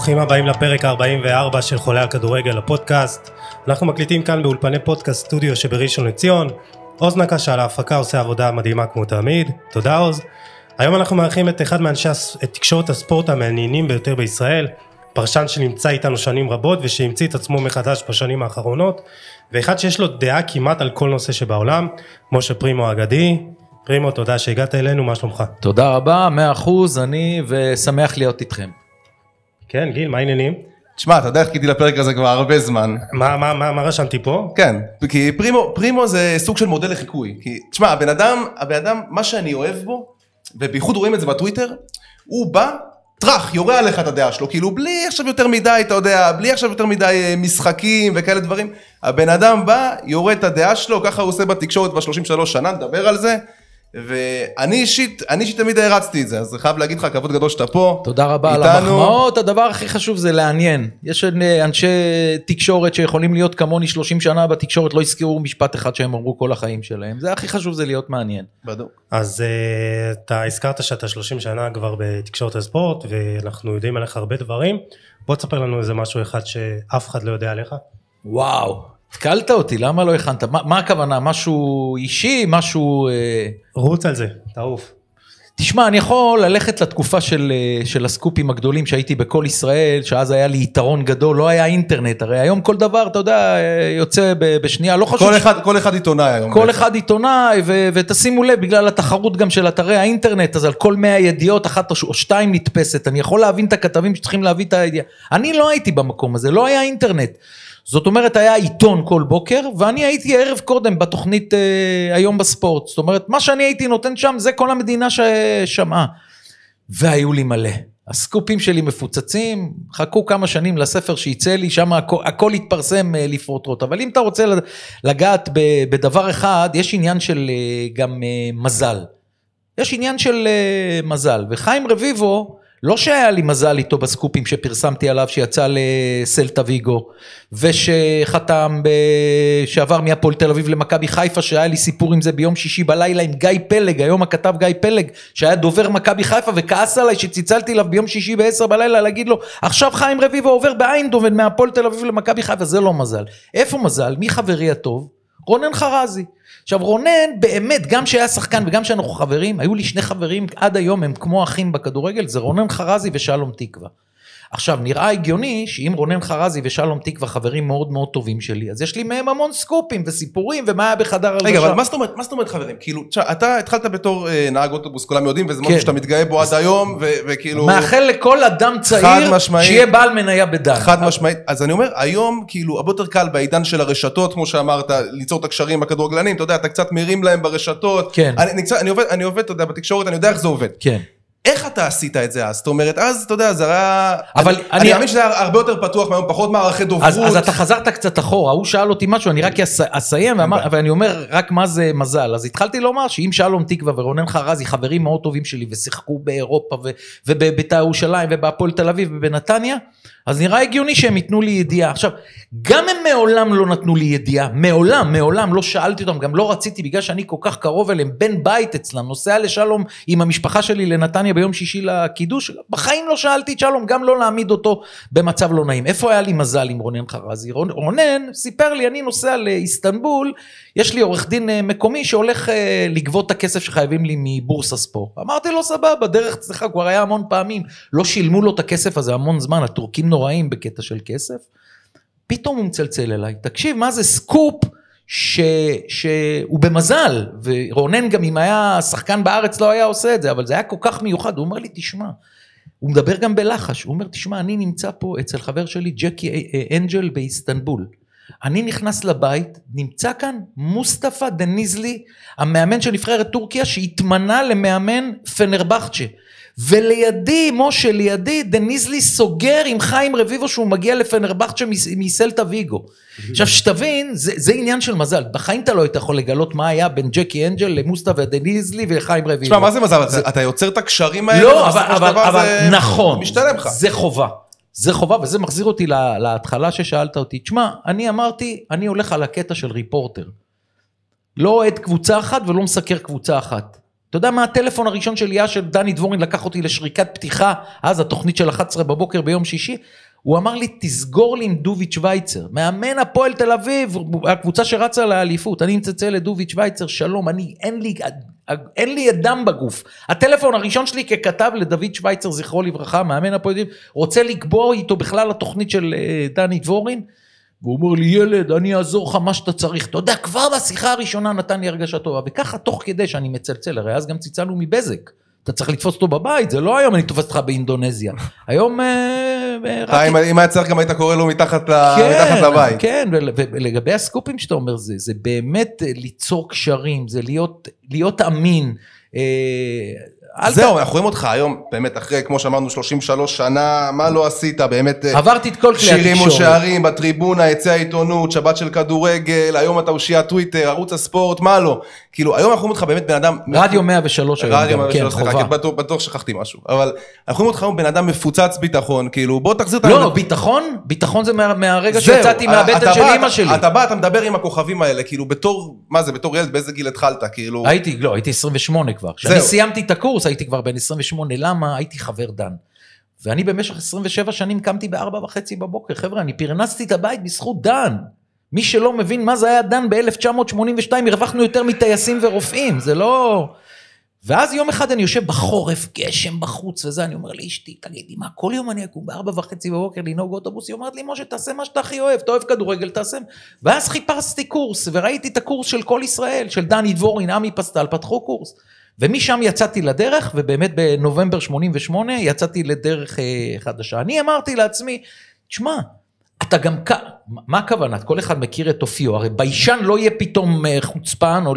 ברוכים הבאים לפרק 44 של חולה על כדורגל הפודקאסט. אנחנו מקליטים כאן באולפני פודקאסט סטודיו שבראשון לציון. עוז נקש על ההפקה עושה עבודה מדהימה כמו תמיד, תודה עוז. היום אנחנו מארחים את אחד מאנשי תקשורת הספורט המעניינים ביותר בישראל, פרשן שנמצא איתנו שנים רבות ושהמציא את עצמו מחדש בשנים האחרונות, ואחד שיש לו דעה כמעט על כל נושא שבעולם, משה פרימו אגדי. פרימו, תודה שהגעת אלינו, מה שלומך? תודה רבה, מאה אחוז, אני ושמח להיות איתכם. כן, גיל, מה העניינים? תשמע, אתה יודע איך חיכיתי לפרק הזה כבר הרבה זמן. מה, מה, מה, מה רשמתי פה? כן, כי פרימו, פרימו זה סוג של מודל לחיקוי. כי, תשמע, הבן אדם, הבן אדם, מה שאני אוהב בו, ובייחוד רואים את זה בטוויטר, הוא בא, טראח, יורה עליך את הדעה שלו, כאילו בלי עכשיו יותר מדי, אתה יודע, בלי עכשיו יותר מדי אה, משחקים וכאלה דברים. הבן אדם בא, יורה את הדעה שלו, ככה הוא עושה בתקשורת ב-33 שנה, נדבר על זה. ואני אישית, אני אישית תמיד הרצתי את זה, אז אני חייב להגיד לך, כבוד גדול שאתה פה. תודה רבה על המחמאות, הדבר הכי חשוב זה לעניין. יש אנשי תקשורת שיכולים להיות כמוני 30 שנה בתקשורת, לא הזכירו משפט אחד שהם אמרו כל החיים שלהם. זה הכי חשוב זה להיות מעניין. בדיוק. אז uh, אתה הזכרת שאתה 30 שנה כבר בתקשורת הספורט, ואנחנו יודעים עליך הרבה דברים. בוא תספר לנו איזה משהו אחד שאף אחד לא יודע עליך. וואו, התקלת אותי, למה לא הכנת? מה, מה הכוונה? משהו אישי? משהו... אה... רוץ על זה, תעוף. תשמע, אני יכול ללכת לתקופה של, אה, של הסקופים הגדולים שהייתי בכל ישראל, שאז היה לי יתרון גדול, לא היה אינטרנט, הרי היום כל דבר, אתה יודע, אה, יוצא בשנייה, לא חשוב... כל אחד, ש... כל אחד עיתונאי היום. כל בעצם. אחד עיתונאי, ו, ותשימו לב, בגלל התחרות גם של אתרי האינטרנט, אז על כל 100 ידיעות, אחת או שתיים נתפסת, אני יכול להבין את הכתבים שצריכים להביא את הידיעה. אני לא הייתי במקום הזה, לא היה אינטרנט. זאת אומרת היה עיתון כל בוקר ואני הייתי ערב קודם בתוכנית אה, היום בספורט. זאת אומרת מה שאני הייתי נותן שם זה כל המדינה ששמעה והיו לי מלא. הסקופים שלי מפוצצים חכו כמה שנים לספר שייצא לי שם הכל, הכל התפרסם אה, לפרוטרוט אבל אם אתה רוצה לגעת בדבר אחד יש עניין של אה, גם אה, מזל. יש עניין של אה, מזל. וחיים רביבו לא שהיה לי מזל איתו בסקופים שפרסמתי עליו שיצא לסלטה ויגו ושחתם, שעבר מהפועל תל אביב למכבי חיפה שהיה לי סיפור עם זה ביום שישי בלילה עם גיא פלג, היום הכתב גיא פלג שהיה דובר מכבי חיפה וכעס עליי שצלצלתי אליו ביום שישי בעשר בלילה להגיד לו עכשיו חיים רביבו עובר באיינדובן מהפועל תל אביב למכבי חיפה זה לא מזל. איפה מזל? מי חברי הטוב? רונן חרזי. עכשיו רונן באמת גם שהיה שחקן וגם שאנחנו חברים היו לי שני חברים עד היום הם כמו אחים בכדורגל זה רונן חרזי ושלום תקווה. עכשיו נראה הגיוני שאם רונן חרזי ושלום תקווה חברים מאוד מאוד טובים שלי אז יש לי מהם המון סקופים וסיפורים ומה היה בחדר הלבשה. רגע אבל מה זאת אומרת מה זאת אומרת חברים? כאילו תשמע, אתה התחלת בתור אה, נהג אוטובוס כולם יודעים וזה משהו כן. שאתה מתגאה בו עד היום ו- וכאילו מאחל לכל אדם צעיר שיהיה בעל מניה בדן. חד משמעית אז אני אומר היום כאילו הרבה יותר קל בעידן של הרשתות כמו שאמרת ליצור את הקשרים עם הכדורגלנים אתה יודע אתה קצת מרים להם ברשתות. כן. אני, אני, אני עובד אני עובד אתה יודע בתקשורת אני יודע איך זה עובד. כן איך אתה עשית את זה אז? זאת אומרת, אז אתה יודע, זה היה... אבל אני... אני מאמין שזה היה הרבה יותר פתוח מהיום, פחות מערכי דוברות. אז, אז אתה חזרת קצת אחורה, הוא שאל אותי משהו, אני רק אסיים, ואמר, ואני אומר רק מה זה מזל. אז התחלתי לומר שאם שלום תקווה ורונן חרזי חברים מאוד טובים שלי ושיחקו באירופה ובבית"ר ירושלים ובהפועל תל אביב ובנתניה, אז נראה הגיוני שהם ייתנו לי ידיעה. עכשיו, גם הם מעולם לא נתנו לי ידיעה, מעולם, מעולם לא שאלתי אותם, גם לא רציתי, בגלל שאני כל כך קרוב אליהם, בן בית אצלם, נוסע לשלום עם המשפחה שלי לנתניה ביום שישי לקידוש, בחיים לא שאלתי את שלום, גם לא להעמיד אותו במצב לא נעים. איפה היה לי מזל עם רונן חרזי? רונן סיפר לי, אני נוסע לאיסטנבול, יש לי עורך דין אה, מקומי שהולך אה, לגבות את הכסף שחייבים לי מבורסה ספורט. אמרתי לו סבבה, דרך אצלך כבר היה המון פעמים, לא שילמו לו את הכסף הזה המון זמן, הטורקים נוראים בקטע של כסף. פתאום הוא מצלצל אליי, תקשיב מה זה סקופ ש, שהוא במזל, ורונן גם אם היה שחקן בארץ לא היה עושה את זה, אבל זה היה כל כך מיוחד, הוא אומר לי תשמע, הוא מדבר גם בלחש, הוא אומר תשמע אני נמצא פה אצל חבר שלי ג'קי אנג'ל באיסטנבול. אני נכנס לבית, נמצא כאן מוסטפא דניזלי, המאמן של נבחרת טורקיה שהתמנה למאמן פנרבחצ'ה. ולידי, משה, לידי, דניזלי סוגר עם חיים רביבו שהוא מגיע לפנרבחצ'ה מסלטה ויגו. עכשיו שתבין, זה, זה עניין של מזל, בחיים אתה לא היית יכול לגלות מה היה בין ג'קי אנג'ל למוסטפא דניזלי וחיים רביבו. תשמע, מה זה מזל? זה... אתה יוצר את הקשרים האלה? לא, אבל, אבל, אבל זה... נכון, משתלם לך. זה חובה. זה חובה וזה מחזיר אותי להתחלה ששאלת אותי. תשמע, אני אמרתי, אני הולך על הקטע של ריפורטר. לא אוהד קבוצה אחת ולא מסקר קבוצה אחת. אתה יודע מה הטלפון הראשון שלי היה של דני דבורין לקח אותי לשריקת פתיחה, אז התוכנית של 11 בבוקר ביום שישי, הוא אמר לי, תסגור לי עם דוביץ' וייצר, מאמן הפועל תל אביב, הקבוצה שרצה לאליפות, אני מצלצל לדוביץ' וייצר, שלום, אני, אין לי, אין לי דם בגוף. הטלפון הראשון שלי ככתב לדוד שווייצר, זכרו לברכה, מאמן הפועל תל אביב, רוצה לקבוע איתו בכלל התוכנית של אה, דני דבורין, והוא אומר לי, ילד, אני אעזור לך מה שאתה צריך. אתה יודע, כבר בשיחה הראשונה נתן לי הרגשה טובה, וככה תוך כדי שאני מצלצל, הרי אז גם צלצלנו מבזק. אתה צריך לתפוס אותו בבית, זה לא היום אני תופס אותך באינדונזיה. היום... אה, אה, אם היה צריך גם היית קורא לו מתחת כן, לבית. כן, ולגבי הסקופים שאתה אומר, זה באמת ליצור קשרים, זה להיות אמין. זהו, אנחנו רואים אותך היום, באמת, אחרי, כמו שאמרנו, 33 שנה, מה לא עשית, באמת... אה, עברתי את כל כלי התקשורת. שירים ושערים, בטריבונה, יצא העיתונות, שבת של כדורגל, היום אתה אושיית טוויטר, ערוץ הספורט, מה לא. כאילו, היום אנחנו רואים אותך באמת בן אדם... רדיו 103 היום גם, כן, חובה. בטוח שכחתי משהו. אבל אנחנו רואים אותך היום בן אדם מפוצץ ביטחון, כאילו, בוא תחזיר את... לא, לא, ביטחון, ביטחון זה מהרגע שיצאתי מהבטן של אימא שלי. אתה בא, אתה מדבר עם הכוכבים האלה, כאילו, בתור, מה זה, בתור ילד, באיזה גיל התחלת, כאילו... הייתי, לא, הייתי 28 כבר. כשאני סיימתי את הקורס, הייתי כבר בן 28, למה? הייתי חבר דן. ואני במשך 27 שנים קמתי בארבע וחצי בבוקר. חבר'ה, אני פרנסתי את הבית בזכות דן. מי שלא מבין מה זה היה דן ב-1982, הרווחנו יותר מטייסים ורופאים, זה לא... ואז יום אחד אני יושב בחורף, גשם בחוץ וזה, אני אומר לאשתי, תגידי, מה, כל יום אני אקום בארבע וחצי בבוקר לנהוג אוטובוס? היא אומרת לי, משה, תעשה מה שאתה הכי אוהב, אתה אוהב כדורגל, תעשה. ואז חיפשתי קורס, וראיתי את הקורס של כל ישראל, של דני דבורין, עמי פסטל, פתחו קורס. ומשם יצאתי לדרך, ובאמת בנובמבר 88 יצאתי לדרך אה, חדשה. אני אמרתי לעצמי, תשמע, אתה גם, מה הכוונה? כל אחד מכיר את אופיו, הרי ביישן לא יהיה פתאום אה, חוצפן, או...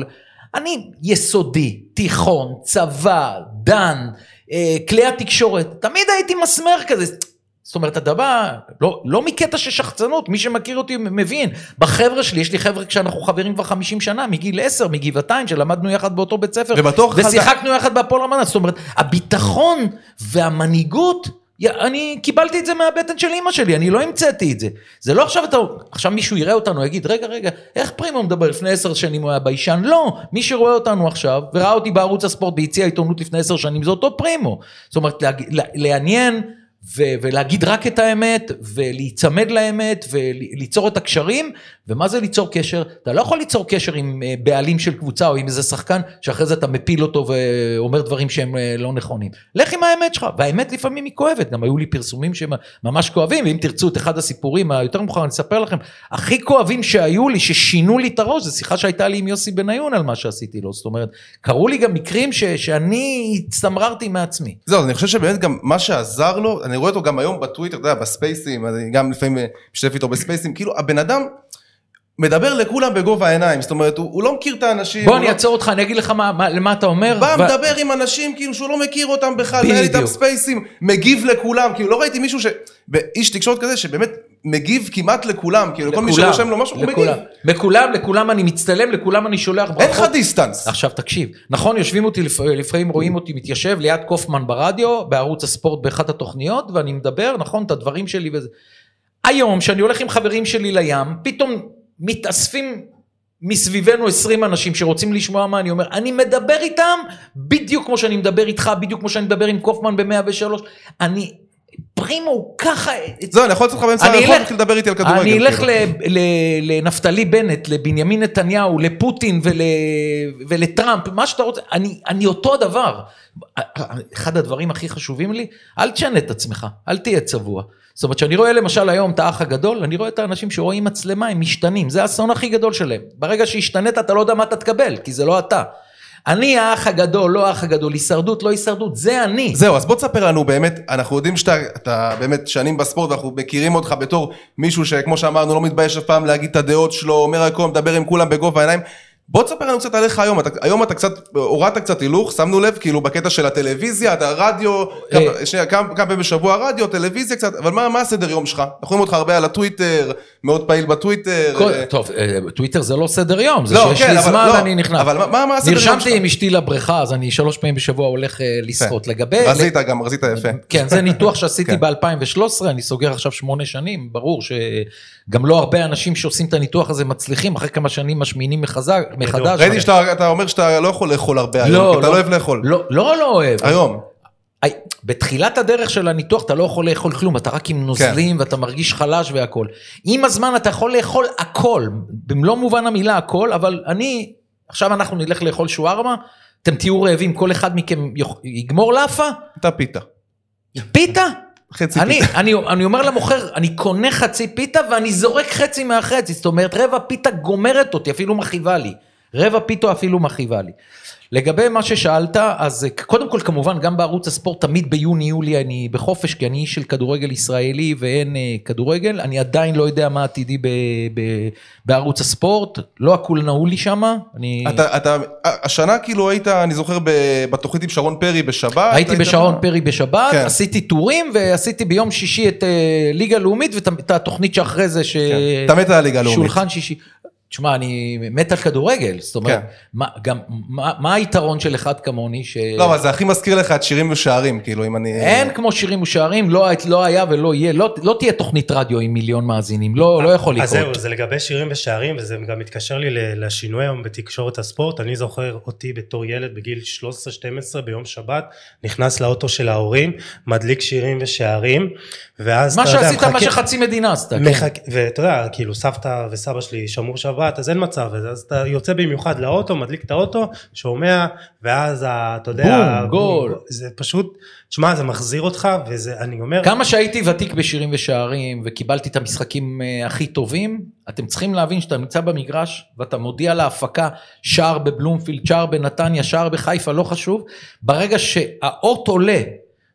אני יסודי, תיכון, צבא, דן, אה, כלי התקשורת, תמיד הייתי מסמר כזה. זאת אומרת, אתה בא, לא, לא מקטע של שחצנות, מי שמכיר אותי מבין. בחבר'ה שלי, יש לי חבר'ה כשאנחנו חברים כבר 50 שנה, מגיל 10, מגבעתיים, שלמדנו יחד באותו בית ספר. ושיחקנו חד... יחד בהפועל רמנט. זאת אומרת, הביטחון והמנהיגות, אני קיבלתי את זה מהבטן של אימא שלי, אני לא המצאתי את זה. זה לא עכשיו אתה, עכשיו מישהו יראה אותנו, יגיד, רגע, רגע, איך פרימו מדבר לפני עשר שנים הוא היה ביישן? לא, מי שרואה אותנו עכשיו, וראה אותי בערוץ הספורט ביציע העיתונות לפני עשר שנים, זה אותו פרימו. זאת אומרת, לעניין... ו- ולהגיד רק את האמת, ולהיצמד לאמת, וליצור את הקשרים, ומה זה ליצור קשר? אתה לא יכול ליצור קשר עם אה, בעלים של קבוצה או עם איזה שחקן, שאחרי זה אתה מפיל אותו ואומר דברים שהם אה, לא נכונים. לך עם האמת שלך, והאמת לפעמים היא כואבת, גם היו לי פרסומים שממש כואבים, ואם תרצו את אחד הסיפורים היותר מאוחר, אני אספר לכם, הכי כואבים שהיו לי, ששינו לי את הראש, זו שיחה שהייתה לי עם יוסי בניון על מה שעשיתי לו, זאת אומרת, קרו לי גם מקרים ש- שאני הצטמררתי מעצמי. זהו, אני חושב שבאמת גם מה שעזר לו, אני רואה אותו גם היום בטוויטר, אתה יודע, בספייסים, אני גם לפעמים משתף איתו בספייסים, כאילו הבן אדם מדבר לכולם בגובה העיניים, זאת אומרת, הוא, הוא לא מכיר את האנשים. בוא אני לא... אעצור אותך, אני אגיד לך מה, מה, למה אתה אומר. בא, ו... מדבר עם אנשים כאילו שהוא לא מכיר אותם בכלל, מנהל איתם ספייסים, מגיב לכולם, כאילו לא ראיתי מישהו ש... איש תקשורת כזה שבאמת מגיב כמעט לכולם, כאילו כל מי שרושם לו משהו, לכולם. הוא מגיב. לכולם, לכולם אני מצטלם, לכולם אני שולח ברכות. אין לך דיסטנס. עכשיו תקשיב, נכון, יושבים אותי, לפעמים רואים אותי מתיישב ליד קופמן ברדיו, בערוץ הספורט באחת התוכניות, ואני מדבר, נכון, את הדברים שלי וזה. היום, כשאני הולך עם חברים שלי לים, פתאום מתאספים מסביבנו 20 אנשים שרוצים לשמוע מה אני אומר, אני מדבר איתם בדיוק כמו שאני מדבר איתך, בדיוק כמו שאני מדבר עם קופמן ב-103, אני, פרימו ככה... זהו, אני יכול לצאת לך באמצע הרחוב להתחיל לדבר איתי על כדורגל. אני אלך כאילו. לנפתלי בנט, לבנימין נתניהו, לפוטין ולטראמפ, מה שאתה רוצה, אני אותו הדבר. אחד הדברים הכי חשובים לי, אל תשנה את עצמך, אל תהיה צבוע. זאת אומרת, כשאני רואה למשל היום את האח הגדול, אני רואה את האנשים שרואים מצלמה, הם משתנים, זה האסון הכי גדול שלהם. ברגע שהשתנית, אתה לא יודע מה אתה תקבל, כי זה לא אתה. אני האח הגדול, לא האח הגדול, הישרדות, לא הישרדות, זה אני. זהו, אז בוא תספר לנו באמת, אנחנו יודעים שאתה באמת שנים בספורט, ואנחנו מכירים אותך בתור מישהו שכמו שאמרנו, לא מתבייש אף פעם להגיד את הדעות שלו, אומר הכל, מדבר עם כולם בגובה העיניים. בוא תספר לנו קצת עליך היום, אתה, היום אתה קצת, הורדת קצת הילוך, שמנו לב, כאילו בקטע של הטלוויזיה, אתה רדיו, אה. שנייה, כמה פעמים בשבוע רדיו, טלוויזיה קצת, אבל מה, מה הסדר יום שלך? אנחנו רואים אותך הרבה על הטוויטר, מאוד פעיל בטוויטר. כל, אה... טוב, אה, טוויטר זה לא סדר יום, זה לא, שיש כן, לי זמן, לא, אני נכנס. אבל מה, מה הסדר יום שלך? נרשמתי עם אשתי לבריכה, אז אני שלוש פעמים בשבוע הולך אה, לשחות. לגבי... רזית גם, רזית יפה. כן, זה ניתוח שעשיתי כן. ב-2013, אני סוגר עכשיו שמונה שנים, ברור שגם לא הרבה אנשים שעושים את הניתוח הזה מצליחים, אחרי כמה שנים משמינים מחדש. ראיתי שאתה אתה אומר שאתה לא יכול לאכול הרבה היום, כי אתה לא אוהב לאכול. לא, לא, לא אוהב. היום. בתחילת הדרך של הניתוח אתה לא יכול לאכול כלום, אתה רק עם נוזלים ואתה מרגיש חלש והכל. עם הזמן אתה יכול לאכול הכל, במלוא מובן המילה הכל, אבל אני, עכשיו אנחנו נלך לאכול שווארמה, אתם תהיו רעבים, כל אחד מכם יגמור לאפה? אתה פיתה. פיתה? חצי אני, פיתה. אני, אני אומר למוכר, אני קונה חצי פיתה ואני זורק חצי מהחצי, זאת אומרת רבע פיתה גומרת אותי, אפילו מכאיבה לי. רבע פיתה אפילו מכאיבה לי. לגבי מה ששאלת, אז קודם כל כמובן גם בערוץ הספורט תמיד ביוני-יולי אני בחופש, כי אני איש של כדורגל ישראלי ואין אה, כדורגל, אני עדיין לא יודע מה עתידי ב, ב, בערוץ הספורט, לא הכול נעול לי שמה, אני... אתה, אתה, השנה כאילו היית, אני זוכר, ב- בתוכנית עם שרון פרי בשבת. הייתי היית בשרון פרי בשבת, כן. עשיתי טורים ועשיתי ביום שישי את אה, ליגה לאומית ואת התוכנית שאחרי זה, ש... כן. אתה מת על הליגה הלאומית. שולחן שישי. תשמע, אני מת על כדורגל, זאת אומרת, כן. מה, גם, מה, מה היתרון של אחד כמוני, ש... לא, אבל זה הכי מזכיר לך את שירים ושערים, כאילו, אם אני... אין כמו שירים ושערים, לא, לא היה ולא יהיה, לא, לא תהיה תוכנית רדיו עם מיליון מאזינים, לא, לא יכול אז לקרות. זהו, זה לגבי שירים ושערים, וזה גם מתקשר לי לשינוי היום בתקשורת הספורט. אני זוכר אותי בתור ילד בגיל 13-12 ביום שבת, נכנס לאוטו של ההורים, מדליק שירים ושערים, ואז מה יודע, שעשית, מה מחכה- שחצי מדינה עשתה. כן. מחכה, ואתה יודע, כאילו סבתא וסבא שלי שמרו שבת, אז אין מצב, אז אתה יוצא במיוחד לאוטו, מדליק את האוטו, שומע, ואז אתה יודע, בום, גול. זה פשוט, תשמע, זה מחזיר אותך, וזה, אני אומר, כמה שהייתי ותיק בשירים ושערים וקיבלתי את המשחקים אה, הכי טובים, אתם צריכים להבין שאתה נמצא במגרש ואתה מודיע להפקה שער בבלומפילד, שער בנתניה, שער בחיפה, לא חשוב, ברגע שהאות עולה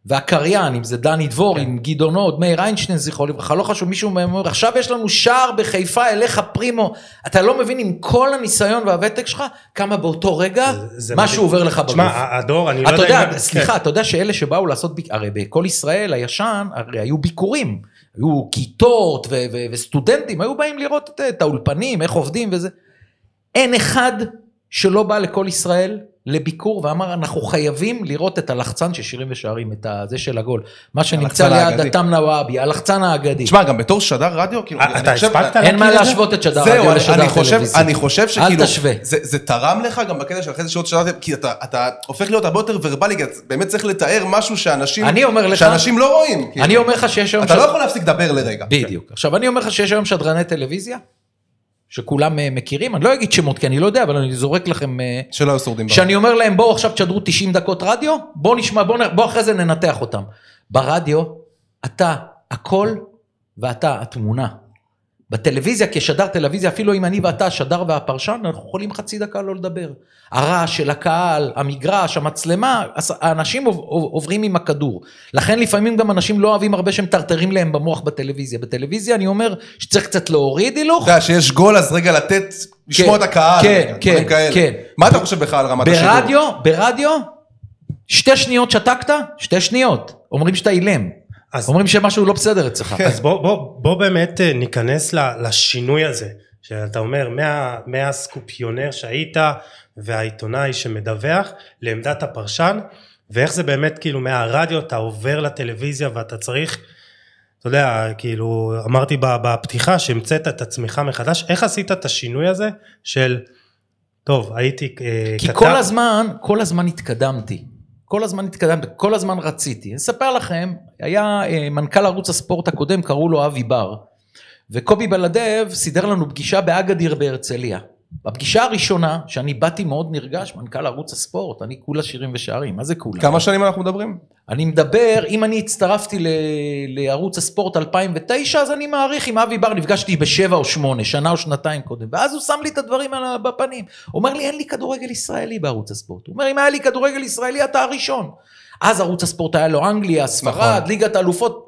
והקריין, אם זה דני דבור, כן. עם גדעון עוד, מאיר איינשטיין, זכרו לברכה, לא חשוב, מישהו מהם אומר, עכשיו יש לנו שער בחיפה אליך פרימו, אתה לא מבין עם כל הניסיון והוותק שלך, כמה באותו רגע, זה- זה משהו מדהים. עובר לך בגוף. תשמע, הדור, אני לא יודע... יודע, אם- כן. סליחה, אתה יודע שאלה שבאו לעשות, ביק- הרי בכל ישראל הישן, הרי היו ביקורים, היו כיתות ו- ו- וסטודנטים, היו באים לראות את, את האולפנים, איך עובדים וזה. אין אחד שלא בא לכל ישראל לביקור ואמר, אנחנו חייבים לראות את הלחצן של שירים ושערים, את הזה של הגול. מה שנמצא ליד. התמנה וואבי, הלחצן האגדי. תשמע, גם בתור שדר רדיו, כאילו, אה, אתה חושב- הספקת אין מה להכיר את זה? להשוות את שדר רדיו אני, לשדר טלוויזיה. אני חושב שכאילו, אל תשווה. זה, זה תרם לך גם בקטע של אחרי זה שעות שדרתם, כי אתה, הופך להיות הרבה יותר ורבלי, כי באמת צריך לתאר משהו שאנשים, אני אומר לך- שאנשים לא רואים. אני אומר לך שיש היום... אתה לא יכול להפסיק לדבר לרגע. בדיוק. עכשיו אני אומר לך שיש היום שדרני טלוויזיה, שכולם אה, מכירים, אני לא אגיד שמות כי אני לא יודע, אבל אני זורק לכם, אה, שלא היו שורדים. שאני אומר להם בואו עכשיו תשדרו 90 דקות רדיו, בואו נשמע, בואו בוא אחרי זה ננתח אותם. ברדיו, אתה הקול ואתה התמונה. בטלוויזיה, כשדר טלוויזיה, אפילו אם אני ואתה השדר והפרשן, אנחנו יכולים חצי דקה לא לדבר. הרעש של הקהל, המגרש, המצלמה, האנשים עוב- עוב- עוברים עם הכדור. לכן לפעמים גם אנשים לא אוהבים הרבה שמטרטרים להם במוח בטלוויזיה. בטלוויזיה אני אומר שצריך קצת להוריד הילוך. אתה יודע, שיש גול אז רגע לתת, לשמוע את הקהל. כן, כן. כן. מה אתה חושב בכלל על רמת השידור? ברדיו, ברדיו, שתי שניות שתקת, שתי שניות. אומרים שאתה אילם. אז- אומרים שמשהו לא בסדר אצלך. אז בוא, בוא, בוא באמת אה, ניכנס לשינוי הזה, שאתה אומר, מה, מהסקופיונר שהיית והעיתונאי שמדווח לעמדת הפרשן, ואיך זה באמת כאילו מהרדיו אתה עובר לטלוויזיה ואתה צריך, אתה יודע, כאילו, אמרתי בפתיחה שהמצאת את עצמך מחדש, איך עשית את השינוי הזה של, טוב, הייתי אה, כי כתב- כל הזמן, כל הזמן התקדמתי. כל הזמן התקדמתי, כל הזמן רציתי. אני אספר לכם, היה אה, מנכ"ל ערוץ הספורט הקודם, קראו לו אבי בר, וקובי בלדב סידר לנו פגישה באגדיר בהרצליה. בפגישה הראשונה, שאני באתי מאוד נרגש, מנכ"ל ערוץ הספורט, אני כולה שירים ושערים, מה זה כולה? כמה שנים אנחנו מדברים? אני מדבר, אם אני הצטרפתי ל, לערוץ הספורט 2009, אז אני מעריך עם אבי בר, נפגשתי בשבע או שמונה, שנה או שנתיים קודם, ואז הוא שם לי את הדברים על בפנים. הוא אומר לי, אין לי כדורגל ישראלי בערוץ הספורט. הוא אומר, אם היה לי כדורגל ישראלי, אתה הראשון. אז ערוץ הספורט היה לו אנגליה, ספרד, נכון. ליגת האלופות.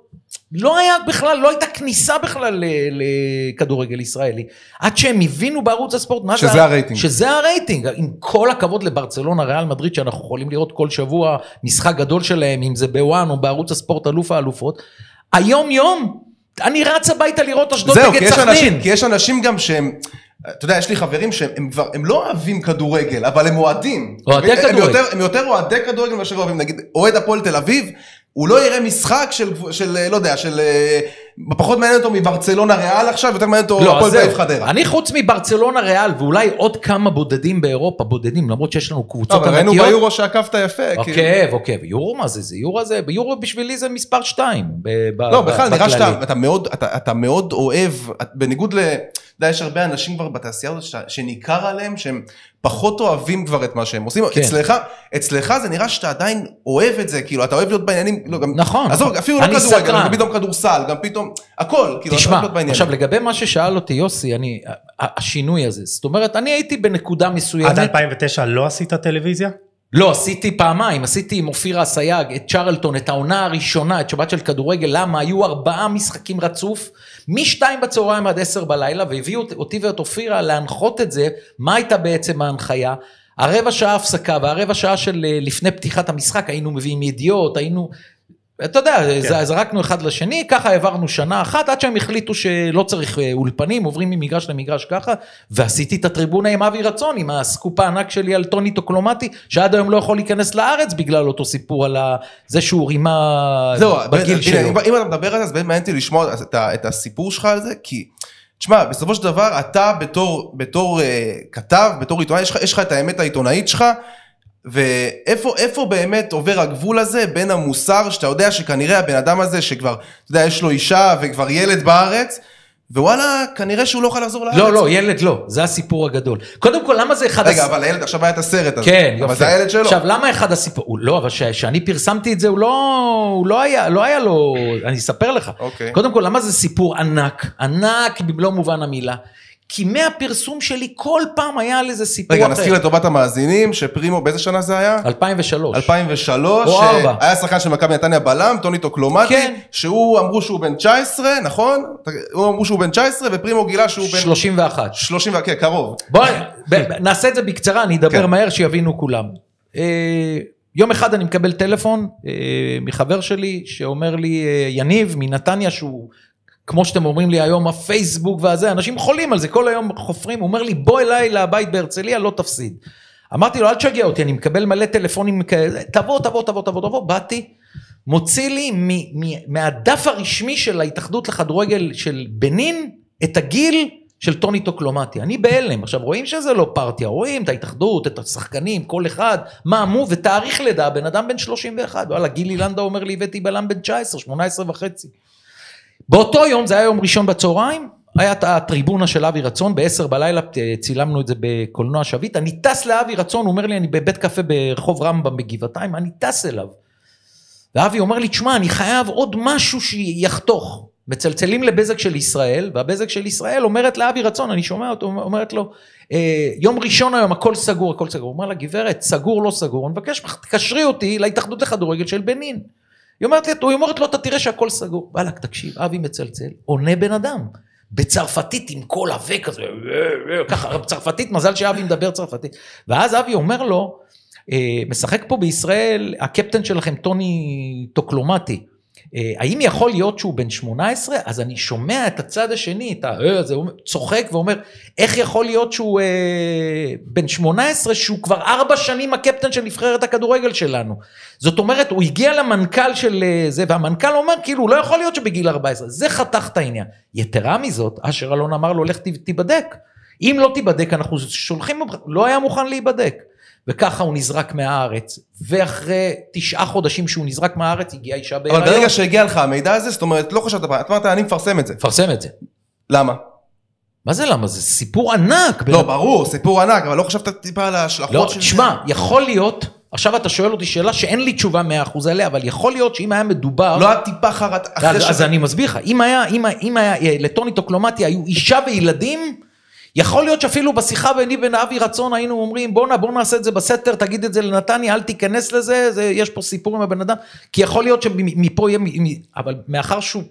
לא היה בכלל, לא הייתה כניסה בכלל לכדורגל ישראלי. עד שהם הבינו בערוץ הספורט, מה שזה זה... הרייטינג. שזה הרייטינג. עם כל הכבוד לברצלונה, ריאל מדריד, שאנחנו יכולים לראות כל שבוע משחק גדול שלהם, אם זה בוואן או בערוץ הספורט אלוף האלופות. היום יום, אני רץ הביתה לראות אשדוד נגד יש, אנשים, סכנין. כי יש אנשים גם שהם, אתה יודע, יש לי חברים שהם הם כבר, הם לא אוהבים כדורגל, אבל הם אוהדים. אוהדי כדורגל. הם יותר אוהדי כדורגל מאשר אוהבים, נגיד, אוהד הפועל תל אביב, הוא לא יראה משחק של, של, לא יודע, של אה, פחות מעניין אותו מברצלונה ריאל עכשיו, יותר מעניין אותו לא, הפועל תל. אביב חדרה. אני חוץ מברצלונה ריאל, ואולי עוד כמה בודדים באירופה, בודדים, למרות שיש לנו לא, קבוצות ראינו ענקיות. ביורו שעקבת יפה. כאילו. עוקב, עוקב, יורו מה זה? זה יורו זה, ביורו בשבילי זה מספר 2. לא, בכלל, נראה שאתה אתה מאוד, אתה, אתה מאוד אוהב, בניגוד ל... אתה יודע, יש הרבה אנשים כבר בתעשייה הזאת שניכר עליהם שהם פחות אוהבים כבר את מה שהם עושים. כן. אצלך, אצלך זה נראה שאתה עדיין אוהב את זה, כאילו, אתה אוהב להיות בעניינים, לא, גם... נכון, עזוב, נכון. אפילו לא כדורגל. גם פתאום כדורסל, גם פתאום, הכל, כאילו, אתה תשמע, אוהב להיות בעניינים. עכשיו לגבי מה ששאל אותי יוסי, אני, השינוי הזה, זאת אומרת, אני הייתי בנקודה מסוימת, עד 2009 לא עשית טלוויזיה? לא, עשיתי פעמיים, עשיתי עם אופירה אסייג, את צ'רלטון, את העונה הראשונה, את שבת של כדורגל, למה? היו ארבעה משחקים רצוף, משתיים בצהריים עד עשר בלילה, והביאו אות- אותי ואת אופירה להנחות את זה, מה הייתה בעצם ההנחיה? הרבע שעה הפסקה והרבע שעה של אה, לפני פתיחת המשחק, היינו מביאים ידיעות, היינו... אתה יודע, כן. זרקנו אחד לשני, ככה העברנו שנה אחת, עד שהם החליטו שלא צריך אה, אולפנים, עוברים ממגרש למגרש ככה, ועשיתי את הטריבונה עם אבי רצון, עם הסקופ הענק שלי על טוני טוקלומטי, שעד היום לא יכול להיכנס לארץ בגלל אותו סיפור על. זה שהוא רימה זהו, בגיל הנה, שלו. אם, אם אתה מדבר על זה, אז באמת מעניין אותי לשמוע את, את הסיפור שלך על זה, כי, תשמע, בסופו של דבר, אתה בתור, בתור אה, כתב, בתור עיתונאי, יש לך את האמת העיתונאית שלך, ואיפה איפה באמת עובר הגבול הזה בין המוסר, שאתה יודע שכנראה הבן אדם הזה, שכבר, אתה יודע, יש לו אישה וכבר ילד בארץ, ווואלה, כנראה שהוא לא יכול לחזור לארץ. לא, לא, ילד לא, זה הסיפור הגדול. קודם כל, למה זה אחד... רגע, הס- אבל הילד, עכשיו היה את הסרט הזה. כן, יופי. אבל זה הילד שלו. עכשיו, למה אחד הסיפור... הוא- לא, אבל כשאני פרסמתי את זה, הוא לא, הוא לא היה, לא היה לו... אני אספר לך. אוקיי. קודם כל, למה זה סיפור ענק? ענק במלוא מובן המילה. כי מהפרסום שלי כל פעם היה על איזה סיפור רגע, אחר. נזכיר לטובת המאזינים, שפרימו, באיזה שנה זה היה? 2003. 2003, או ארבע. היה שחקן של מכבי נתניה בלם, טוני טוקלומטי, כן. שהוא אמרו שהוא בן 19, נכון? הוא אמרו שהוא בן 19 ופרימו גילה שהוא בן 31. 30, כן, קרוב. בוא ב- ב- נעשה את זה בקצרה, אני אדבר כן. מהר שיבינו כולם. אה, יום אחד אני מקבל טלפון אה, מחבר שלי שאומר לי, אה, יניב מנתניה שהוא, כמו שאתם אומרים לי היום, הפייסבוק והזה, אנשים חולים על זה, כל היום חופרים, הוא אומר לי, בוא אליי לבית בהרצליה, לא תפסיד. אמרתי לו, אל תשגע אותי, אני מקבל מלא טלפונים כאלה, תבוא, תבוא, תבוא, תבוא, תבוא, באתי, מוציא לי מ- מ- מהדף הרשמי של ההתאחדות לכדורגל של בנין, את הגיל של טוני טוקלומטי. אני בהלם. עכשיו, רואים שזה לא פרטיה, רואים את ההתאחדות, את השחקנים, כל אחד, מה אמרו, ותאריך לידה, הבן אדם בן 31. וואלה, גילי לנדאו אומר לי, הבאתי בלם בן 19, 18 וחצי. באותו יום, זה היה יום ראשון בצהריים, היה את הטריבונה של אבי רצון, ב-10 בלילה אה, צילמנו את זה בקולנוע שביט, אני טס לאבי רצון, הוא אומר לי, אני בבית קפה ברחוב רמב"ם בגבעתיים, אני טס אליו. ואבי אומר לי, תשמע, אני חייב עוד משהו שיחתוך. מצלצלים לבזק של ישראל, והבזק של ישראל אומרת לאבי רצון, אני שומע אותו, אומרת לו, "אה, יום ראשון היום, הכל סגור, הכל סגור. הוא אומר לה, גברת, סגור, לא סגור, אני מבקש ממך, תקשרי אותי להתאחדות לכדורגל של בנין. היא אומרת לי, היא אומרת לו, אתה תראה שהכל סגור. וואלכ, תקשיב, אבי מצלצל, עונה בן אדם. בצרפתית עם קול עבה כזה, ככה, צרפתית, מזל שאבי מדבר צרפתית. ואז אבי אומר לו, אה, משחק פה בישראל הקפטן שלכם טוני טוקלומטי. אה, האם יכול להיות שהוא בן 18? אז אני שומע את הצד השני, את ה... אה, הזה, הוא צוחק ואומר, איך יכול להיות שהוא אה, בן 18 שהוא כבר ארבע שנים הקפטן של נבחרת הכדורגל שלנו? זאת אומרת, הוא הגיע למנכ"ל של אה, זה, והמנכ"ל אומר, כאילו, לא יכול להיות שבגיל 14. זה חתך את העניין. יתרה מזאת, אשר אלון אמר לו, לך תיבדק. אם לא תיבדק, אנחנו שולחים לא היה מוכן להיבדק. וככה הוא נזרק מהארץ, ואחרי תשעה חודשים שהוא נזרק מהארץ, הגיעה אישה אבל בהיריון. ברגע שהגיע לך המידע הזה, זאת אומרת, לא חשבת, את אמרת, אני מפרסם את זה. פרסם את זה. למה? מה זה למה? זה סיפור ענק. לא, ברור, סיפור ענק, אבל לא חשבת טיפה על ההשלכות לא, של זה? תשמע, יכול להיות, עכשיו אתה שואל אותי שאלה שאין לי תשובה 100% עליה, אבל יכול להיות שאם היה מדובר... לא היה טיפה חרט... אחרי אז, אז אני מסביר לך, אם היה, אם, אם היה, לטוני טוקלומטי היו אישה וילדים, יכול להיות שאפילו בשיחה ביני בין אבי רצון היינו אומרים בואנה בוא נעשה את זה בסתר, תגיד את זה לנתניה, אל תיכנס לזה, זה, יש פה סיפור עם הבן אדם, כי יכול להיות שמפה יהיה, אבל מאחר שהוא,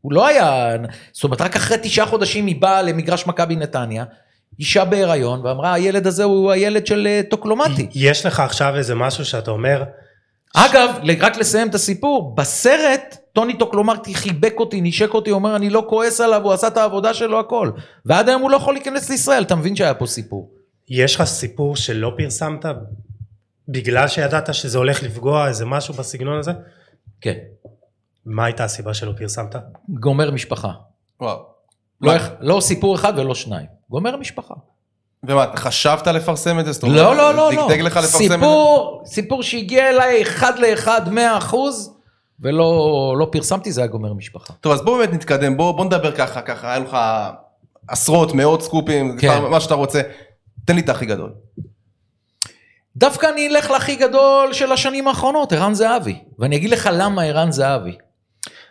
הוא לא היה, זאת אומרת רק אחרי תשעה חודשים היא באה למגרש מכבי נתניה, אישה בהיריון ואמרה הילד הזה הוא הילד של אה, טוקלומטי. יש לך עכשיו איזה משהו שאתה אומר, אגב, רק לסיים את הסיפור, בסרט טוני טוקלומרטי חיבק אותי, נשק אותי, אומר אני לא כועס עליו, הוא עשה את העבודה שלו הכל. ועד היום הוא לא יכול להיכנס לישראל, אתה מבין שהיה פה סיפור. יש לך סיפור שלא פרסמת בגלל שידעת שזה הולך לפגוע איזה משהו בסגנון הזה? כן. מה הייתה הסיבה שלא פרסמת? גומר משפחה. וואו. לא, לא סיפור אחד ולא שניים. גומר משפחה. ומה, אתה חשבת לפרסם את זה? זאת אומרת, לא, לא, לא, לא. דגדג לך לפרסם את זה? סיפור, סיפור שהגיע אליי אחד לאחד, מאה אחוז, ולא לא פרסמתי, זה היה גומר משפחה. טוב, אז בוא באמת נתקדם, בוא, בוא נדבר ככה, ככה, היה לך עשרות, מאות סקופים, כן. מה שאתה רוצה. תן לי את הכי גדול. דווקא אני אלך להכי גדול של השנים האחרונות, ערן זהבי. ואני אגיד לך למה ערן זהבי.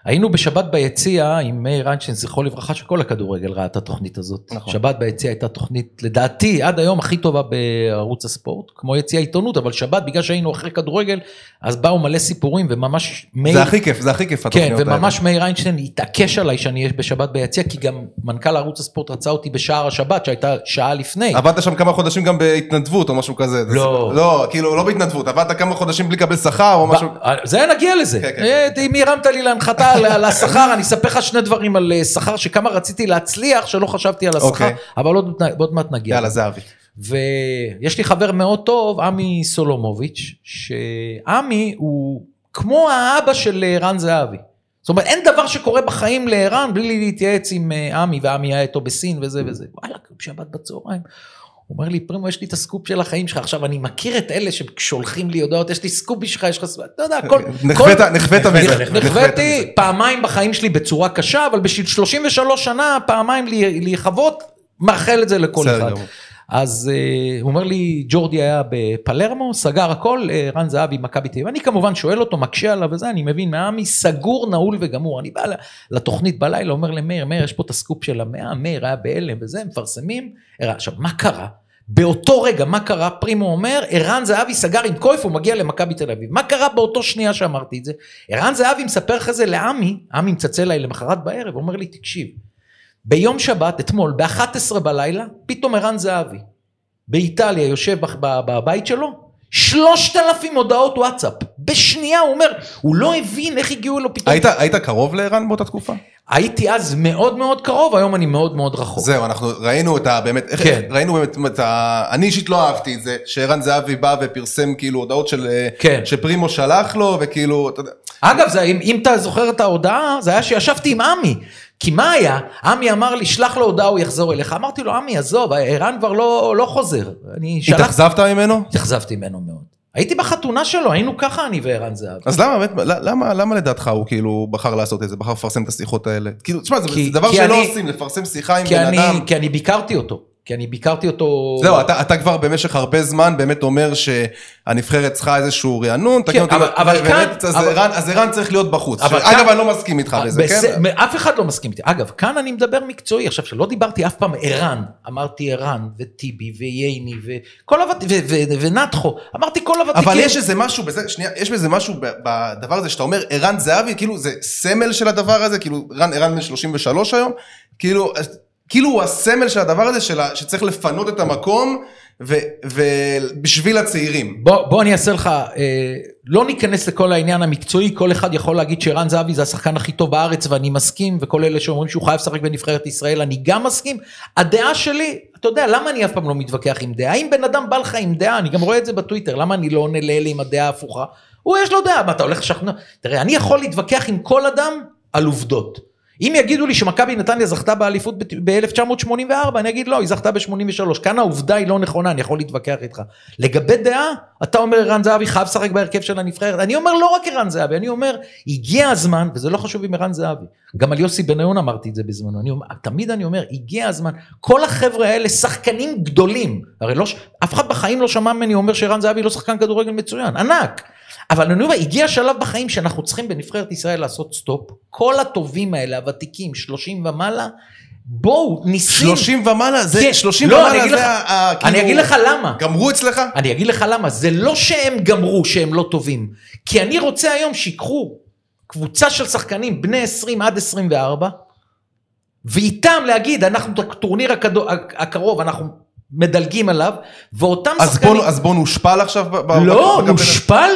היינו בשבת ביציע עם מאיר איינשטיין, זכרו לברכה, שכל הכדורגל ראה את התוכנית הזאת. נכון. שבת ביציע הייתה תוכנית, לדעתי, עד היום הכי טובה בערוץ הספורט, כמו יציע עיתונות, אבל שבת, בגלל שהיינו אחרי כדורגל, אז באו מלא סיפורים, וממש מאיר... זה הכי כיף, זה הכי כיף כן, התוכניות האלה. וממש מאיר איינשטיין התעקש עליי שאני אהיה בשבת ביציע, כי גם מנכ"ל ערוץ הספורט רצה אותי בשער השבת, שהייתה שעה לפני. עבדת שם כמה חודשים גם בהתנדבות או משהו כזה. זה לא. לא, כאילו, לא בהתנדבות, עבדת כמה חודשים בלי לקבל שכר או משהו. ב- זה נגיע לזה. כן, כן, אם הרמת לי להנחתה על- השכר, אני אספר לך שני דברים על אה, שכר, שכמה רציתי להצליח, שלא חשבתי על השכר, אוקיי. אבל עוד מעט נגיע. יאללה, זהבי. ויש לי חבר מאוד טוב, עמי סולומוביץ', שעמי הוא כמו האבא של אה, רן זהבי. זאת אומרת, אין דבר שקורה בחיים לערן בלי להתייעץ עם אה, עמי, ועמי היה איתו בסין וזה וזה. וואלה, שבת בצהריים. הוא אומר לי, פרימו, יש לי את הסקופ של החיים שלך. עכשיו, אני מכיר את אלה ששולחים לי הודעות, יש לי סקופ בשבילך, יש לך... סקופ", אתה יודע, כל... נכווית כל- נכווית מזה. נכוויתי פעמיים בחיים שלי בצורה קשה, אבל בשביל 33 שנה, פעמיים להיכוות, מאחל את זה לכל אחד. אז uh, הוא אומר לי, ג'ורדי היה בפלרמו, סגר הכל, uh, רן זהבי, מכבי תל אביב. אני כמובן שואל אותו, מקשה עליו וזה, אני מבין, מעמי סגור, נעול וגמור. אני בא לתוכנית בלילה, אומר למאיר, מאיר, יש פה את הסקופ של המאה, מאיר היה בהלם וזה, מפרסמים. עכשיו, מה קרה? באותו רגע, מה קרה? פרימו אומר, ערן זהבי סגר עם קויף, הוא מגיע למכבי תל אביב. מה קרה באותו שנייה שאמרתי את זה? ערן זהבי מספר אחרי זה לעמי, עמי מצלצל אליי למחרת בערב, אומר לי, תקשיב, ביום שבת, אתמול, ב-11 בלילה, פתאום ערן זהבי, באיטליה, יושב בבית שלו, שלושת אלפים הודעות וואטסאפ. בשנייה, הוא אומר, הוא לא הבין איך הגיעו לו פתאום. היית היית קרוב לערן באותה תקופה? הייתי אז מאוד מאוד קרוב, היום אני מאוד מאוד רחוק. זהו, אנחנו ראינו את ה... באמת, איך- כן. ראינו באמת את ה... אני אישית לא אהבתי את זה, שערן זהבי בא ופרסם כאילו הודעות של... אה, כן. שפרימו שלח לו, וכאילו, אתה יודע... אגב, זה, אם, אם אתה זוכר את ההודעה, זה היה שישבתי עם עמי. כי מה היה? עמי אמר לי, שלח לו הודעה, הוא יחזור אליך. אמרתי לו, עמי, עזוב, ערן כבר לא, לא חוזר. אני שלחתי... התאכזבת ממנו? התאכזבתי ממנו מאוד. הייתי בחתונה שלו, היינו ככה אני וערן זהב. אז למה, באמת, למה, למה לדעתך הוא כאילו בחר לעשות את זה, בחר לפרסם את השיחות האלה? כאילו, תשמע, זה כי- זה דבר כי שלא אני- עושים, לפרסם שיחה עם בן אני, אדם. כי אני ביקרתי אותו. כי אני ביקרתי אותו... זהו, אתה, אתה כבר במשך הרבה זמן באמת אומר שהנבחרת צריכה איזשהו רענון, תקן אותי, אבל- אבל ובאמת, כאן- אז, אבל- ערן, אז ערן צריך להיות בחוץ. אבל אגב, כאן- אני לא מסכים איתך בזה, בס- כן? אף אחד לא מסכים איתי. אגב, כאן אני מדבר מקצועי. עכשיו, שלא דיברתי אף פעם ערן. אמרתי ערן, וטיבי, וייני, וכל הוות... ו- ו- ונתחו. אמרתי כל הוותיקים. אבל יש איזה משהו בזה, שנייה, יש בזה משהו בדבר הזה שאתה אומר, ערן זהבי, כאילו זה סמל של הדבר הזה, כאילו ערן בן 33 היום, כאילו, כאילו הוא הסמל של הדבר הזה, של ה- שצריך לפנות את המקום, ו- ובשביל הצעירים. בוא, בוא אני אעשה לך, אה, לא ניכנס לכל העניין המקצועי, כל אחד יכול להגיד שערן זהבי זה השחקן הכי טוב בארץ ואני מסכים, וכל אלה שאומרים שהוא חייב לשחק בנבחרת ישראל, אני גם מסכים. הדעה שלי, אתה יודע, למה אני אף פעם לא מתווכח עם דעה? אם בן אדם בא לך עם דעה, אני גם רואה את זה בטוויטר, למה אני לא עונה לאלה עם הדעה ההפוכה? הוא יש לו דעה, מה אתה הולך לשכנע? תראה, אני יכול להתווכח עם כל אדם על עובדות. אם יגידו לי שמכבי נתניה זכתה באליפות ב-1984, אני אגיד לא, היא זכתה ב-83. כאן העובדה היא לא נכונה, אני יכול להתווכח איתך. לגבי דעה, אתה אומר ערן זהבי חייב לשחק בהרכב של הנבחרת. אני אומר לא רק ערן זהבי, אני אומר, הגיע הזמן, וזה לא חשוב עם ערן זהבי. גם על יוסי בניון אמרתי את זה בזמנו. אני אומר, תמיד אני אומר, הגיע הזמן. כל החבר'ה האלה שחקנים גדולים. הרי לא, אף אחד בחיים לא שמע ממני אומר שערן זהבי לא שחקן כדורגל מצוין, ענק. אבל אני אומר, הגיע שלב בחיים שאנחנו צריכים בנבחרת ישראל לעשות סטופ. כל הטובים האלה, הוותיקים, 30 ומעלה, בואו, ניסים. 30 ומעלה, זה, כן, 30 לא, ומעלה זה לך- ה... כאילו- אני אגיד לך למה. גמרו אצלך? אני אגיד לך למה, זה לא שהם גמרו שהם לא טובים, כי אני רוצה היום שיקחו קבוצה של שחקנים בני 20 עד 24, ואיתם להגיד, אנחנו את הטורניר הקדו- הקרוב, אנחנו מדלגים עליו, ואותם אז שחקנים... בוא, אז בוא נושפל עכשיו? ב- לא, בקמפיין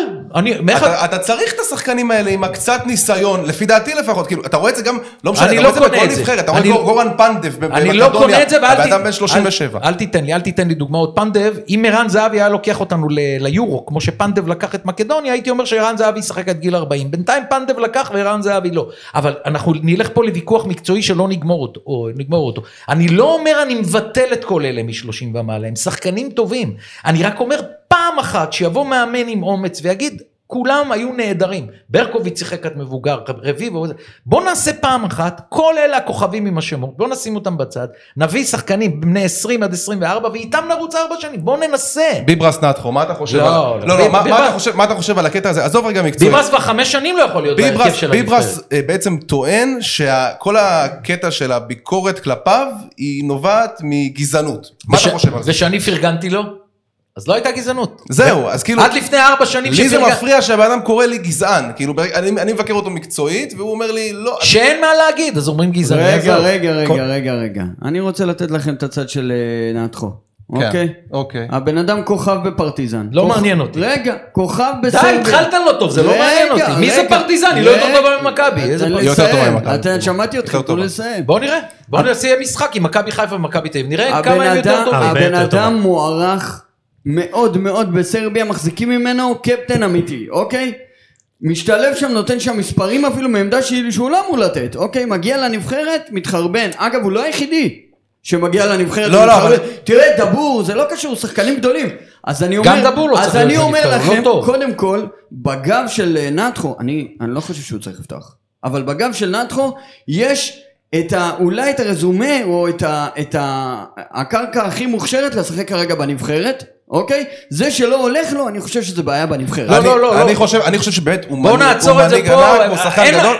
הזה? אני, מאיך... אתה, אתה צריך את השחקנים האלה עם הקצת ניסיון, לפי דעתי לפחות, כאילו, אתה רואה את זה גם, לא משנה, אתה לא רואה את זה בכל. נבחרת, אתה רואה את גור- גורן פנדב אני לא קונה את זה, ואל ת- בן 37. אל, אל תיתן לי, אל תיתן לי דוגמאות. פנדב, אם ערן זהבי היה לוקח אותנו ל- ליורו, כמו שפנדב לקח את מקדוניה, הייתי אומר שערן זהבי ישחק עד גיל 40. בינתיים פנדב לקח וערן זהבי לא. אבל אנחנו נלך פה לוויכוח מקצועי שלא נגמור אותו. או, נגמור אותו. אני לא אומר אני מבטל את כל אלה מ-30 ומעלה, הם שחקנים טובים. אני רק אומר פעם אחת שיבוא מאמן עם אומץ ויגיד, כולם היו נהדרים. ברקוביץ' שיחק עד מבוגר, רביבו. בוא נעשה פעם אחת, כל אלה הכוכבים עם השמות, בוא נשים אותם בצד, נביא שחקנים בני 20 עד 24 ואיתם נרוץ ארבע שנים, בוא ננסה. ביברס נטחו, מה אתה חושב? לא, על- לא, לא, לא, מה- מה אתה חושב- מה אתה חושב על הקטע הזה? עזוב רגע מקצועי. ביברס כבר חמש שנים לא יכול להיות בהרכב ביברס, של ביברס הנבחרת. אה, בעצם טוען שכל הקטע של הביקורת כלפיו היא נובעת מגזענות. מה אתה חושב על זה? ושאני פרגנתי לו? אז לא הייתה גזענות. זהו, אז כאילו, עד לפני ארבע שנים לי זה. מפריע שהבן אדם קורא לי גזען, כאילו אני אני מבקר אותו מקצועית והוא אומר לי לא, שאין מה להגיד, אז אומרים גזעני. רגע. רגע, כל- רגע, רגע, רגע. אני רוצה לתת לכם את הצד של אה, נתחו, כן, אוקיי? אוקיי. הבן אדם כוכב בפרטיזן. לא מעניין אותי. רגע, כוכב די, בסרביה. התחלת לא טוב, זה לא מעניין אותי. מי זה פרטיזן? היא לא יותר. טובה ממכבי. יותר טובה. ממכבי. שמעתי יותר תנו. לסיים. בוא נראה, בוא נעשה משחק עם מכבי חיפה ומכבי תל אביב, נראה כמה הם יותר אדם- טובים. הבן אדם. מוערך מאוד מאוד בסרביה, מחזיקים ממנו קפטן אמיתי, אוקיי? משתלב שם, נותן שם מספרים אפילו מעמדה שהוא לא אמור לתת, אוקיי? מגיע לנבחרת, מתחרבן. אגב, הוא לא היחידי שמגיע לנבחרת לא, לא. אבל- תראה, דבור, זה לא קשור, שחקנים גדולים. אז אני אומר, גם דבור לא צריך אז אני אומר לא לכם, טוב. קודם כל, בגב של אה, נתחו, אני, אני לא חושב שהוא צריך לפתוח, אבל בגב של נתחו יש את ה, אולי את הרזומה או את, ה, את ה, הקרקע הכי מוכשרת לשחק כרגע בנבחרת, אוקיי? זה שלא הולך לו, אני חושב שזה בעיה בנבחרת. לא, אני- לא, לא, אני לא. חושב, אני חושב שבאמת הוא מנהיג-. ענק, הוא שחקן גדול.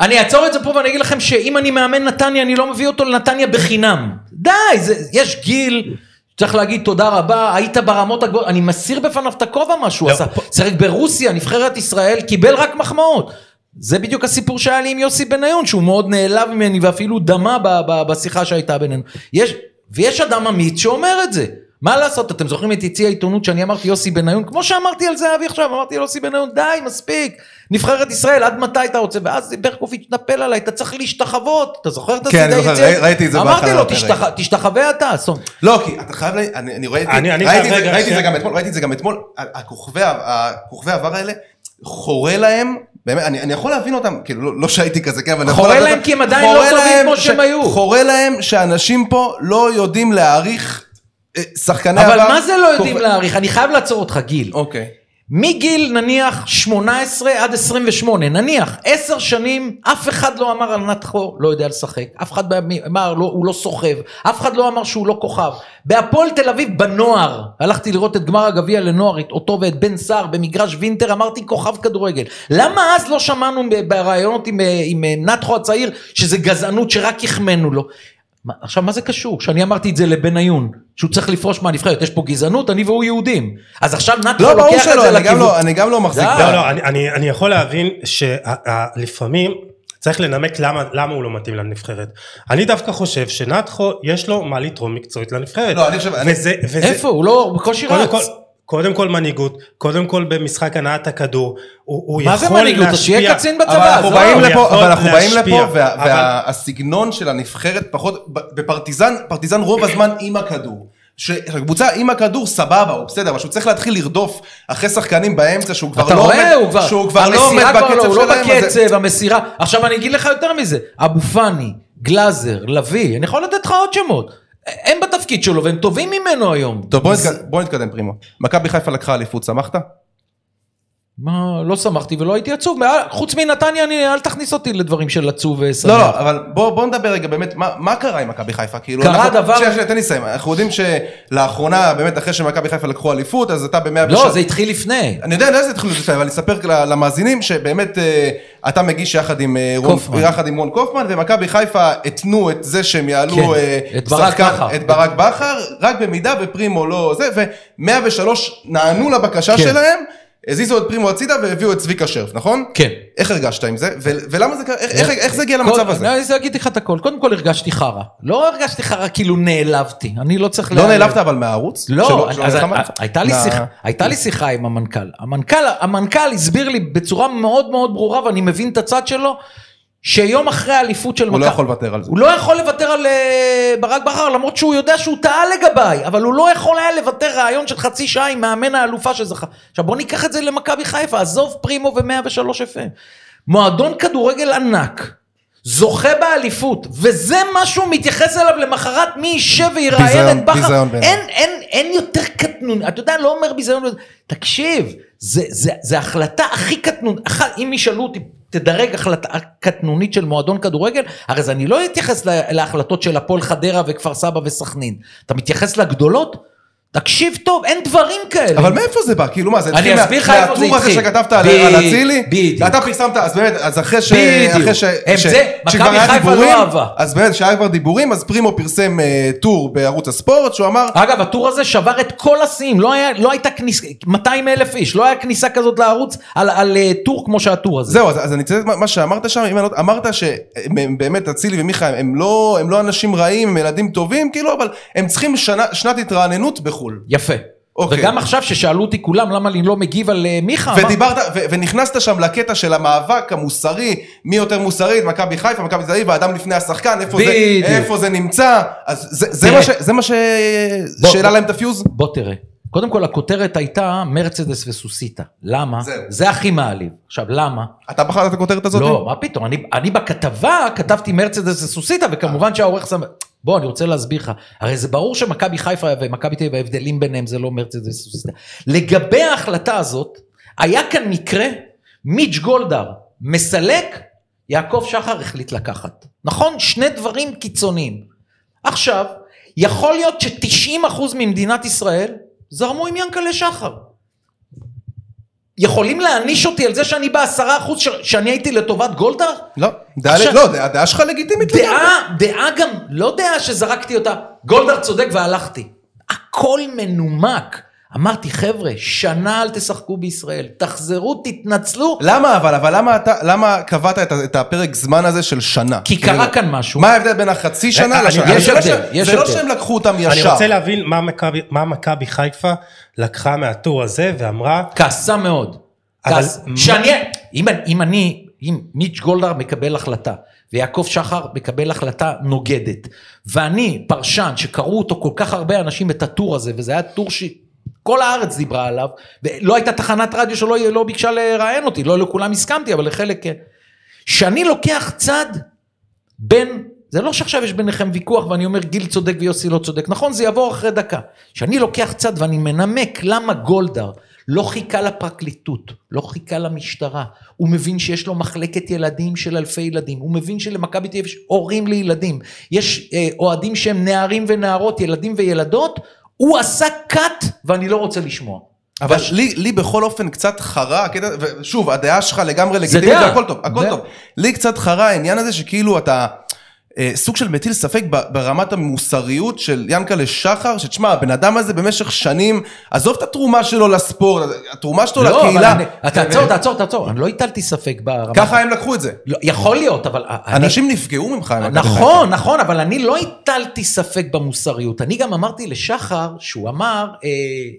אני אעצור את זה פה ואני אגיד לכם שאם אני מאמן נתניה, אני לא מביא אותו לנתניה בחינם. די, זה, יש גיל. צריך להגיד תודה רבה, היית ברמות הגבוהות, אני מסיר בפניו את הכובע מה שהוא לא, עשה. שיחק ברוסיה, נבחרת ישראל, קיבל רק מחמאות. זה בדיוק הסיפור שהיה לי עם יוסי בניון, שהוא מאוד נעלב ממני ואפילו דמה ב- ב- בשיחה שהייתה בינינו. יש, ויש אדם אמיץ שאומר את זה. מה לעשות, אתם זוכרים את יציא העיתונות שאני אמרתי יוסי בניון, כמו שאמרתי על זהבי עכשיו, אמרתי ליוסי בניון, די, מספיק, נבחרת ישראל, עד מתי אתה רוצה? ואז ברקוביץ' התנפל עליי, אתה צריך להשתחוות, אתה זוכר את כן, אני הסידי זוכר, ראיתי את זה אמרתי בהתחלה לו. "תשתח- תשתחווה אתה, אסון. לא, כי אתה חייב, אני ראיתי, את זה- זה. גם אתמול, זה הכוכבי העבר האלה, חורה להם, באמת, אני אני יכול להבין אותם, כאילו, לא- לא שהייתי כזה, כן, אבל אני יכול חורה להבין להם אותם. כי הם עדיין לא חורה טובים להם כמו ש- שהם היו. חורה להם שאנשים פה לא יודעים להעריך אה, שחקני עבר. אבל מה זה לא יודעים כוכב- להעריך? אני חייב לעצור אותך, גיל. אוקיי. מגיל נניח 18 עד 28, נניח 10 שנים, אף אחד לא אמר על נתחו לא יודע לשחק, אף אחד אמר לא, הוא לא סוחב, אף אחד לא אמר שהוא לא כוכב. בהפועל תל אביב בנוער, הלכתי לראות את גמר הגביע לנוער, את- אותו ואת בן סער במגרש וינטר, אמרתי כוכב כדורגל. למה אז לא שמענו בראיונות עם, אה, עם אה, נתחו הצעיר, שזה גזענות שרק החמאנו לו? מה, עכשיו מה זה קשור? שאני אמרתי את זה לבניון, שהוא צריך לפרוש מהנבחרת, יש פה גזענות, אני והוא יהודים. אז עכשיו נתחו לא, ברור לוקח את שלא, זה אני גם לכיוון. לא- אני גם לא מחזיק. לא, לא, אני, אני, אני יכול להבין שלפעמים צריך לנמק למה, למה הוא לא מתאים לנבחרת. אני דווקא חושב שנתחו יש לו מה לתרום מקצועית לנבחרת. לא, אני חושב- אני- וזה, וזה, איפה? הוא לא, הוא בקושי רץ. קודם כל מנהיגות, קודם כל במשחק הנעת הכדור, הוא, הוא מה יכול זה מנהיגות? אז שיהיה להשפיע. קצין אבל בצבא, אנחנו עזוב. באים הוא לפה, אבל אנחנו באים להשפיע, לפה, וה- אבל- והסגנון של הנבחרת פחות, בפרטיזן, פרטיזן רוב הזמן עם הכדור. שהקבוצה עם הכדור סבבה, הוא בסדר, אבל שהוא צריך להתחיל לרדוף אחרי שחקנים באמצע שהוא כבר אתה לא רואה, עומד, הוא כבר, שהוא כבר לא עומד המסירה כבר לא, בקצב הוא לא שלהם. אז זה- בקצב, המסירה. עכשיו אני אגיד לך יותר מזה, אבו פאני, גלאזר, לביא, אני יכול לתת לך עוד שמות. הם בתפקיד שלו והם טובים ממנו היום. טוב, בוא נתקדם- פרימו. מכבי חיפה לקחה אליפות, שמחת? מה, לא שמחתי ולא הייתי עצוב, מה- חוץ מנתניה, אני, אל תכניס אותי לדברים של עצוב ושמח. לא, לא, אבל בוא, בוא נדבר רגע באמת, מה, מה קרה עם מכבי חיפה? כאילו, קרה אנחנו, דבר- שנייה, שנייה, תן לי לסיים. אנחנו יודעים שלאחרונה, באמת אחרי שמכבי חיפה לקחו אליפות, אז אתה במאה לא, זה התחיל לפני. אני יודע, אני יודע שזה התחיל לפני, אבל אני אספר למאזינים שבאמת אה, אתה מגיש יחד עם אה, רון, קופמן. יחד עם רון קופמן, ומכבי חיפה התנו את זה שהם יעלו כן, אה, את ברק שחקן- בכר. את ברק בכר, רק במידה ופרימו לא זה, ו-103 נענו לבקשה כן. שלהם. הזיזו את פרימו הצידה והביאו את צביקה שרף, נכון? כן. איך הרגשת עם זה? ו- ולמה זה קרה? איך- איך- איך זה הגיע למצב כל- הזה? אני רוצה להגיד לך את הכל. קודם כל הרגשתי חרא. לא הרגשתי חרא כאילו נעלבתי. אני לא צריך... לא. נעלבת אבל מהערוץ? לא, שלא- שלא אז? הייתה לי שיחה, הייתה לי שיחה עם המנכ"ל. המנכ"ל, המנכ"ל הסביר לי בצורה מאוד מאוד ברורה, ואני מבין את הצד שלו, שיום אחרי האליפות של הוא לא מכבי- יכול לוותר על זה. הוא לא יכול לוותר על אה, ברק בכר, למרות שהוא יודע שהוא טעה לגביי, אבל הוא לא יכול היה לוותר רעיון של חצי שעה עם מאמן האלופה שזכה. עכשיו בוא ניקח את זה למכבי חיפה, עזוב פרימו ו-103 FM. מועדון כדורגל ענק. זוכה באליפות, וזה מה שהוא מתייחס אליו למחרת, מי יישב ויראיין ביזיון, את בכר. ביזיון בעיניי. אין, אין, אין יותר קטנוני, אתה יודע, לא אומר ביזיון, תקשיב, זה, זה, זה החלטה הכי קטנונית, אם ישאלו אותי, תדרג החלטה קטנונית של מועדון כדורגל, הרי אז אני לא אתייחס לה- להחלטות של הפועל חדרה וכפר סבא וסכנין, אתה מתייחס לגדולות? תקשיב טוב, אין דברים כאלה. אבל מאיפה זה בא? כאילו מה, זה התחיל מה- אסביר לך איפה זה מהטור הזה. שכתבת על אצילי? בדיוק. אתה פרסמת, אז באמת, אז אחרי ש... בדיוק. שכבר מכבי היה חיפה לא דיבורים, אהבה. אז באמת, כשהיה כבר דיבורים, אז פרימו פרסם אה, טור בערוץ הספורט, שהוא אמר, אגב, הטור הזה שבר את כל השיאים, לא, לא הייתה כניסה, 200 אלף איש, לא היה כניסה כזאת לערוץ על, אה, טור כמו שהטור הזה. זהו, אז, אני אצטט מה שאמרת שם, לא- אמרת שבאמת אצילי ומיכה הם לא, אנשים רעים, הם ילדים טובים, כאילו, אבל הם צריכים שנת התרעננות בחו"ל. יפה. אוקיי. וגם עכשיו ששאלו אותי כולם למה אני לא מגיב על אה, מיכה, ודיברת, ו- ונכנסת שם לקטע של המאבק המוסרי, מי יותר מוסרית, מכבי חיפה, מכבי תל אביב, האדם לפני השחקן, איפה זה, בדיוק. איפה זה נמצא, אז זה, זה. מה, ש, זה מה ש... בוא, שהעלה בוא. להם את הפיוז? בוא תראה. קודם כל הכותרת הייתה מרצדס וסוסיתא. למה? זהו. זה הכי מעליב. עכשיו למה? אתה בחרת את הכותרת הזאת? לא, מה פתאום, אני, אני בכתבה כתבתי מרצדס וסוסיתא, וכמובן שהעורך שם... בוא, אני רוצה להסביר לך. הרי זה ברור שמכבי חיפה ומכבי תל אביב, ההבדלים ביניהם זה לא מרצדס וסוסיתא. לגבי ההחלטה הזאת, היה כאן מקרה, מיץ' גולדהר מסלק, יעקב שחר החליט לקחת. נכון? שני דברים קיצוניים. עכשיו, יכול להיות ש-90% ממדינת ישראל זרמו עם ינקלה שחר. יכולים להעניש אותי על זה שאני בעשרה אחוז ש- שאני הייתי לטובת גולדהר? לא, דעה, עכשיו- לא, דעה, דעה שלך לגיטימית. דעה, דעה גם, לא דעה שזרקתי אותה, גולדהר צודק והלכתי. הכל מנומק. אמרתי, חבר'ה, שנה אל תשחקו בישראל, תחזרו, תתנצלו, למה אבל, אבל למה אתה, למה קבעת את, את הפרק זמן הזה של שנה? כי כאילו, קרה כאן משהו. מה ההבדל בין החצי שנה אני- לשנה? יש לא הבדל, ש- יש זה לא הבדל. שהם לקחו אותם אני ישר. רוצה להבין מה מכבי- חיפה לקחה מהטור הזה ואמרה, כעסה מאוד. אבל כעס. מה- שאני, אם, אני- אם אני, אם מיץ' גולדהר מקבל החלטה, ויעקב שחר מקבל החלטה נוגדת, ואני פרשן שקראו אותו כל כך הרבה אנשים את הטור הזה, וזה היה טור שכל הארץ דיברה עליו, ולא הייתה תחנת רדיו שלא לא ביקשה לראיין אותי, לא לכולם הסכמתי, אבל לחלק כן. שאני לוקח צד בין, זה לא שעכשיו יש ביניכם ויכוח ואני אומר גיל צודק ויוסי לא צודק, נכון זה יעבור אחרי דקה. שאני לוקח צד ואני מנמק למה גולדהר לא חיכה לפרקליטות, לא חיכה למשטרה, הוא מבין שיש לו מחלקת ילדים של אלפי ילדים, הוא מבין שלמכבי תל אביב יש הורים לילדים, יש אה, אוהדים שהם נערים ונערות, ילדים וילדות, הוא עשה cut ואני לא רוצה לשמוע. אבל לי, לי בכל אופן קצת חרה, ושוב, הדעה שלך לגמרי לגיטימית. והכל טוב, הכל דעה. טוב. לי קצת חרה העניין הזה שכאילו אתה סוג של מטיל ספק ברמת המוסריות של ינקלה שחר, שתשמע, הבן אדם הזה במשך שנים, עזוב את התרומה שלו לספורט, התרומה שלו לא, אבל לקהילה. אני- תעצור, תעצור, תעצור, אני לא הטלתי ספק ברמה. ככה הם לקחו את זה. לא, יכול להיות, אבל... אני- אנשים נפגעו ממך. נכון, נכון, אבל אני לא הטלתי ספק במוסריות. אני גם אמרתי לשחר, שהוא אמר, אה,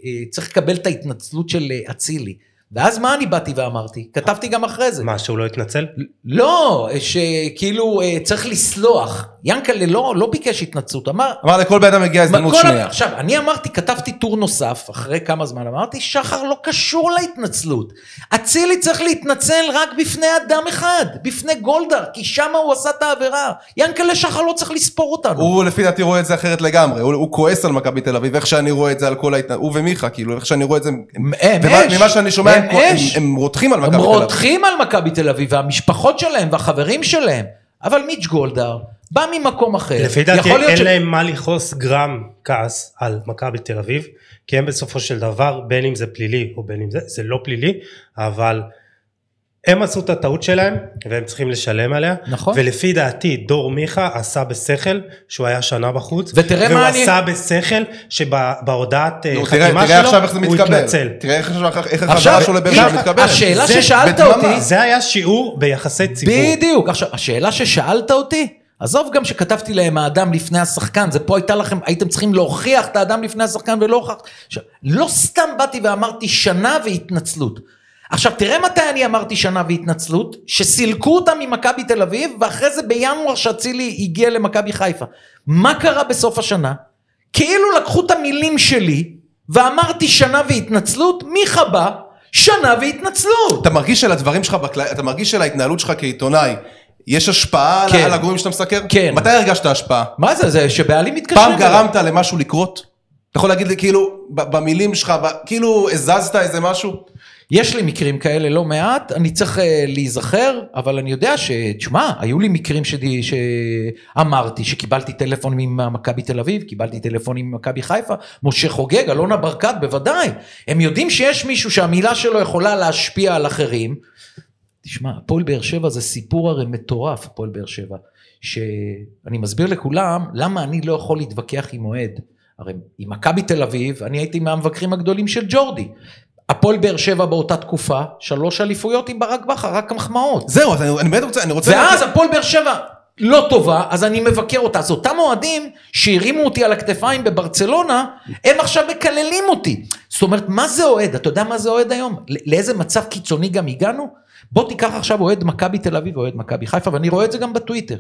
אה, צריך לקבל את ההתנצלות של אה, אצילי. ואז מה אני באתי ואמרתי? כתבתי גם אחרי זה. מה, שהוא לא התנצל? לא, שכאילו אה, צריך לסלוח. ינקלה לא, לא ביקש התנצלות, אמר... אמר לכל בן אדם מגיעה הזדמנות שנייה. עכשיו, אני אמרתי, כתבתי טור נוסף, אחרי כמה זמן, אמרתי, שחר לא קשור להתנצלות. אצילי צריך להתנצל רק בפני אדם אחד, בפני גולדהר, כי שם הוא עשה את העבירה. ינקלה שחר לא צריך לספור אותנו. הוא לפי דעתי רואה את זה אחרת לגמרי, הוא, הוא כועס על מכבי תל אביב, איך שאני רואה את זה על כל ההתנהלות, הוא ומיכה, כאילו, איך שאני רואה את זה, הם- הם אש. ממה שאני שומע, הם, הם הם. הם רותחים על מכבי הם תל אביב. רותחים על מכבי תל אביב, והמשפחות שלהם, והחברים שלהם. אבל מיץ' גולדהר בא ממקום אחר. לפי דעתי אין ש- להם מה לכעוס גרם כעס על מכבי תל אביב, כי הם בסופו של דבר, בין אם זה פלילי או בין אם זה, זה לא פלילי, אבל הם עשו את הטעות שלהם והם צריכים לשלם עליה. נכון. ולפי דעתי דור מיכה עשה בשכל שהוא היה שנה בחוץ. ותראה מה אני- והוא עשה בשכל שבהודעת אה, נו, תראה, חתימה תראה שלו עכשיו איך זה הוא מתקבל. התנצל. תראה איך איך עכשיו, החברה שלו לבאר שבע מתקבלת. השאלה זה ששאלת. אותי, זה היה שיעור ביחסי ציבור. בדיוק. עכשיו, השאלה ששאלת אותי, עזוב גם שכתבתי להם האדם לפני השחקן, זה פה הייתה לכם, הייתם צריכים להוכיח את האדם לפני השחקן ולא הוכחת. לא סתם באתי ואמרתי שנה והתנצלות. עכשיו, תראה מתי אני אמרתי שנה והתנצלות, שסילקו אותם ממכבי תל אביב, ואחרי זה בינואר שאצילי הגיע למכבי חיפה. מה קרה בסוף השנה? כאילו לקחו את המילים שלי, ואמרתי שנה והתנצלות, מיכה בא, שנה והתנצלות. אתה מרגיש שלדברים שלך. אתה מרגיש שלהתנהלות שלך כעיתונאי, יש השפעה כן. על הגורמים שאתה מסקר? כן. מתי הרגשת השפעה? מה זה, זה שבעלים מתקשרים פעם. גרמת למשהו לקרות? אתה יכול להגיד לי כאילו, במילים שלך, כאילו הזזת איזה משהו? יש לי מקרים כאלה לא מעט, אני צריך uh, להיזכר, אבל אני יודע ש... תשמע, היו לי מקרים שדי, שאמרתי שקיבלתי טלפון ממכבי תל אביב, קיבלתי טלפונים ממכבי חיפה, משה חוגג, אלונה ברקת, בוודאי. הם יודעים שיש מישהו שהמילה שלו יכולה להשפיע על אחרים. תשמע, הפועל באר שבע זה סיפור הרי מטורף, הפועל באר שבע. שאני מסביר לכולם למה אני לא יכול להתווכח עם אוהד. הרי עם מכבי תל אביב, אני הייתי מהמבקרים הגדולים של ג'ורדי. הפועל באר שבע באותה תקופה, שלוש אליפויות עם ברק בכר, רק מחמאות. זהו, אז אני, אני באמת רוצה, אני רוצה... ואז הפועל באר שבע לא טובה, אז אני מבקר אותה. אז אותם אוהדים שהרימו אותי על הכתפיים בברצלונה, הם עכשיו מקללים אותי. זאת אומרת, מה זה אוהד? אתה יודע מה זה אוהד היום? לאיזה מצב קיצוני גם הגענו? בוא תיקח עכשיו אוהד מכבי תל אביב ואוהד מכבי חיפה, ואני רואה את זה גם בטוויטר.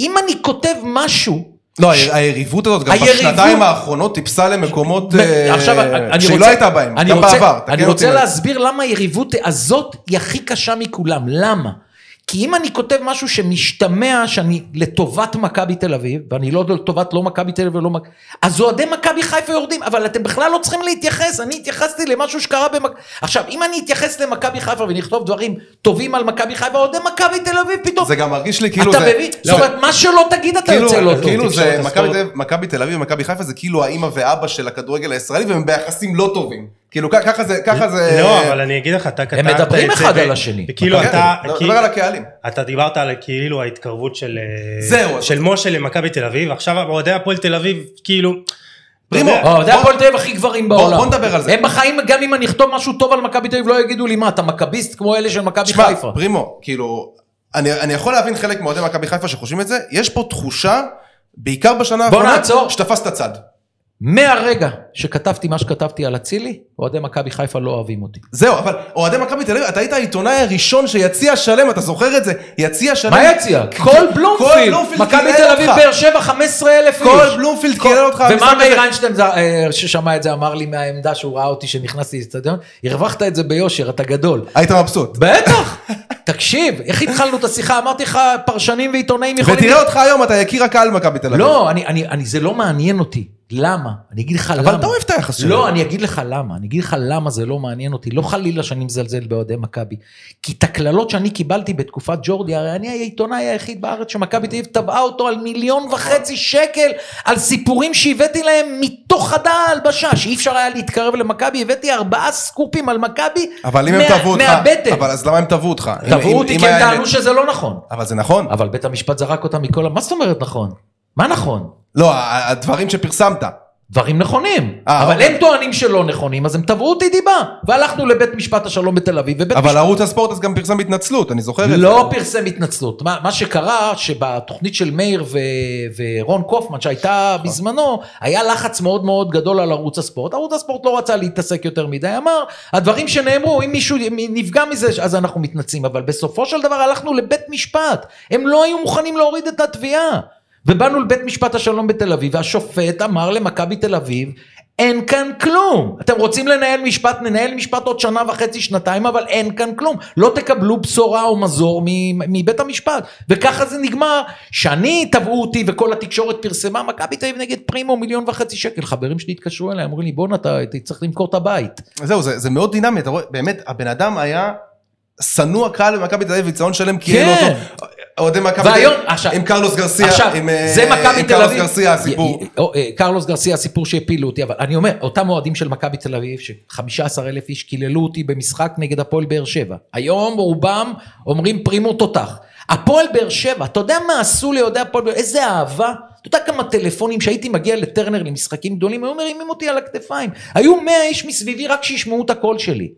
אם אני כותב משהו... לא, ה- היריבות הזאת גם היריבות- בשנתיים האחרונות טיפסה למקומות אה, עכשיו, אני שהיא לא הייתה בהם, גם רוצה- בעבר. אני רוצה להסביר למה היריבות הזאת היא הכי קשה מכולם, למה? כי אם אני כותב משהו שמשתמע שאני לטובת מכבי תל אביב, ואני לא לטובת לא מכבי תל אביב ולא מכבי, אז אוהדי מכבי חיפה יורדים, אבל אתם בכלל לא צריכים להתייחס, אני התייחסתי למשהו שקרה במכבי... עכשיו, אם אני אתייחס למכבי חיפה ונכתוב דברים טובים על מכבי חיפה, אוהדי מכבי תל אביב פתאום... זה גם מרגיש לי כאילו אתה זה... מבין? זה- זאת אומרת, מה שלא תגיד אתה כאילו, יוצא לא טוב. כאילו זה אביב- מכבי תל אביב ומכבי חיפה זה כאילו האימא ואבא של הכדורגל הישראלי והם ביחסים לא טובים. כאילו כ- ככה זה, ככה זה... לא, אבל אני אגיד לך, אתה כתבת את זה... מדברים אחד על השני. וכאילו כן, אתה... לא, כאילו- דבר על הקהלים. אתה דיברת על כאילו ההתקרבות של... אה, זהו, של משה למכבי תל אביב, עכשיו אוהדי הפועל תל אביב, כאילו... פרימו, יודע, אוהדי הפועל תל אביב הכי גברים בעולם. בוא נדבר על זה. הם בחיים, גם אם אני אכתוב משהו טוב על מכבי תל אביב, לא יגידו לי מה, אתה מכביסט כמו אלה של מכבי תשמע, חיפה. פרימו, כאילו, אני, אני יכול להבין חלק מאוהדי מכבי חיפה שחושבים את זה, יש פה תחושה, בעיקר בשנה האחרונה. שתפסת צד. מהרגע שכתבתי מה שכתבתי על אצילי, אוהדי מכבי חיפה לא אוהבים אותי. זהו, אבל אוהדי מכבי תל אביב, אתה היית העיתונאי הראשון שיציע שלם, אתה זוכר את זה? יציע שלם. מה יציע? כל בלומפילד, מכבי תל אביב. באר שבע, 15 אלף איש. כל בלומפילד קילל אותך. ומה מאיר. איינשטיין אה, ששמע את זה אמר לי מהעמדה שהוא ראה אותי שנכנסתי לאצטדיון? הרווחת את זה ביושר, אתה גדול. היית מבסוט. בטח, תקשיב, איך התחלנו את השיחה? אמרתי לך, פרשנים ועיתונאים יכולים... ותראה אותך היום, אתה יקיר הקהל מכבי תל אביב. לא, זה לא מעניין אותי. למה? אני אגיד לך למה. אבל אתה אוהב את היחס שלו. לא, אני אגיד לך למה. אני אגיד לך למה זה לא מעניין אותי. לא חלילה שאני מזלזל באוהדי מכבי. כי את הקללות שאני קיבלתי בתקופת ג'ורדי, הרי אני העיתונאי היחיד בארץ שמכבי תל אביב תבעה אותו על מיליון וחצי שקל, על סיפורים שהבאתי להם מתוך חדר ההלבשה, שאי אפשר היה להתקרב למכבי, הבאתי ארבעה סקופים על מכבי, אבל אם הם תבעו אותך, מהבטן. אבל אז למה הם תבעו אותך? תבעו אותי כי הם טענו שזה לא נכון. אבל זה נכון. אבל בית המשפט זרק אותם מכל. מה זאת אומרת נכון? מה נכון? לא, הדברים שפרסמת. דברים נכונים, אה, אבל אוקיי. הם טוענים שלא נכונים, אז הם תבעו אותי דיבה, והלכנו לבית משפט השלום בתל אביב, ובית אבל משפט ערוץ הספורט אז גם פרסם התנצלות, אני זוכר את זה. לא פרסם התנצלות. מה, מה שקרה, שבתוכנית של מאיר ורון קופמן שהייתה בזמנו, היה לחץ מאוד מאוד גדול על ערוץ הספורט. ערוץ הספורט לא רצה להתעסק יותר מדי, אמר, הדברים שנאמרו, אם מישהו נפגע מזה, אז אנחנו מתנצלים, אבל בסופו של דבר הלכנו לבית משפט, הם לא היו מוכנים להוריד את התביעה. ובאנו לבית משפט השלום בתל אביב, והשופט אמר למכבי תל אביב, אין כאן כלום. אתם רוצים לנהל משפט, ננהל משפט עוד שנה וחצי, שנתיים, אבל אין כאן כלום. לא תקבלו בשורה או מזור מבית המשפט. וככה זה נגמר, שאני, תבעו אותי וכל התקשורת פרסמה, מכבי תל אביב נגד פרימו מיליון וחצי שקל. חברים שלי התקשרו אליי, אמרו לי, בואנה, אתה אתה צריך למכור את הבית. זהו, זה, זה מאוד דינמי, אתה רואה, באמת, הבן אדם היה שנוא הקהל במכבי תל אביב, יצאון שלם, כי כן. אין אותו. אוהדי מכבי והיום, תל אביב, עכשיו, עם קרלוס גרסיה, עכשיו, עם אה, זה מכבי עם תל קרלוס אביב. גרסיה הסיפור. אה, קרלוס גרסיה הסיפור שהפילו אותי, אבל אני אומר, אותם אוהדים של מכבי תל אביב, ש-15 אלף איש קיללו אותי במשחק נגד הפועל באר שבע. היום רובם אומרים פרימו תותח. הפועל באר שבע, אתה יודע מה עשו ליהודי הפועל באר שבע? איזה אהבה. אתה יודע כמה טלפונים שהייתי מגיע לטרנר למשחקים גדולים, היו מרימים אותי על הכתפיים. היו 100 איש מסביבי רק שישמעו את הקול שלי.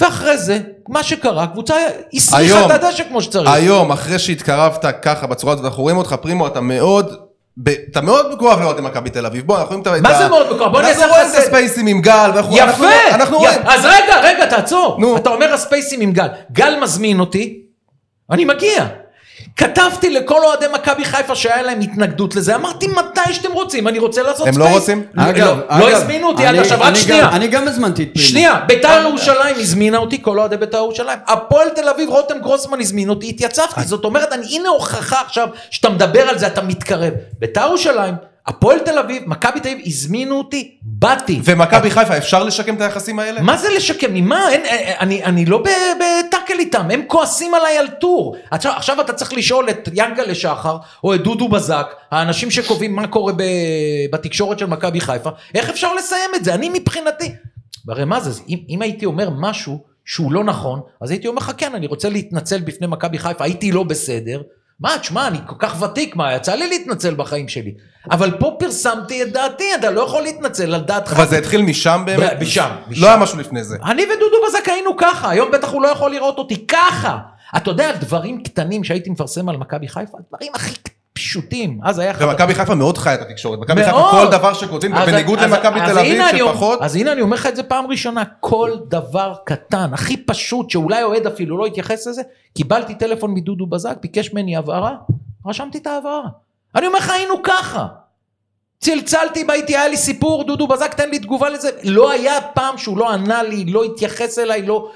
ואחרי זה, מה שקרה, קבוצה הסריחה היום, את הדשא כמו שצריך. היום, אחרי שהתקרבת ככה בצורה הזאת, אנחנו רואים אותך, פרימו, אתה מאוד... ב- אתה מאוד מקורב לאוהדי מכבי תל אביב, בוא, אנחנו רואים את ה... מה את זה מאוד מקורב? בוא אני אנחנו אעשה לך רואים את. הספייסים עם גל, ואנחנו יפה, אנחנו- אנחנו יפה. רואים. אז רגע, רגע, תעצור. נו. אתה אומר הספייסים עם גל. גל מזמין אותי, אני מגיע. כתבתי לכל אוהדי מכבי חיפה שהיה להם התנגדות לזה, אמרתי מתי שאתם רוצים, אני רוצה לעשות איתם space. לא רוצים? לא, לא הזמינו אותי עד עכשיו, רק אני גם- שנייה. אני גם הזמנתי את פרימו. שנייה, ביתר ירושלים הזמינה אותי, כל אוהדי ביתר ירושלים. הפועל תל אביב, רותם גרוסמן הזמין אותי, התייצבתי. זאת אומרת, אני, הנה הוכחה עכשיו, שאתה מדבר על זה, אתה מתקרב. ביתר ירושלים, הפועל תל אביב, מכבי תל אביב, הזמינו אותי, באתי. ומכבי חיפה, אפשר לשקם את היחסים האלה? מה זה לשקם? ממה? אין, אין, אני, אני לא בטאקל איתם, הם כועסים עליי על טור. עכשיו, עכשיו אתה צריך לשאול את יענקל'ה שחר, או את דודו בזק, האנשים שקובעים מה קורה ב, בתקשורת של מכבי חיפה, איך אפשר לסיים את זה? אני מבחינתי... הרי מה זה, אם, אם הייתי אומר משהו שהוא לא נכון, אז הייתי אומר לך, כן, אני רוצה להתנצל בפני מכבי חיפה, הייתי לא בסדר. מה, תשמע, אני כל כך ותיק, מה, יצא לי להתנצל בחיים שלי. אבל פה פרסמתי את דעתי, אתה לא יכול להתנצל על דעתך. אבל זה התחיל משם באמת? משם, משם. לא היה משהו לפני זה. אני ודודו בזק היינו ככה, היום בטח הוא לא יכול לראות אותי ככה. אתה יודע, דברים קטנים שהייתי מפרסם על מכבי חיפה, דברים הכי פשוטים. אז היה ומכבי חיפה מאוד חיה את התקשורת. מכבי חיפה. כל דבר שכותבים, בניגוד למכבי תל אביב שפחות. אז הנה אני אומר לך את זה פעם ראשונה, כל דבר קטן, הכי פשוט, שאולי אוהד אפילו לא התייחס לזה, קיבלתי טלפון מדודו בזק, ביקש ממני הבהרה, רשמתי את ההבהרה. אני אומר לך, היינו ככה. צלצלתי, הייתי, היה לי סיפור, דודו בזק, תן לי תגובה לזה. לא היה פעם שהוא לא ענה לי, לא התייחס אליי, לא...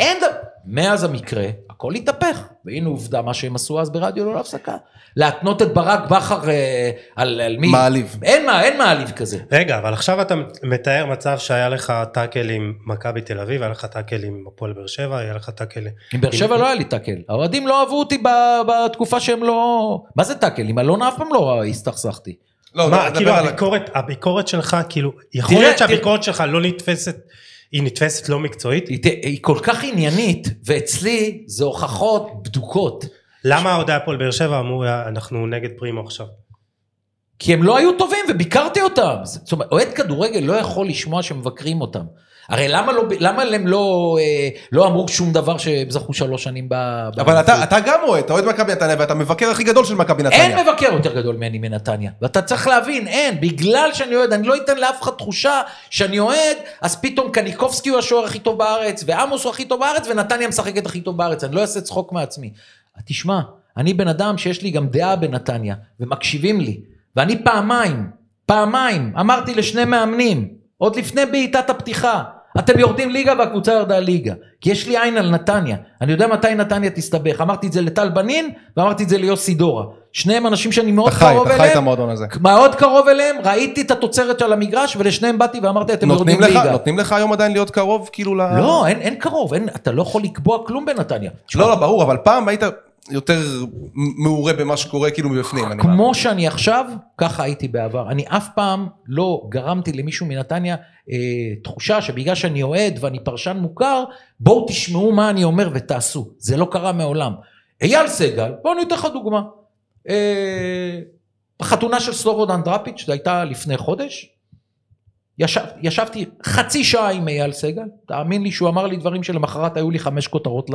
אין דבר. מאז המקרה, הכל התהפך. והנה עובדה, מה שהם עשו אז ברדיו לא להפסקה. להתנות את ברק בכר אה, על, על מי? מעליב. אין מה, אין מעליב כזה. רגע, אבל עכשיו אתה מתאר מצב שהיה לך טאקל עם מכבי תל אביב, היה לך טאקל עם הפועל באר שבע, היה לך טאקל... עם באר שבע לא היה לי טאקל. האוהדים לא אהבו אותי ב- בתקופה שהם לא... מה זה טאקל? עם אלונה אף פעם לא הסתכסכתי. לא, מה, נדבר כאילו על- הביקורת, הביקורת שלך, כאילו, יכול תראה, להיות תראה. שהביקורת שלך לא נתפסת, היא נתפסת לא מקצועית? היא, היא כל כך עניינית, ואצלי זה הוכחות בדוקות. למה אוהדי הפועל באר שבע אמרו, אנחנו נגד פרימו עכשיו? כי הם לא היו טובים וביקרתי אותם. זאת אומרת, אוהד כדורגל לא יכול לשמוע שמבקרים אותם. הרי למה, לא, למה הם לא, אה, לא אמרו שום דבר שהם זכו שלוש שנים ב... אבל אתה? אתה גם אוהד, אתה אוהד מכבי נתניה ואתה מבקר הכי גדול של מכבי נתניה. אין מבקר יותר גדול ממני מנתניה. ואתה צריך להבין, אין. בגלל שאני אוהד, אני לא אתן לאף אחד תחושה שאני אוהד, אז פתאום קניקובסקי הוא השוער הכי טוב בארץ, ועמוס הוא הכי טוב בארץ, ונתניה משחקת הכי טוב בארץ. אני לא אעשה צחוק מעצמי. תשמע, אני בן אדם שיש לי גם דעה בנתניה, ומקשיבים לי. ואני פעמיים, פעמיים, אמרתי לשני מאמנים, עוד לפני בעיטת הפתיחה, אתם יורדים ליגה והקבוצה ירדה ליגה. כי יש לי עין על נתניה. אני יודע מתי נתניה תסתבך. אמרתי את זה לטל בנין, ואמרתי את זה ליוסי דורה. שניהם אנשים שאני מאוד אתה חי, קרוב אתה חי את אליהם. המועדון הזה. מאוד קרוב אליהם, ראיתי את התוצרת של המגרש, ולשניהם באתי ואמרתי, אתם יורדים לך, ליגה. נותנים לך היום עדיין להיות קרוב כאילו ל... לא, אין, אין קרוב, אין, אתה לא יכול לקבוע כלום בנתניה. לא, לא, ברור, אבל פעם היית יותר מעורה במה שקורה כאילו מבפנים. כמו שאני עכשיו, ככה הייתי בעבר. אני אף פעם לא גרמתי למישהו מנתניה אה, תחושה שבגלל שאני אוהד ואני פרשן מוכר, בואו תשמעו מה אני אומר ותעשו. זה לא קרה מעולם. אייל סגל, בואו אני אתן לך דוגמה. אה, בחתונה של סלובודן דראפיץ', זו הייתה לפני חודש. ישב, ישבתי חצי שעה עם אייל סגל, תאמין לי שהוא אמר לי דברים שלמחרת היו לי חמש כותרות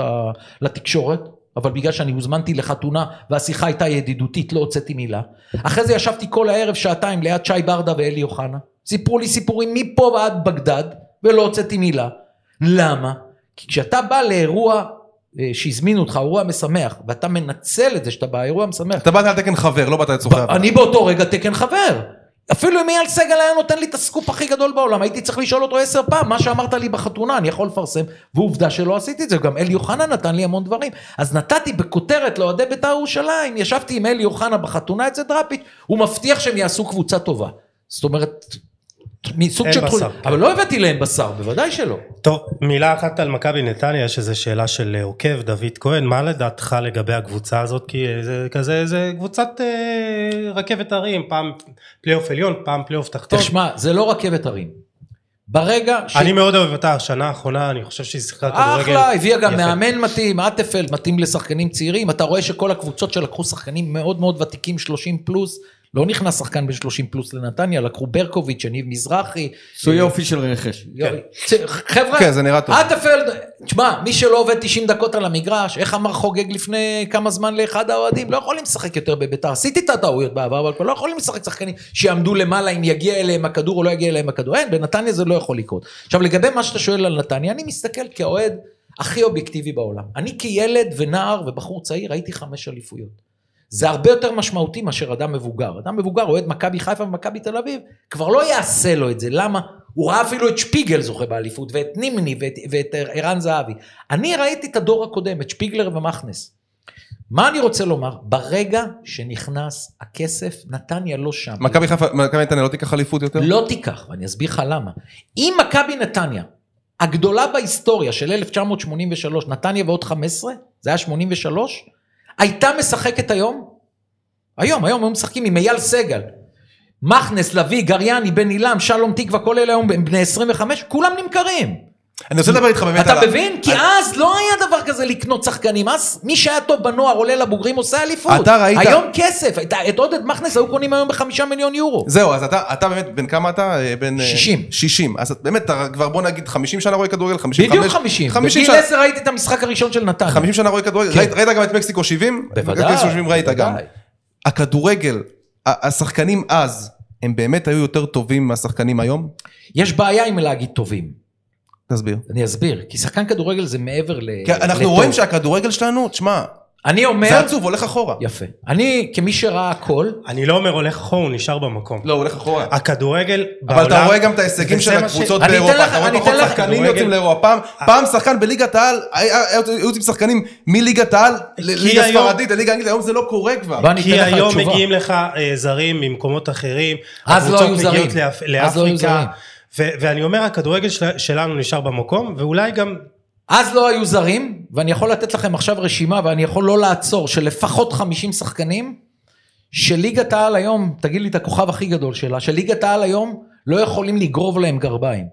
לתקשורת, אבל בגלל שאני הוזמנתי לחתונה והשיחה הייתה ידידותית לא הוצאתי מילה. אחרי זה ישבתי כל הערב שעתיים ליד שי ברדה ואלי אוחנה, סיפרו לי סיפורים מפה ועד בגדד ולא הוצאתי מילה. למה? כי כשאתה בא לאירוע אה, שהזמינו אותך, אירוע משמח, ואתה מנצל את זה שאתה באירוע משמח, אתה באת על תקן חבר, לא באת עבודה. אני באותו רגע תקן חבר. אפילו אם אייל סגל היה נותן לי את הסקופ הכי גדול בעולם, הייתי צריך לשאול אותו עשר פעם, מה שאמרת לי בחתונה, אני יכול לפרסם, ועובדה שלא עשיתי את זה, גם אלי אוחנה נתן לי המון דברים. אז נתתי בכותרת לאוהדי בית"ר ירושלים, ישבתי עם אלי אוחנה בחתונה אצל דראפיץ', הוא מבטיח שהם יעשו קבוצה טובה. זאת אומרת, מסוג של בשר. אבל לא הבאתי להם בשר, בוודאי שלא. טוב, מילה אחת על מכבי נתניה, יש איזו שאלה של אה, עוקב, דוד כהן, מה לדעתך לגבי הקבוצה הזאת? כי אה, זה כזה, זה קבוצת אה, רכבת הרים, פעם פלייאוף עליון, פעם פלייאוף תחתון. תשמע, זה לא רכבת הרים. ברגע ש... אני מאוד אוהב אותה, השנה האחרונה, אני חושב שהיא שיחקה כדורגל. אחלה, הביאה גם יפה. מאמן מתאים, אטפלד מתאים לשחקנים צעירים, אתה רואה שכל הקבוצות שלקחו שחקנים מאוד מאוד ותיקים, 30 פלוס, לא נכנס שחקן בן 30 פלוס לנתניה, לקחו ברקוביץ', יניב מזרחי. עשו יופי של רכש. צ- חבר'ה, כן, זה נראה טוב. אטפלד, תשמע, מי שלא עובד 90 דקות על המגרש, איך אמר חוגג לפני כמה זמן לאחד האוהדים, לא יכולים לשחק יותר בביתר. עשיתי את הטעויות בעבר, אבל לא יכולים לשחק שחקנים שיעמדו למעלה אם יגיע אליהם הכדור או לא יגיע אליהם הכדור. אין, בנתניה זה לא יכול לקרות. עכשיו, לגבי מה שאתה שואל על נתניה, אני מסתכל כאוהד הכי אובייקטיבי בעולם. אני כילד ונער ובחור צעיר הייתי חמש אליפויות. זה הרבה יותר משמעותי מאשר אדם מבוגר. אדם מבוגר אוהד מכבי חיפה ומכבי תל אביב, כבר לא יעשה לו את זה. למה? הוא ראה אפילו את שפיגל זוכה באליפות, ואת נימני, ואת, ואת ערן זהבי. אני ראיתי את הדור הקודם, את שפיגלר ומכנס. מה אני רוצה לומר? ברגע שנכנס הכסף, נתניה לא שם. מכבי חיפה, מכבי נתניה לא תיקח אליפות יותר? לא תיקח, ואני אסביר לך למה. אם מכבי נתניה, הגדולה בהיסטוריה של 1983, נתניה ועוד 15, זה היה 83, הייתה משחקת היום, היום, היום הם משחקים עם אייל סגל, מכנס, לביא, גריאני, בן עילם, שלום תקווה, כל אלה היום בני 25, כולם נמכרים. אני רוצה לדבר איתך באמת אתה על ה- מבין? כי אז לא היה דבר כזה לקנות שחקנים, אז מי שהיה טוב בנוער עולה לבוגרים עושה אליפות. אתה ראית- היום כסף, את- עודד מכנס היו קונים היום בחמישה מיליון יורו. זהו, אז אתה, אתה באמת, בן כמה אתה? אה, בן... אה, 60. 60. אז באמת, אתה כבר בוא נגיד 50 שנה רואה כדורגל, 55. בדיוק 50. 50 בגיל. 10 ראיתי את המשחק הראשון של נתניה. 50 שנה רואה כדורגל, כן. ראית, גם את מקסיקו 70? בוודאי. מקסיקו 70 ראית גם. בוודאי. הכדורגל, השחקנים אז, הם באמת היו יותר טובים מהשחקנים היום? יש בעיה עם להגיד טובים. תסביר. אני אסביר. כי שחקן כדורגל זה מעבר ל... כי אנחנו לטוב. רואים שהכדורגל שלנו, תשמע, אני אומר... זה עצוב, הולך אחורה. יפה. אני, כמי שראה הכל, אני לא אומר הולך אחורה, הוא נשאר במקום. לא, הוא הולך אחורה. הכדורגל אבל אתה רואה גם את ההישגים של הקבוצות אני אתן באירופה, לך- אתה רואה אני פחות אתן לך- שחקנים כדורגל- יוצאים לאירופה, פעם- פעם שחקן בליגת העל, היו יוצאים שחקנים מליגת העל לליגה ספרדית, לליגה אנגלית, היום זה לא קורה כבר. כי היום. מגיעים לך אה, זרים ממקומות אחרים, אז לא הקבוצות היו מגיעות זרים. לא היו לאפריקה, זרים. ו- ואני אומר הכדורגל של- שלנו נשאר במקום, ואולי גם אז לא היו זרים, ואני יכול לתת לכם עכשיו רשימה, ואני יכול לא לעצור, של לפחות 50 שחקנים, שליגת העל היום, תגיד לי את הכוכב הכי גדול שלה, שליגת העל היום לא יכולים לגרוב להם גרביים.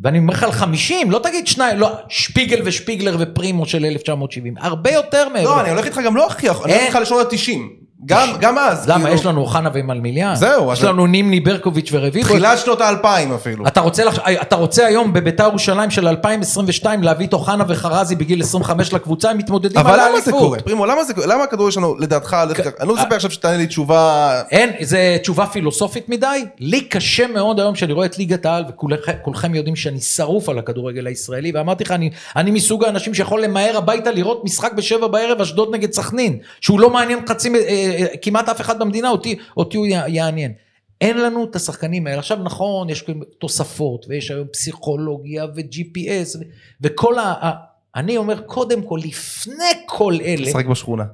ואני אומר לך על 50, לא תגיד שניים, לא, שפיגל ושפיגלר ופרימו של 1970, הרבה יותר מעבר. לא, אני הולך איתך גם לא הכי, אני הולך. איתך לשנות ה-90. גם גם אז. למה, כאילו, יש לנו אוחנה ומלמיליאן? זהו, יש לנו נימני ברקוביץ' ורביבו. תחילת שנות האלפיים אפילו. אתה רוצה, לח... אתה רוצה היום בביתר ירושלים של 2022 להביא את אוחנה וחרזי בגיל 25 לקבוצה, הם מתמודדים על אבל האליפות. למה זה קורה? פרימו, למה זה? למה הכדורגל שלנו, לדעתך, הולך ככה? אני לא מצפה עכשיו שתענה לי תשובה... אין, זה תשובה פילוסופית מדי. לי קשה מאוד היום שאני רואה את ליגת העל, וכולכם יודעים שאני שרוף על הכדורגל הישראלי, ואמרתי לך, אני, אני מסוג האנשים שיכול למהר הביתה לראות משחק בשבע בערב, אשדוד נגד סכנין, שהוא לא מעניין חצי, אה, אה, כמעט אף אחד במדינה, אותי, אותי הוא יע- יעניין. אין לנו את השחקנים האלה. עכשיו נכון, יש תוספות, ויש היום פסיכולוגיה ו-GPS, ו- וכל ה... ה- אני אומר, קודם כל, לפני כל אלה, לשחק בשכונה.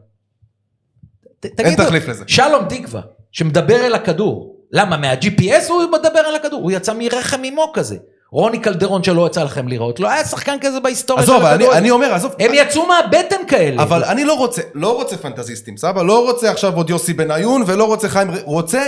ת- תגידו, תחליף לזה. שלום תקווה, שמדבר אל הכדור. למה, מה-GPS הוא מדבר אל הכדור? הוא יצא מרחם אימו כזה. רוני קלדרון שלא יצא לכם לראות, לא היה שחקן כזה בהיסטוריה עזוב, אבל אני- הכדורגל. אני אומר, עזוב. הם יצאו מהבטן כאלה. אבל אני לא רוצה, לא רוצה פנטזיסטים, סבבה? לא רוצה עכשיו עוד יוסי בניון, ולא רוצה חיים, רוצה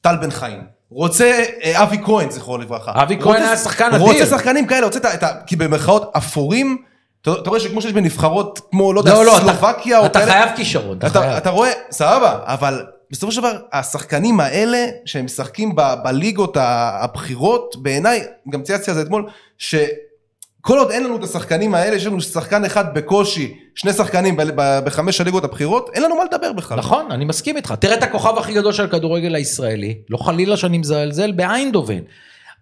טל בן חיים. רוצה אה, אבי כהן, זכרו לברכה. אבי כהן היה שחקן אדיר. רוצה שחקנים כאלה, רוצה את ה- את ה... כי במרכאות אפורים, אתה אתה רואה שכמו שיש בנבחרות, כמו, לא יודע, לא, לא, אתה- סלובקיה או אתה כאלה, חייב כישרון. אתה אתה, חייב. אתה רואה, סבבה, אבל בסופו של דבר, השחקנים האלה, שהם משחקים ב, בליגות הבכירות, בעיניי, גם צייצתי על זה אתמול, שכל עוד אין לנו את השחקנים האלה, יש לנו שחקן אחד בקושי, שני שחקנים ב, ב, בחמש הליגות הבכירות, אין לנו מה לדבר בכלל. נכון, אני מסכים איתך. תראה את הכוכב הכי גדול של הכדורגל הישראלי, לא חלילה שאני מזלזל, באיינדובן.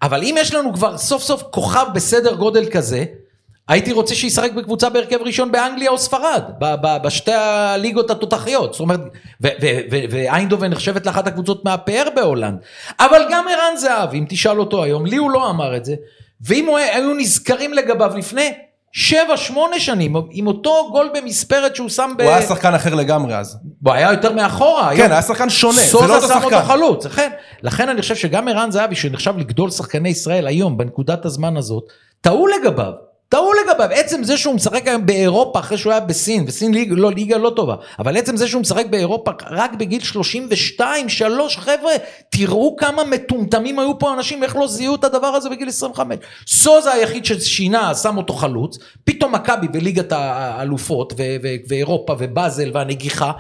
אבל אם יש לנו כבר סוף סוף כוכב בסדר גודל כזה, הייתי רוצה שישחק בקבוצה בהרכב ראשון באנגליה או ספרד, בשתי הליגות התותחיות. זאת אומרת, ואיינדובן נחשבת לאחת הקבוצות מהפאר בהולנד. אבל גם ערן זהבי, אם תשאל אותו היום, לי הוא לא אמר את זה, ואם הוא, היו נזכרים לגביו לפני שבע, שמונה שנים, עם אותו גול במספרת שהוא שם ב... הוא היה שחקן אחר לגמרי אז. הוא היה יותר מאחורה. כן, היה שחקן שונה, זה לא אותו סוזה שם אותו שחקן. חלוץ, לכן, לכן אני חושב שגם ערן זהבי, שנחשב לגדול שחקני ישראל היום, בנקודת הזמן הזאת, טעו לגביו. טעו לגביו, עצם זה שהוא משחק היום באירופה אחרי שהוא היה בסין, וסין ליג, לא, ליגה לא טובה, אבל עצם זה שהוא משחק באירופה רק בגיל 32, 3, חבר'ה, תראו כמה מטומטמים היו פה אנשים, איך לא זיהו את הדבר הזה בגיל 25. סוזה היחיד ששינה, שם אותו חלוץ, פתאום מכבי בליגת האלופות, ו- ו- ואירופה ובאזל והנגיחה,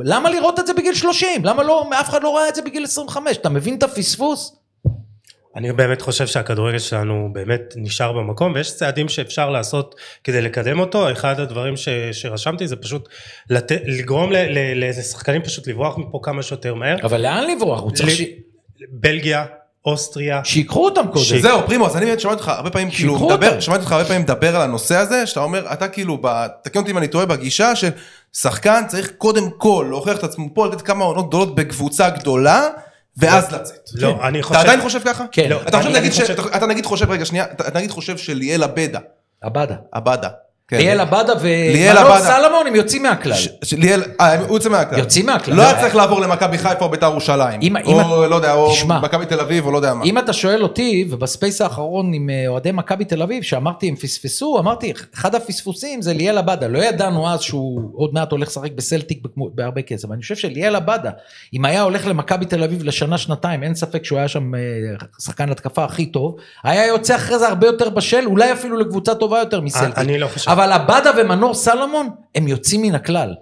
למה לראות את זה בגיל 30? למה לא, אף אחד לא ראה את זה בגיל 25? אתה מבין את הפספוס? אני באמת חושב שהכדורגל שלנו באמת נשאר במקום ויש צעדים שאפשר לעשות כדי לקדם אותו אחד הדברים ש, שרשמתי זה פשוט לת, לגרום ל, ל, לאיזה שחקנים פשוט לברוח מפה כמה שיותר מהר. אבל לאן לברוח? הוא צריך ל- ש... בלגיה, אוסטריה, שיקחו אותם קודם. זהו, פרימו, אז אני באמת שמעתי אותך הרבה פעמים, כאילו, מדבר. שמעתי אותך הרבה פעמים מדבר על הנושא הזה, שאתה אומר, אתה כאילו, ב- תקן אותי אם אני טועה, בגישה ששחקן צריך קודם כל להוכיח את עצמו פה, לתת כמה עונות גדולות בקבוצה גדולה, ואז לצאת. לא, אני אתה חושב- עדיין חושב ככה? כן. לא, אתה חושב, אני- נגיד, אני חושב- אתה- אתה רגע שנייה, אתה אתה נגיד חושב שליאל עבדה, עבדה. עבדה. כן. ליאל עבדה ומנור. סלמון הם יוצאים מהכלל. ש- ש- ליאל, אה, הוא יוצא מהכלל. יוצאים מהכלל. לא היה צריך לעבור למכבי חיפה או ביתר ירושלים. אם- או אם- לא יודע, או. מכבי תל אביב או לא יודע מה. אם אתה שואל אותי, ובספייס האחרון עם אה, אוהדי מכבי תל אביב, שאמרתי הם פספסו, אמרתי, אחד הפספוסים זה ליאל עבדה. לא ידענו אז שהוא עוד מעט הולך לשחק בסלטיק בהרבה כסף. אני חושב שליאל עבדה, אם היה הולך למכבי תל אביב לשנה, שנתיים, אין ספק שהוא היה שם אה, שחקן התקפה הכי טוב, היה יוצא אחרי זה הרבה יותר בשל, אולי אפילו לקבוצה טובה יותר מסלטיק. אני לא חושב. אבל עבדה ומנור סלומון, הם יוצאים מן הכלל.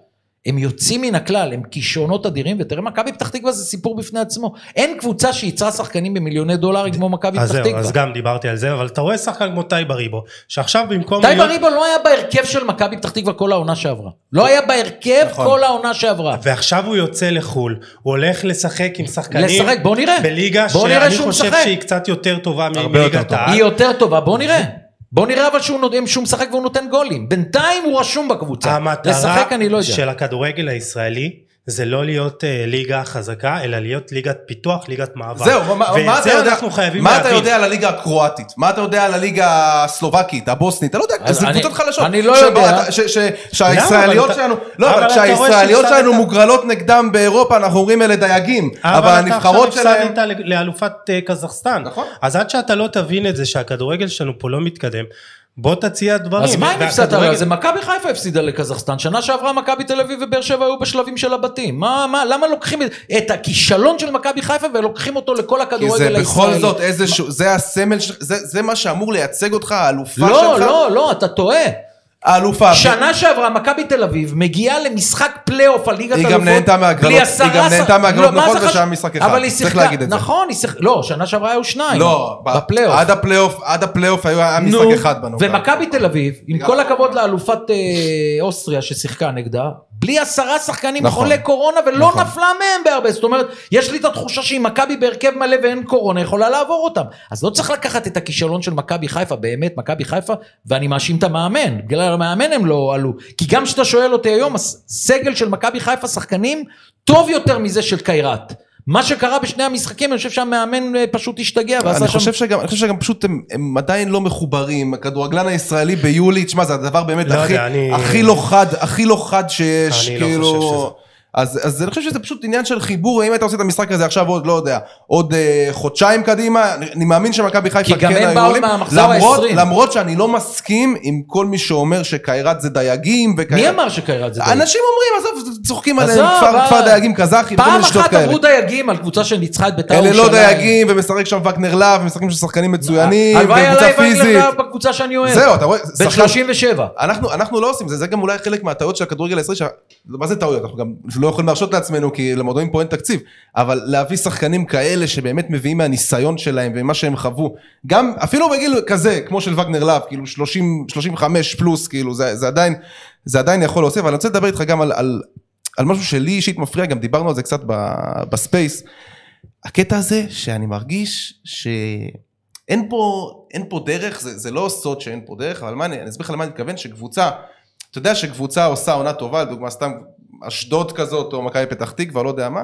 הם יוצאים מן הכלל, הם כישרונות אדירים, ותראה, מכבי פתח תקווה זה סיפור בפני עצמו. אין קבוצה שייצרה שחקנים במיליוני דולרים כמו מכבי פתח תקווה. אז גם דיברתי על זה, אבל אתה רואה שחקן כמו טייבה ריבו, שעכשיו במקום טייבה ריבו לא היה בהרכב של מכבי פתח תקווה כל העונה שעברה. לא היה בהרכב נכון. כל העונה שעברה. ועכשיו הוא יוצא לחו"ל, הוא הולך לשחק עם שחקנים, לשחק, בוא נראה. בליגה שאני חושב. שהיא קצת יותר טובה מליגת טוב. העל. היא יותר טובה, בוא נראה. בוא נראה אבל שהוא נות- שהוא משחק והוא נותן גולים. בינתיים הוא רשום בקבוצה. המטרה לשחק אני לא יודע. של הכדורגל הישראלי זה לא להיות אה, ליגה חזקה, אלא להיות ליגת פיתוח, ליגת מעבר. זהו, מה- מה אתה זה יודע, אנחנו חייבים מה אתה להבין. יודע על הליגה הקרואטית? מה אתה יודע על הליגה הסלובקית, הבוסנית? אתה לא יודע, אז זה קבוצות חלשות. אני לא יודע. שהישראליות אבל אתה- שלנו, לא, אבל אבל אתה כשהישראליות שלנו מוגרלות נגדם באירופה, אנחנו אומרים אלה דייגים. אבל הנבחרות אתה שלהם... עכשיו הפסדת לאלופת אה, קזחסטן. נכון. אז עד שאתה לא תבין את זה שהכדורגל שלנו פה לא מתקדם, בוא תציע דברים. אז מה אם הפסדת? זה מכבי חיפה הפסידה לקזחסטן, שנה שעברה מכבי תל אביב ובאר שבע היו בשלבים של הבתים. מה, מה, למה לוקחים את- הכישלון של מכבי חיפה ולוקחים אותו לכל כי הכדורגל זה הישראלי? בכל זאת איזשהו, זה הסמל, זה זה מה שאמור לייצג אותך, האלופה שלך. לא, לא, לא, אתה טועה. האלופה. שנה שעברה מכבי תל אביב מגיעה למשחק פלייאוף על ליגת היא אלופות. גם נהנתה מהגרלות, היא גם נהנתה מהגרלות, לא, נכון, זה? ושהיה משחק אחד. אבל היא שיחקה. נכון, היא שיחקה, לא, שנה שעברה היו שניים. לא, בפלייאוף. עד הפלייאוף, עד הפלייאוף היה משחק אחד בנוקאאוט. ומכבי תל אביב, עם כל הכבוד לאלופת אה, אוסטריה ששיחקה נגדה, בלי עשרה שחקנים נכון. חולי קורונה ולא נכון. נפלה מהם בהרבה, זאת אומרת, יש לי את התחושה שאם מכבי בהרכב מלא ואין קורונה, יכולה לעבור אותם. אז לא צריך לקחת את הכישלון של מכבי חיפה, באמת מכבי חיפה, ואני מאשים את המאמן, בגלל המאמן הם לא עלו. כי גם כשאתה שואל אותי היום, הסגל של מכבי חיפה שחקנים טוב יותר מזה של קיירת. מה שקרה בשני המשחקים, אני חושב שהמאמן אה, פשוט השתגע ועשה אני. חושב שגם, אני חושב שגם פשוט הם, הם עדיין לא מחוברים, הכדורגלן הישראלי ביולי, תשמע זה הדבר באמת לא הכי, יודע, אני- הכי לא חד, הכי לא חד שיש, אני לא כאילו, חושב אז, אז אני חושב שזה פשוט עניין של חיבור, אם היית עושה את המשחק הזה עכשיו עוד, לא יודע, עוד אה, חודשיים קדימה, אני, אני מאמין שמכבי חיפה כי גם כן הם היו באו עולים, מהמחזור למרות, ה-עשרים. למרות שאני לא מסכים עם כל מי שאומר שקיירת זה דייגים, וקיירת... מי אמר שקיירת זה דייגים? אנשים אומרים, עזוב, צוחקים עליהם, כפר, אה. כפר דייגים קזחי, וכל פעם אחת. אמרו דייגים על קבוצה שניצחה את בית"ר אלה ירושלים. לא דייגים, ומשחק שם וגנר להב, ומשחקים שם שחקנים מצוינים, וקבוצה פיזית. בקבוצה שאני אוהב. זהו, אתה רואה, בן שחקן- 37. אנחנו, אנחנו לא עושים זה, זה גם אולי חלק מהטעויות של הכדורגל הישראלי, שה- מה זה טעויות? אנחנו גם לא יכולים להרשות לעצמנו, כי למועדונים פה אין תקציב, אבל להביא שחקנים כאלה שבאמת מביאים מהניסיון שלהם ומה שהם חוו, גם אפילו בגיל כזה, כמו של וגנר לאב, כאילו 30, 35 פלוס, כאילו זה, זה עדיין, זה עדיין יכול להוסיף, אבל אני רוצה לדבר איתך גם על, על, על משהו שלי אישית מפריע, גם דיברנו על זה קצת ב- בספייס, הקטע הזה שאני מרגיש שאין פה, אין פה דרך, זה, זה לא סוד שאין פה דרך, אבל מה אני, אני אסביר לך למה אני מתכוון, שקבוצה, אתה יודע שקבוצה עושה עונה טובה, לדוגמה סתם אשדוד כזאת, או מכבי פתח תקווה, לא יודע מה,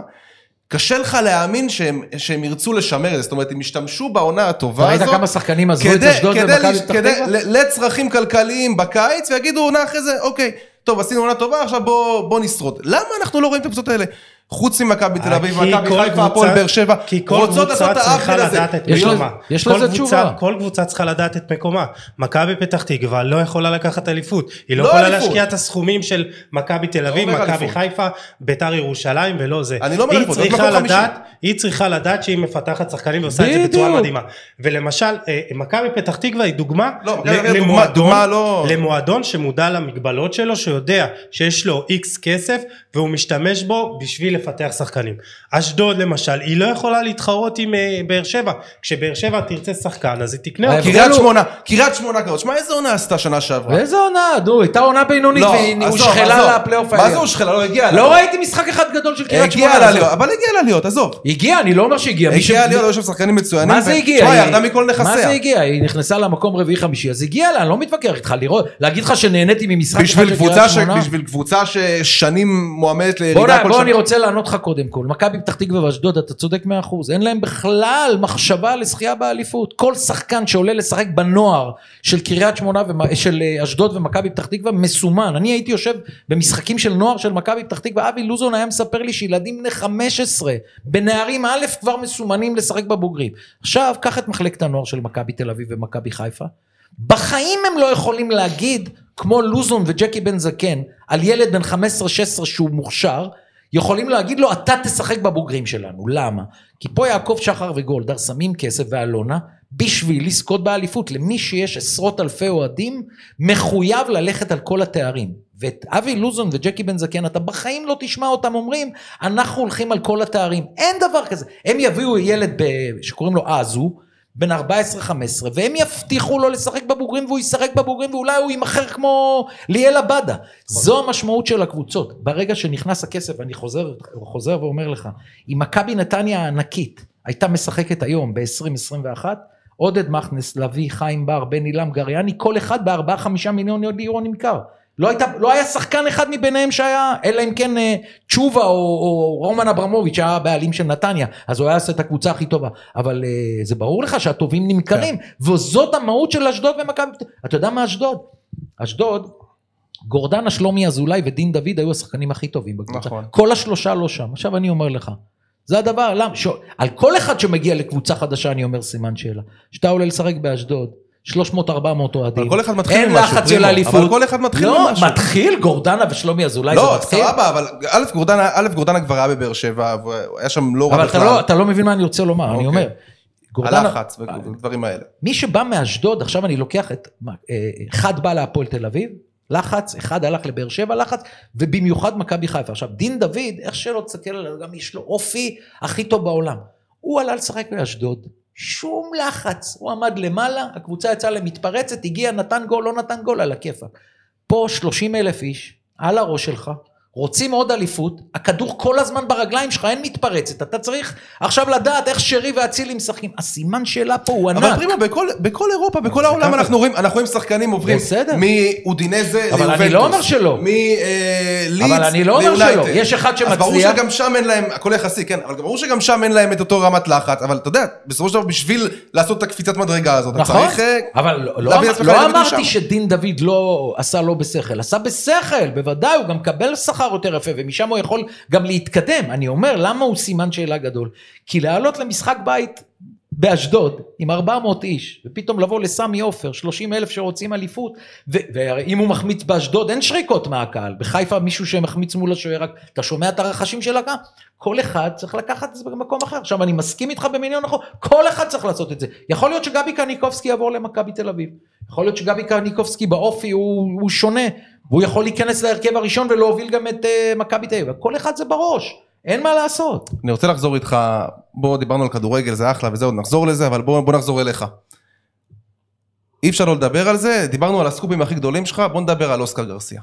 קשה לך להאמין שהם, שהם ירצו לשמר את זה, זאת אומרת, הם השתמשו בעונה הטובה ראית הזאת. כמה שחקנים עזבו את אשדוד ומכבי פתח תקווה? לצרכים כלכליים בקיץ, ויגידו עונה אחרי זה, אוקיי, טוב, עשינו עונה טובה, עכשיו בוא, בוא נשרוד. למה אנחנו לא רואים את הקבוצות האלה? חוץ ממכבי תל אביב, אה, מכבי חיפה, הפועל באר שבע, כי כל רוצות לעשות את העוול הזה. יש. לזה- יש כל לזה קבוצה- תשובה. כל קבוצה צריכה לדעת את מקומה. מכבי פתח תקווה לא יכולה לקחת אליפות. היא לא לא יכולה אליפות. להשקיע את הסכומים של מכבי תל אביב, אומר מכבי. חיפה, ביתר ירושלים ולא זה. אני לא אומר היא אליפות, זאת צריכה מקום חמישי. לדעת, היא צריכה לדעת שהיא מפתחת שחקנים ועושה את זה בצורה. מדהימה. ולמשל, אה, מכבי פתח תקווה היא דוגמה לא, לא- למועדון שמודע למגבלות שלו, שיודע שיש לו איקס כסף והוא משתמש בו בשביל לפתח שחקנים. אשדוד למשל, היא לא יכולה להתחרות עם אה, באר שבע. כשבאר שבע תרצה שחקן אז היא תקנה אותו. ההבדל קריית שמונה, קריית שמונה כזאת, שמע איזה עונה עשתה שנה שעברה? ואיזה עונה, נו, הייתה עונה בינונית לא, והיא עזוב, הושחלה עזוב. לפלייאוף מה זה הושחלה? לא הגיעה. לא ראיתי משחק אחד גדול של קריית שמונה. הגיעה. לעליות, אבל הגיעה לעליות, עזוב. הגיעה, אני לא אומר שהגיעה. הגיעה לעליות, היו שם שחקנים מצוינים. מה זה ו- הגיע? שמע, היא- ירדה מכל נכסיה. מה זה הגיע? היא נכנסה למקום רביעי חמישי, אז הגיעה לה, אני לא מתווכח איתך, להגיד לך שנהניתי ממשחק? בשביל קבוצה ששנים מועמדת בוא, לירידה כל בוא שנה. אני רוצה לענות לך קודם כל, מכבי פתח תקווה ואשדוד, אתה צודק מאה אחוז, אין להם בכלל מחשבה לזכייה באליפות. כל שחקן שעולה לשחק בנוער של קריית שמונה, של אה, אשדוד ומכבי פתח תקווה מסומן. אני הייתי יושב במשחקים של נוער של מכבי פתח תקווה, אבי לוזון היה מספר לי שילדים בני 15, בנערים א' כבר מסומנים לשחק בבוגרים. עכשיו, קח את מחלקת הנוער של מכבי תל אביב ומכבי חיפה. בחיים הם לא יכולים להגיד, כמו לוזון וג'קי בן זקן, על ילד בן 15-16 שהוא מוכשר, יכולים להגיד לו, אתה תשחק בבוגרים שלנו. למה? כי פה יעקב שחר וגולדהר שמים כסף ואלונה בשביל לזכות באליפות. למי שיש עשרות אלפי אוהדים, מחויב ללכת על כל התארים. ואת אבי לוזון וג'קי בן זקן, אתה בחיים לא תשמע אותם אומרים, אנחנו הולכים על כל התארים. אין דבר כזה. הם יביאו ילד ב... שקוראים לו אזו, בן 14-15, והם יבטיחו לו לשחק בבוגרים והוא ישחק בבוגרים ואולי הוא יימכר כמו ליאל עבדה. זו המשמעות של הקבוצות. ברגע שנכנס הכסף, אני חוזר, חוזר ואומר לך, אם מכבי נתניה הענקית הייתה משחקת היום ב-2021, עודד מכנס, לביא, חיים בר, בן עילם, גריאני, כל אחד בארבעה חמישה מיליון יורו נמכר. לא, הייתה, לא היה שחקן אחד מביניהם שהיה, אלא אם כן אה, תשובה או, או רומן אברמוביץ' שהיה הבעלים של נתניה, אז הוא היה עושה את הקבוצה הכי טובה. אבל אה, זה ברור לך שהטובים נמכרים, וזאת המהות של אשדוד ומכבי. אתה יודע מה אשדוד? אשדוד, גורדנה, שלומי אזולאי ודין דוד היו השחקנים הכי טובים בקבוצה. נכון. כל השלושה לא שם. עכשיו אני אומר לך, זה הדבר, למה? ש... על כל אחד שמגיע לקבוצה חדשה אני אומר סימן שאלה. שאתה עולה לשחק באשדוד, 300-400 אוהדים. אבל כל אחד מתחיל אין ממשהו, לחץ של. אליפות. אבל כל אחד מתחיל לא, ממשהו. מתחיל גורדנה ושלומי אזולאי זה לא, מתחיל. סבבה, אבל א', גורדנה, כבר היה בבאר שבע, והוא היה שם לא רע אבל אתה בכלל. לא, אתה לא מבין מה אני רוצה לומר, אני אוקיי. אומר. גורדנה, הלחץ ודברים האלה. מי שבא מאשדוד, עכשיו אני לוקח את, אה, אחד בא להפועל תל אביב, לחץ, אחד הלך לבאר שבע לחץ, ובמיוחד מכבי חיפה. עכשיו, דין דוד, איך שלא תסתכל עליו, גם יש לו אופי הכי טוב בעולם. הוא עלה לשחק באשדוד, שום לחץ, הוא עמד למעלה, הקבוצה יצאה למתפרצת, הגיע, נתן גול, לא נתן גול, על הכיפאק. פה 30 אלף איש, על הראש שלך, רוצים עוד אליפות, הכדור כל הזמן ברגליים שלך, אין מתפרצת, אתה צריך עכשיו לדעת איך שרי ואצילי משחקים. הסימן שאלה פה הוא ענק. אבל פרימה, בכל- בכל אירופה, בכל העולם. אנחנו רואים, אנחנו רואים שחקנים עוברים בסדר. מאודינזה אבל אני לא אומר שלא. מלידס אבל אני לא אומר שלא. יש אחד אז ברור שמצליח. שגם שם אין להם, הכל יחסי, כן, אבל ברור שגם שם אין להם את אותו רמת לחץ, אבל אתה יודע, בסופו של דבר בשביל לעשות את הקפיצת מדרגה הזאת, אתה נכון, צריך... אה, אבל לא, לא, לא אמרתי. שדין דוד לא עשה לא בשכל, עשה בשכל, בוודאי, הוא גם מקבל שכר יותר יפה, ומשם הוא יכול גם להתקדם. אני אומר, למה הוא סימן שאלה גדול? כי לעלות למשחק בית באשדוד עם 400 איש, ופתאום לבוא לסמי עופר, 30 אלף שרוצים אליפות, ואם הוא מחמיץ באשדוד, אין שריקות מהקהל. בחיפה מישהו שמחמיץ מול השוער, רק אתה שומע את הרחשים של הקהל? כל אחד צריך לקחת את זה במקום אחר. עכשיו, אני מסכים איתך במיליון נכון, כל אחד צריך לעשות את זה. יכול להיות שגבי קניקובסקי יעבור למכבי תל אביב. יכול להיות שגבי קניקובסקי באופי הוא, הוא שונה, והוא יכול להיכנס להרכב הראשון ולהוביל גם את uh, מכבי תל אביב. כל אחד זה בראש, אין מה לעשות. אני רוצה לחזור איתך, בוא דיברנו על כדורגל זה אחלה וזה עוד נחזור לזה אבל בוא, בוא נחזור אליך. אי אפשר לא לדבר על זה, דיברנו על הסקופים הכי גדולים שלך, בוא נדבר על אוסקר גרסיה.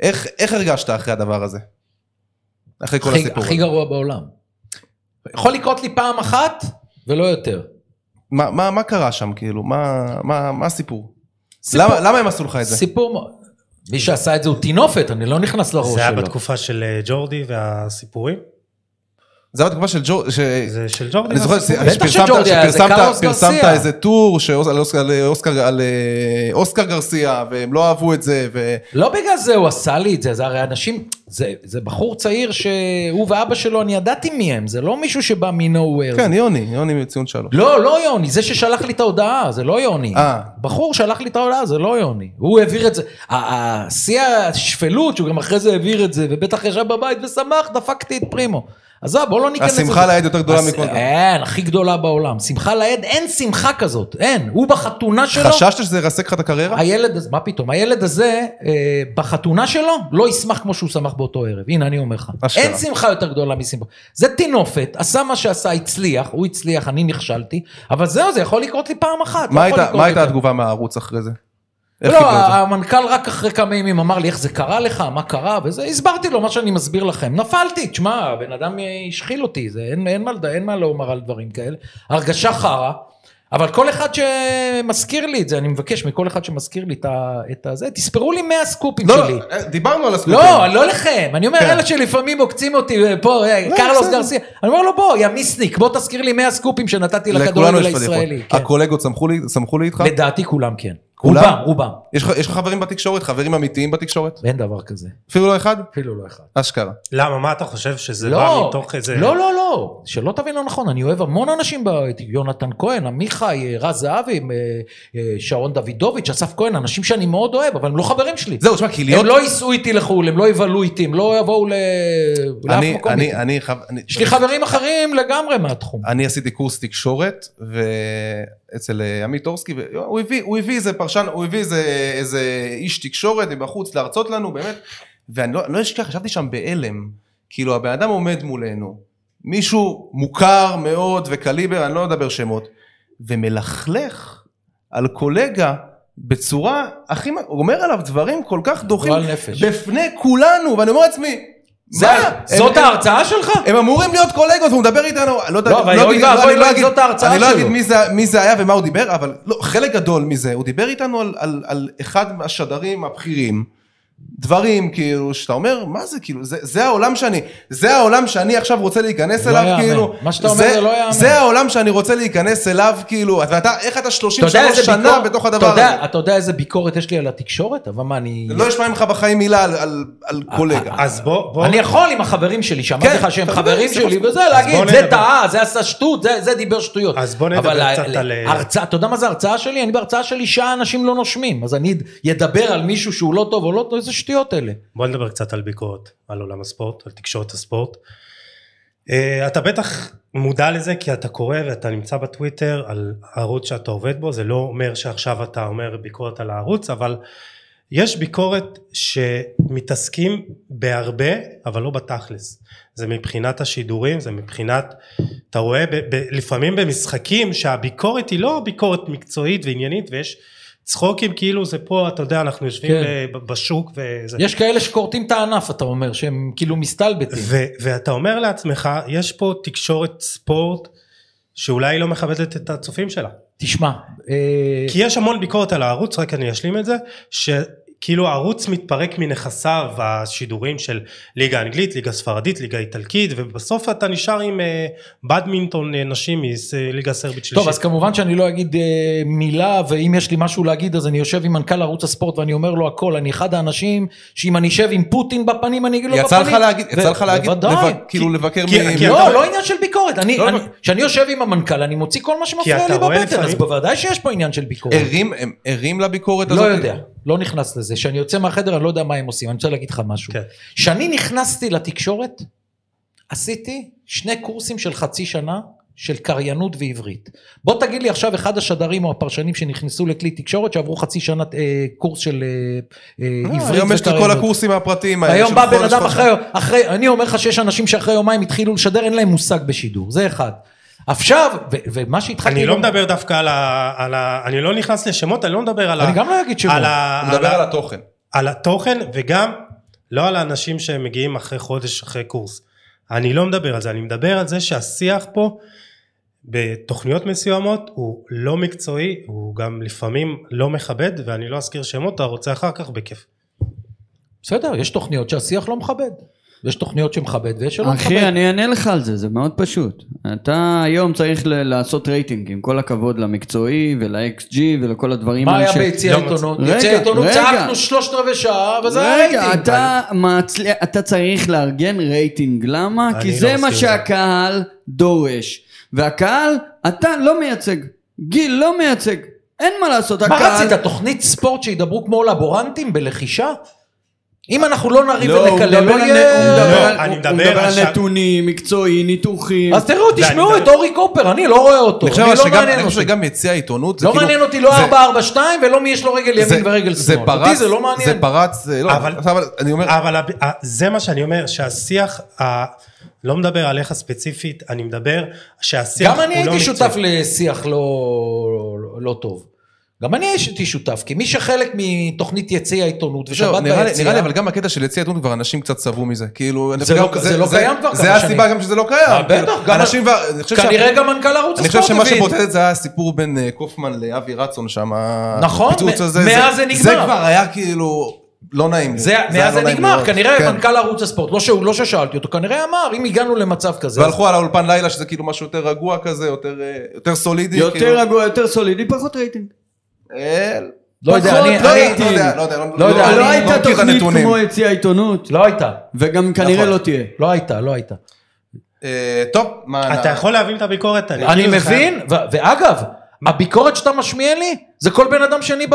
איך, איך הרגשת אחרי הדבר הזה? אחרי כל הכי, הסיפור הכי הזה. גרוע בעולם. יכול לקרות לי פעם אחת ולא יותר. מה, מה, מה קרה שם כאילו? מה, מה, מה הסיפור? סיפור- למה, למה הם עשו לך את זה? סיפור, מי שעשה את זה הוא טינופת, אני לא נכנס לראש זה היה שלו. בתקופה של אה, ג'ורדי והסיפורים? זה היה בתקופה של ג'ו... ש- זה של ג'ורדי. אני זוכר שפרסמת- גרסיה. איזה טור על אוסקר- אה, אוסקר גרסיה, והם לא אהבו את זה, ו... לא בגלל זה הוא עשה לי את זה, זה הרי אנשים, זה, זה בחור צעיר שהוא ואבא שלו, אני ידעתי מי הם, זה לא מישהו שבא מ-nowhere. כן, יוני, יוני מציון שלוש. לא, לא יוני, זה ששלח לי את ההודעה, זה לא יוני. אה. בחור שלח לי את ההודעה, זה לא יוני. הוא העביר את זה, ה- ה- שיא השפלות, שהוא גם אחרי זה העביר את זה, ובטח ישב בבית ושמח, דפקתי את פרימו. עזוב, בוא לא ניכנס לזה. השמחה לאיד יותר גדולה מכל דבר. אין, הכי גדולה בעולם. שמחה לאיד, אין שמחה כזאת, אין. הוא בחתונה שלו... חששת שזה ירסק לך את הקריירה? הילד הזה, מה פתאום, הילד הזה אה, בחתונה שלו לא ישמח כמו שהוא שמח באותו ערב, הנה אני אומר לך. אין שמחה יותר גדולה משמחה. זה טינופת, עשה מה שעשה, הצליח, הוא הצליח, אני נכשלתי, אבל זהו, זה יכול לקרות לי פעם אחת. מה לא הייתה-. התגובה מהערוץ אחרי זה? לא? המנכ"ל רק אחרי כמה ימים אמר לי איך זה קרה לך, מה קרה, וזה, הסברתי לו מה שאני מסביר לכם. נפלתי, תשמע, הבן אדם השחיל אותי, זה, אין, אין, מה, אין מה לומר על דברים כאלה. הרגשה חרא, אבל כל אחד שמזכיר לי את זה, אני מבקש מכל אחד שמזכיר לי את הזה, תספרו לי 100 סקופים לא, שלי. לא, דיברנו על הסקופים. לא, לא לכם, אני אומר כן. אלה שלפעמים עוקצים אותי אה, פה, אה, לא, קרלוס. גרסיה, אני אומר לו בוא, יא מיסניק, בוא תזכיר לי 100 סקופים שנתתי לכדורגל. הישראלי. כן. הקולגות שמחו לי איתך? לדעתי כולם כן. כולם? רובם, רובם. יש לך יש לך חברים בתקשורת? חברים אמיתיים בתקשורת? אין דבר כזה. אפילו לא אחד? אפילו לא אחד. אשכרה. למה, מה אתה חושב שזה בא לא, מתוך איזה... לא, לא, לא, שלא תבין לא נכון, אני אוהב המון אנשים, ב- יונתן כהן, עמיחי, רז זהבי, אה, אה, שרון דוידוביץ', אסף כהן, אנשים שאני מאוד אוהב, אבל הם לא חברים שלי. זהו, תשמע, כי להיות... הם לא ייסעו איתי לחו"ל, הם לא יבלו איתי, הם לא יבואו ל- לאף אני, מקום אני, איתי. אני, חב- אני, יש לי חברים אחרים לגמרי מהתחום. אני עשיתי קורס תקשורת, ואצל אה, עמית אורסקי, והוא הביא, הוא הביא איזה פרשן, הוא הביא איזה, איזה איש תקשורת מבחוץ להרצות לנו, באמת, ואני לא, לא אשכח, ישבתי שם בהלם, כאילו הבן אדם עומד מולנו, מישהו מוכר מאוד וקליבר, אני לא אדבר שמות, ומלכלך על קולגה בצורה הכי, הוא אומר עליו דברים כל כך דוחים. בפני כולנו, ואני אומר לעצמי? זאת ההרצאה שלך? הם אמורים להיות קולגות והוא מדבר איתנו, לא יודע, לא, אוי אגיד- ואבוי אני לא. אגיד מי זה- היה ומה הוא דיבר, אבל לא, חלק גדול מזה, הוא דיבר איתנו על- אחד מהשדרים הבכירים, דברים כאילו שאתה אומר מה זה כאילו זה, זה העולם שאני זה העולם שאני עכשיו רוצה להיכנס לא אליו יאמן. כאילו מה שאתה אומר זה לא יאמן. זה העולם שאני רוצה להיכנס אליו כאילו ואתה איך אתה אתה 33 יודע איזה שנה ביקורת- בתוך אתה הדבר יודע- הזה אתה יודע איזה ביקורת יש לי על התקשורת? אבל מה, אני... לא אשמע ממך בחיים מילה על, על, על קולגה אז בוא, בוא... אני יכול עם החברים שלי, שאמרתי כן, לך שהם אתה חברים שלי, זה וזה להגיד. זה טעה, זה עשה שטות, זה- זה דיבר שטויות. אז בוא נדבר אבל קצת על- הרצאה, אתה יודע מה זה הרצאה שלי? אני בהרצאה שלי שעה אנשים לא נושמים, אז אני אדבר על מישהו שהוא לא טוב או לא טוב, איזה שטויות אלה. בוא נדבר קצת על ביקורת, על עולם הספורט, על תקשורת הספורט. אה, אתה בטח מודע לזה כי אתה קורא ואתה נמצא בטוויטר על ערוץ שאתה עובד בו, זה לא אומר שעכשיו אתה אומר ביקורת על הערוץ, אבל יש ביקורת שמתעסקים בהרבה, אבל לא בתכלס. זה מבחינת השידורים, זה מבחינת, אתה רואה ב, ב, לפעמים במשחקים שהביקורת היא לא ביקורת מקצועית ועניינית ויש צחוקים כאילו זה פה, אתה יודע, אנחנו יושבים כן. בשוק וזה. יש כאלה שכורתים את הענף, אתה אומר, שהם כאילו מסתלבטים. ו- ואתה אומר לעצמך, יש פה תקשורת ספורט שאולי לא מכבדת את הצופים שלה. תשמע, אה, כי יש המון ביקורת על הערוץ, רק אני אשלים את זה, שכאילו הערוץ מתפרק מנכסיו השידורים של ליגה אנגלית, ליגה ספרדית, ליגה איטלקית, ובסוף אתה נשאר עם אה, בדמינטון אה, נשים מליגה סרבית שלישית. טוב, אז כמובן שאני לא אגיד אה, מילה, ואם יש לי משהו להגיד, אז אני יושב עם מנכ"ל ערוץ הספורט ואני אומר לו הכל. אני אחד האנשים שאם אני אשב עם פוטין בפנים, אני אגיד לו יצא בפנים. לך להגיד יצא לך להגיד בוודאי. לבק- כאילו לבקר כי- מ- אתה- לא, לא עניין של ביקורת. לא, אני- לא. כשאני יושב עם המנכ"ל, אני מוציא כל מה שמפריע לי בבטן, אז בוודאי שיש פה עניין של ביקורת. ערים לביקורת הזאת? לא יודע, לא נכנס לזה. כשאני יוצא מהחדר, אני לא יודע מה הם עושים. אני רוצה להגיד לך משהו. כן. כשאני נכנסתי לתקשורת, עשיתי שני קורסים של חצי שנה של קריינות ועברית. בוא תגיד לי עכשיו אחד השדרים או הפרשנים שנכנסו לכלי תקשורת שעברו חצי שנה אה, קורס של אה, אה, אה, עברית היום יש את כל וקריינות. הקורסים הפרטיים האלה. היום בא בן אדם. אחרי, אחרי, אני אומר לך שיש אנשים שאחרי יומיים התחילו לשדר, אין להם מושג בשידור, זה אחד. עכשיו, ו- ומה שהתחלתי... אני לא מדבר דווקא על ה... על ה... אני לא נכנס לשמות, אני לא מדבר על ה... אני גם לא אגיד שמות. על ה... הוא מדבר ה- על התוכן. על התוכן וגם לא על האנשים שמגיעים אחרי חודש אחרי קורס. אני לא מדבר על זה, אני מדבר על זה שהשיח פה בתוכניות מסוימות הוא לא מקצועי, הוא גם לפעמים לא מכבד ואני לא אזכיר שמות, אתה רוצה אחר כך בכיף. בסדר, יש תוכניות שהשיח לא מכבד. יש תוכניות שמכבד ויש שלא מכבד. אחי, אני אענה לך על זה, זה מאוד פשוט. אתה היום צריך ל- לעשות רייטינג, עם כל הכבוד למקצועי ול-XG ולכל הדברים מה היה ש- ביציע לא העיתונות? רגע, ביציע העיתונות רגע. צעקנו שלושת רבעי שעה, וזה היה רגע, רייטינג. אתה מצליח, אתה צריך לארגן רייטינג, למה? אני כי לא זה מסכים מה עם זה. שהקהל דורש. והקהל, אתה לא מייצג. גיל לא מייצג. אין מה לעשות, מה הקהל... רצית, תוכנית ספורט שידברו כמו לבורנטים בלחישה? אם אנחנו לא נריב לא, ונקלל, לא יהיה... הוא מדבר לא, על- אני נתונים, מקצועי, ניתוחים. אז תראו, תשמעו את אורי קופר, אני לא רואה אותו. אני חושב אני לא שגם- אני יציע העיתונות זה לא כאילו... מעניין אותי לא זה- 442 ולא מי יש לו רגל ימין ורגל זה שמאל. אותי זה לא מעניין. זה פרץ, זה לא, אבל- אני זה מה שאני אומר, שהשיח, לא מדבר עליך ספציפית, אני מדבר שהשיח גם אני הוא לא הייתי מקצועי. שותף לשיח לא, לא, לא טוב. גם אני הייתי שותף, כי מי שחלק מתוכנית יציע העיתונות זהו, ושבת ביציע, נראה לי, אבל גם הקטע של יציע עיתונות כבר אנשים קצת צבעו מזה, כאילו, זה לא- זה לא קיים כבר זה כמה הסיבה שנים. גם שזה לא אה, קיים, בטח, כאילו, גם- אנשים כנראה גם מנכ"ל ערוץ אני חושב הספורט שמה הבין. שבוטט את זה היה הסיפור בין אה, קופמן לאבי רצון שם, נכון, מאז זה נגמר. זה כבר היה כאילו לא נעים לי. זה, היה מאז לא זה נעים נגמר, לראות. כנראה כן. מנכ"ל ערוץ הספורט, לא שהוא, לא ששאלתי אותו, כנראה אמר, אם הגענו למצב כזה, אז- והלכו על האולפן לילה שזה כאילו משהו יותר רגוע כזה, יותר, אה, יותר סולידי. יותר כאילו. רגוע, יותר סולידי, פחות רייטינג. לא יודע, אני, לא יודע, לא יודע, לא יודע, לא לא הייתה תוכנית. כמו יציע העיתונות, לא הייתה, וגם כנראה נכון. לא תהיה. לא הייתה, לא הייתה. אה, טוב, מה... אתה יכול להבין את הביקורת? אני מבין, ואגב, הביקורת שאתה משמיע לי, זה כל בן אדם שני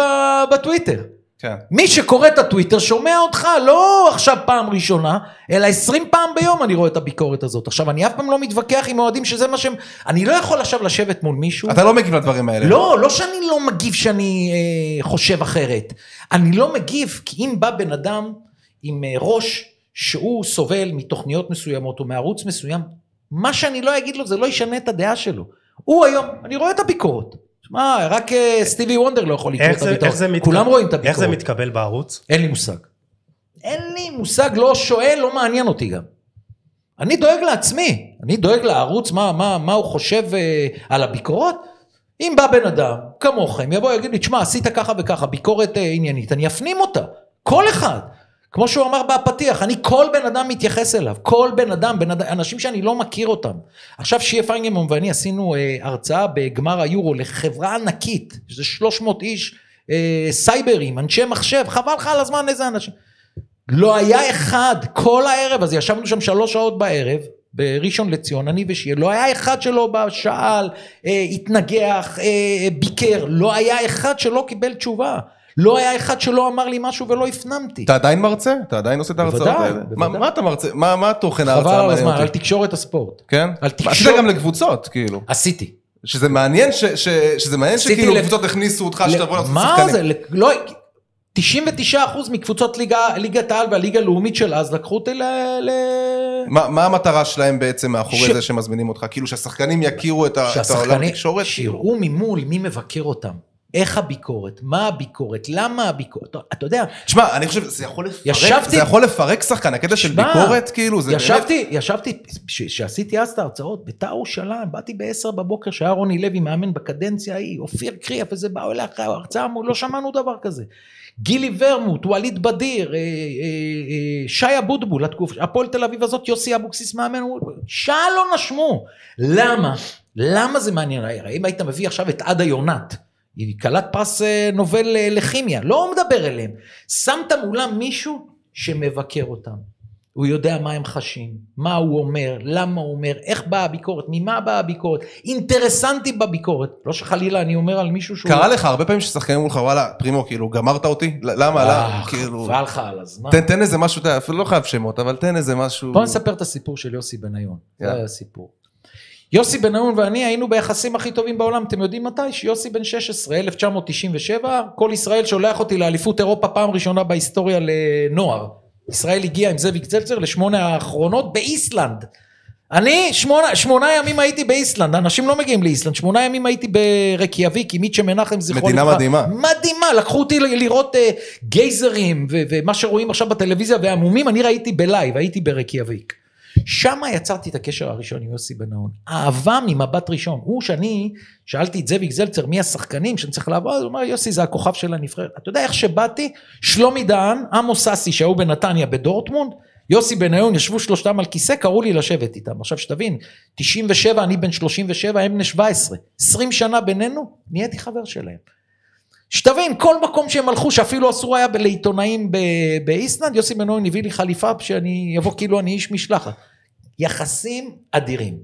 בטוויטר. כן. מי שקורא את הטוויטר שומע אותך, לא עכשיו פעם ראשונה, אלא 20 פעם ביום אני רואה את הביקורת הזאת. עכשיו, אני אף פעם לא מתווכח עם אוהדים שזה מה שהם... אני לא יכול עכשיו לשבת מול מישהו... אתה לא מגיב לדברים האלה. לא, לא שאני לא מגיב שאני אה, חושב אחרת. אני לא מגיב, כי אם בא בן אדם עם אה, ראש שהוא סובל מתוכניות מסוימות או מערוץ מסוים, מה שאני לא אגיד לו זה לא ישנה את הדעה שלו. הוא היום, אני רואה את הביקורת. שמע, רק אה, סטיבי וונדר לא יכול לקרוא את הביקורת. כולם רואים את הביקורת. איך זה מתקבל בערוץ? אין לי מושג. אין לי מושג, לא שואל, לא מעניין אותי גם. אני דואג לעצמי, אני דואג לערוץ, מה, מה, מה הוא חושב אה, על הביקורות. אם בא בן אדם, כמוכם, יבוא יגיד לי, תשמע, עשית ככה וככה, ביקורת אה, עניינית, אני אפנים אותה. כל אחד. כמו שהוא אמר בפתיח, אני כל בן אדם מתייחס אליו, כל בן אדם, בן אדם, אנשים שאני לא מכיר אותם. עכשיו שיה פיינגרמן ואני עשינו אה, הרצאה בגמר היורו לחברה ענקית, שזה 300 איש, אה, סייברים, אנשי מחשב, חבל לך על הזמן איזה אנשים. לא היה אחד, כל הערב הזה, ישבנו שם שלוש שעות בערב, בראשון לציון, אני ושיה, לא היה אחד שלא בא, שאל, אה, התנגח, אה, ביקר, לא היה אחד שלא קיבל תשובה. לא היה אחד שלא אמר לי משהו ולא הפנמתי. אתה עדיין מרצה? אתה עדיין עושה את ההרצאות בוודאי, האלה? בוודאי. מה- מה אתה מרצה? מה מה התוכן ההרצאה? חבל על הזמן? על תקשורת הספורט. כן? על תקשורת- עשית גם לקבוצות, כאילו. עשיתי. שזה מעניין ש- ש- שזה מעניין שכאילו קבוצות הכניסו אותך שתבוא לעשות מה שחקנים. זה? לק- לא... 99% מקבוצות ליגת העל והליגה הלאומית של אז לקחו אותי ל... מה מה המטרה שלהם בעצם מאחורי ש- זה שמזמינים אותך? כאילו שהשחקנים יכירו את את העולם שהשחקנים, התקשורת? שיראו ממול מי מבקר אותם. איך הביקורת, מה הביקורת, למה הביקורת, אתה- יודע, תשמע, אני חושב שזה יכול לפרק, ישבתי- זה יכול לפרק שחקן, הקטע של ביקורת, כאילו, זה באמת... ישבתי, ישבתי, כשעשיתי אז את ההרצאות, ביתר ירושלים, באתי בעשר בבוקר, שהיה רוני לוי מאמן בקדנציה ההיא, אופיר קריאף, איזה באו אליי אחרי ההרצאה, לא שמענו דבר כזה. גילי ורמוט, ווליד בדיר, אה, אה, אה, שי אבוטבול, הפועל תל אביב הזאת, יוסי אבוקסיס מאמן, שעה לא נשמו. למה? למה זה מעניין? אם היית מביא עכשיו את עדה יונת, היא כלת פרס אה, נובל אה, לכימיה, לא מדבר אליהם. שמת מולם מישהו שמבקר אותם. הוא יודע מה הם חשים, מה הוא אומר, למה הוא אומר, איך באה הביקורת, ממה באה הביקורת, אינטרסנטי בביקורת. לא שחלילה אני אומר על מישהו שהוא... קרה לך הרבה פעמים ששחקנים אמרו לך, וואלה, פרימו, כאילו, גמרת אותי? למה? אה, למה? כאילו... חבל לך על הזמן. תן, תן איזה משהו, אתה אפילו לא חייב שמות, אבל תן איזה משהו... בוא נספר את הסיפור של יוסי בניון. זה. היה הסיפור. יוסי בניון ואני היינו ביחסים הכי טובים בעולם, אתם יודעים מתי? שיוסי בן 16, 1997, כל ישראל שולח אותי לאליפות אירופה פעם ראשונה בהיסטוריה לנוער. ישראל הגיעה עם זאביק זלצר לשמונה האחרונות באיסלנד. אני שמונה, שמונה ימים הייתי באיסלנד, אנשים לא מגיעים לאיסלנד, שמונה ימים הייתי ברקיאביק עם מיטשה מנחם זכרו מדינה לברכה. מדהימה. מדהימה, לקחו אותי לראות אה, גייזרים ו- ומה שרואים עכשיו בטלוויזיה והמומים, אני ראיתי ב live, הייתי ברקיאביק. שם יצרתי את הקשר הראשון עם יוסי בניון. אהבה ממבט ראשון. הוא שאני, שאלתי את זאביק זלצר מי השחקנים שאני צריך לעבוד, הוא אמר יוסי זה הכוכב של הנבחרת. אתה יודע איך שבאתי? שלומי דהן, עמוס ססי שהיו בנתניה בדורטמונד, יוסי בניון, ישבו שלושתם על כיסא, קראו לי לשבת איתם. עכשיו שתבין, 97, אני בן 37, הם בני 17. 20 שנה בינינו, נהייתי חבר שלהם. שתבין, כל מקום שהם הלכו, שאפילו אסור היה לעיתונאים באיסלנד, יוסי בניון הביא לי חליפה שאני אבוא כאילו אני איש משלחת. יחסים אדירים.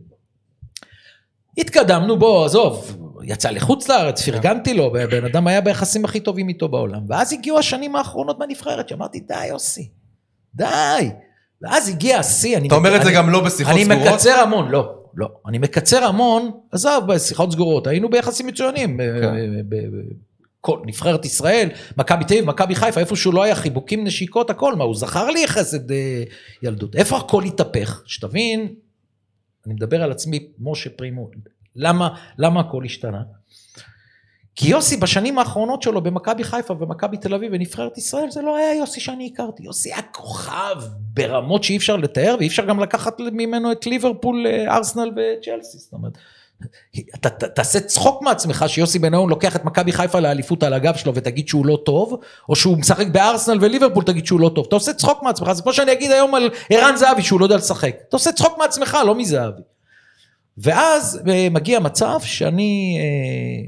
התקדמנו בו, עזוב, יצא לחוץ לארץ, פרגנתי לו, בן אדם היה ביחסים הכי טובים איתו בעולם. ואז הגיעו השנים האחרונות בנבחרת, שאמרתי, די יוסי, די. ואז הגיע השיא, אני... אתה אומר את זה אני- גם לא בשיחות אני סגורות? מקצר המון, לא, לא. אני מקצר המון, עזוב, בשיחות סגורות, היינו ביחסים מצוינים. כל נבחרת ישראל, מכבי תל אביב, מכבי חיפה, איפה שהוא לא היה חיבוקים, נשיקות, הכל, מה, הוא זכר לי חסד אה, ילדות. איפה הכל התהפך? שתבין, אני מדבר על עצמי, משה פרימו, למה, למה הכל השתנה? כי יוסי בשנים האחרונות שלו במכבי חיפה ומכבי תל אביב ונבחרת ישראל, זה לא היה יוסי שאני הכרתי. יוסי היה כוכב ברמות שאי אפשר לתאר, ואי אפשר גם לקחת ממנו את ליברפול, אה, ארסנל וצ'לסי. זאת אומרת, אתה תעשה צחוק מעצמך שיוסי בניון לוקח את מכבי חיפה לאליפות על הגב שלו ותגיד שהוא לא טוב, או שהוא משחק בארסנל וליברפול תגיד שהוא לא טוב. אתה עושה צחוק מעצמך, זה כמו שאני אגיד היום על ערן זהבי שהוא לא יודע לשחק. אתה עושה צחוק מעצמך, לא מזהבי. ואז אה, מגיע מצב שאני אה,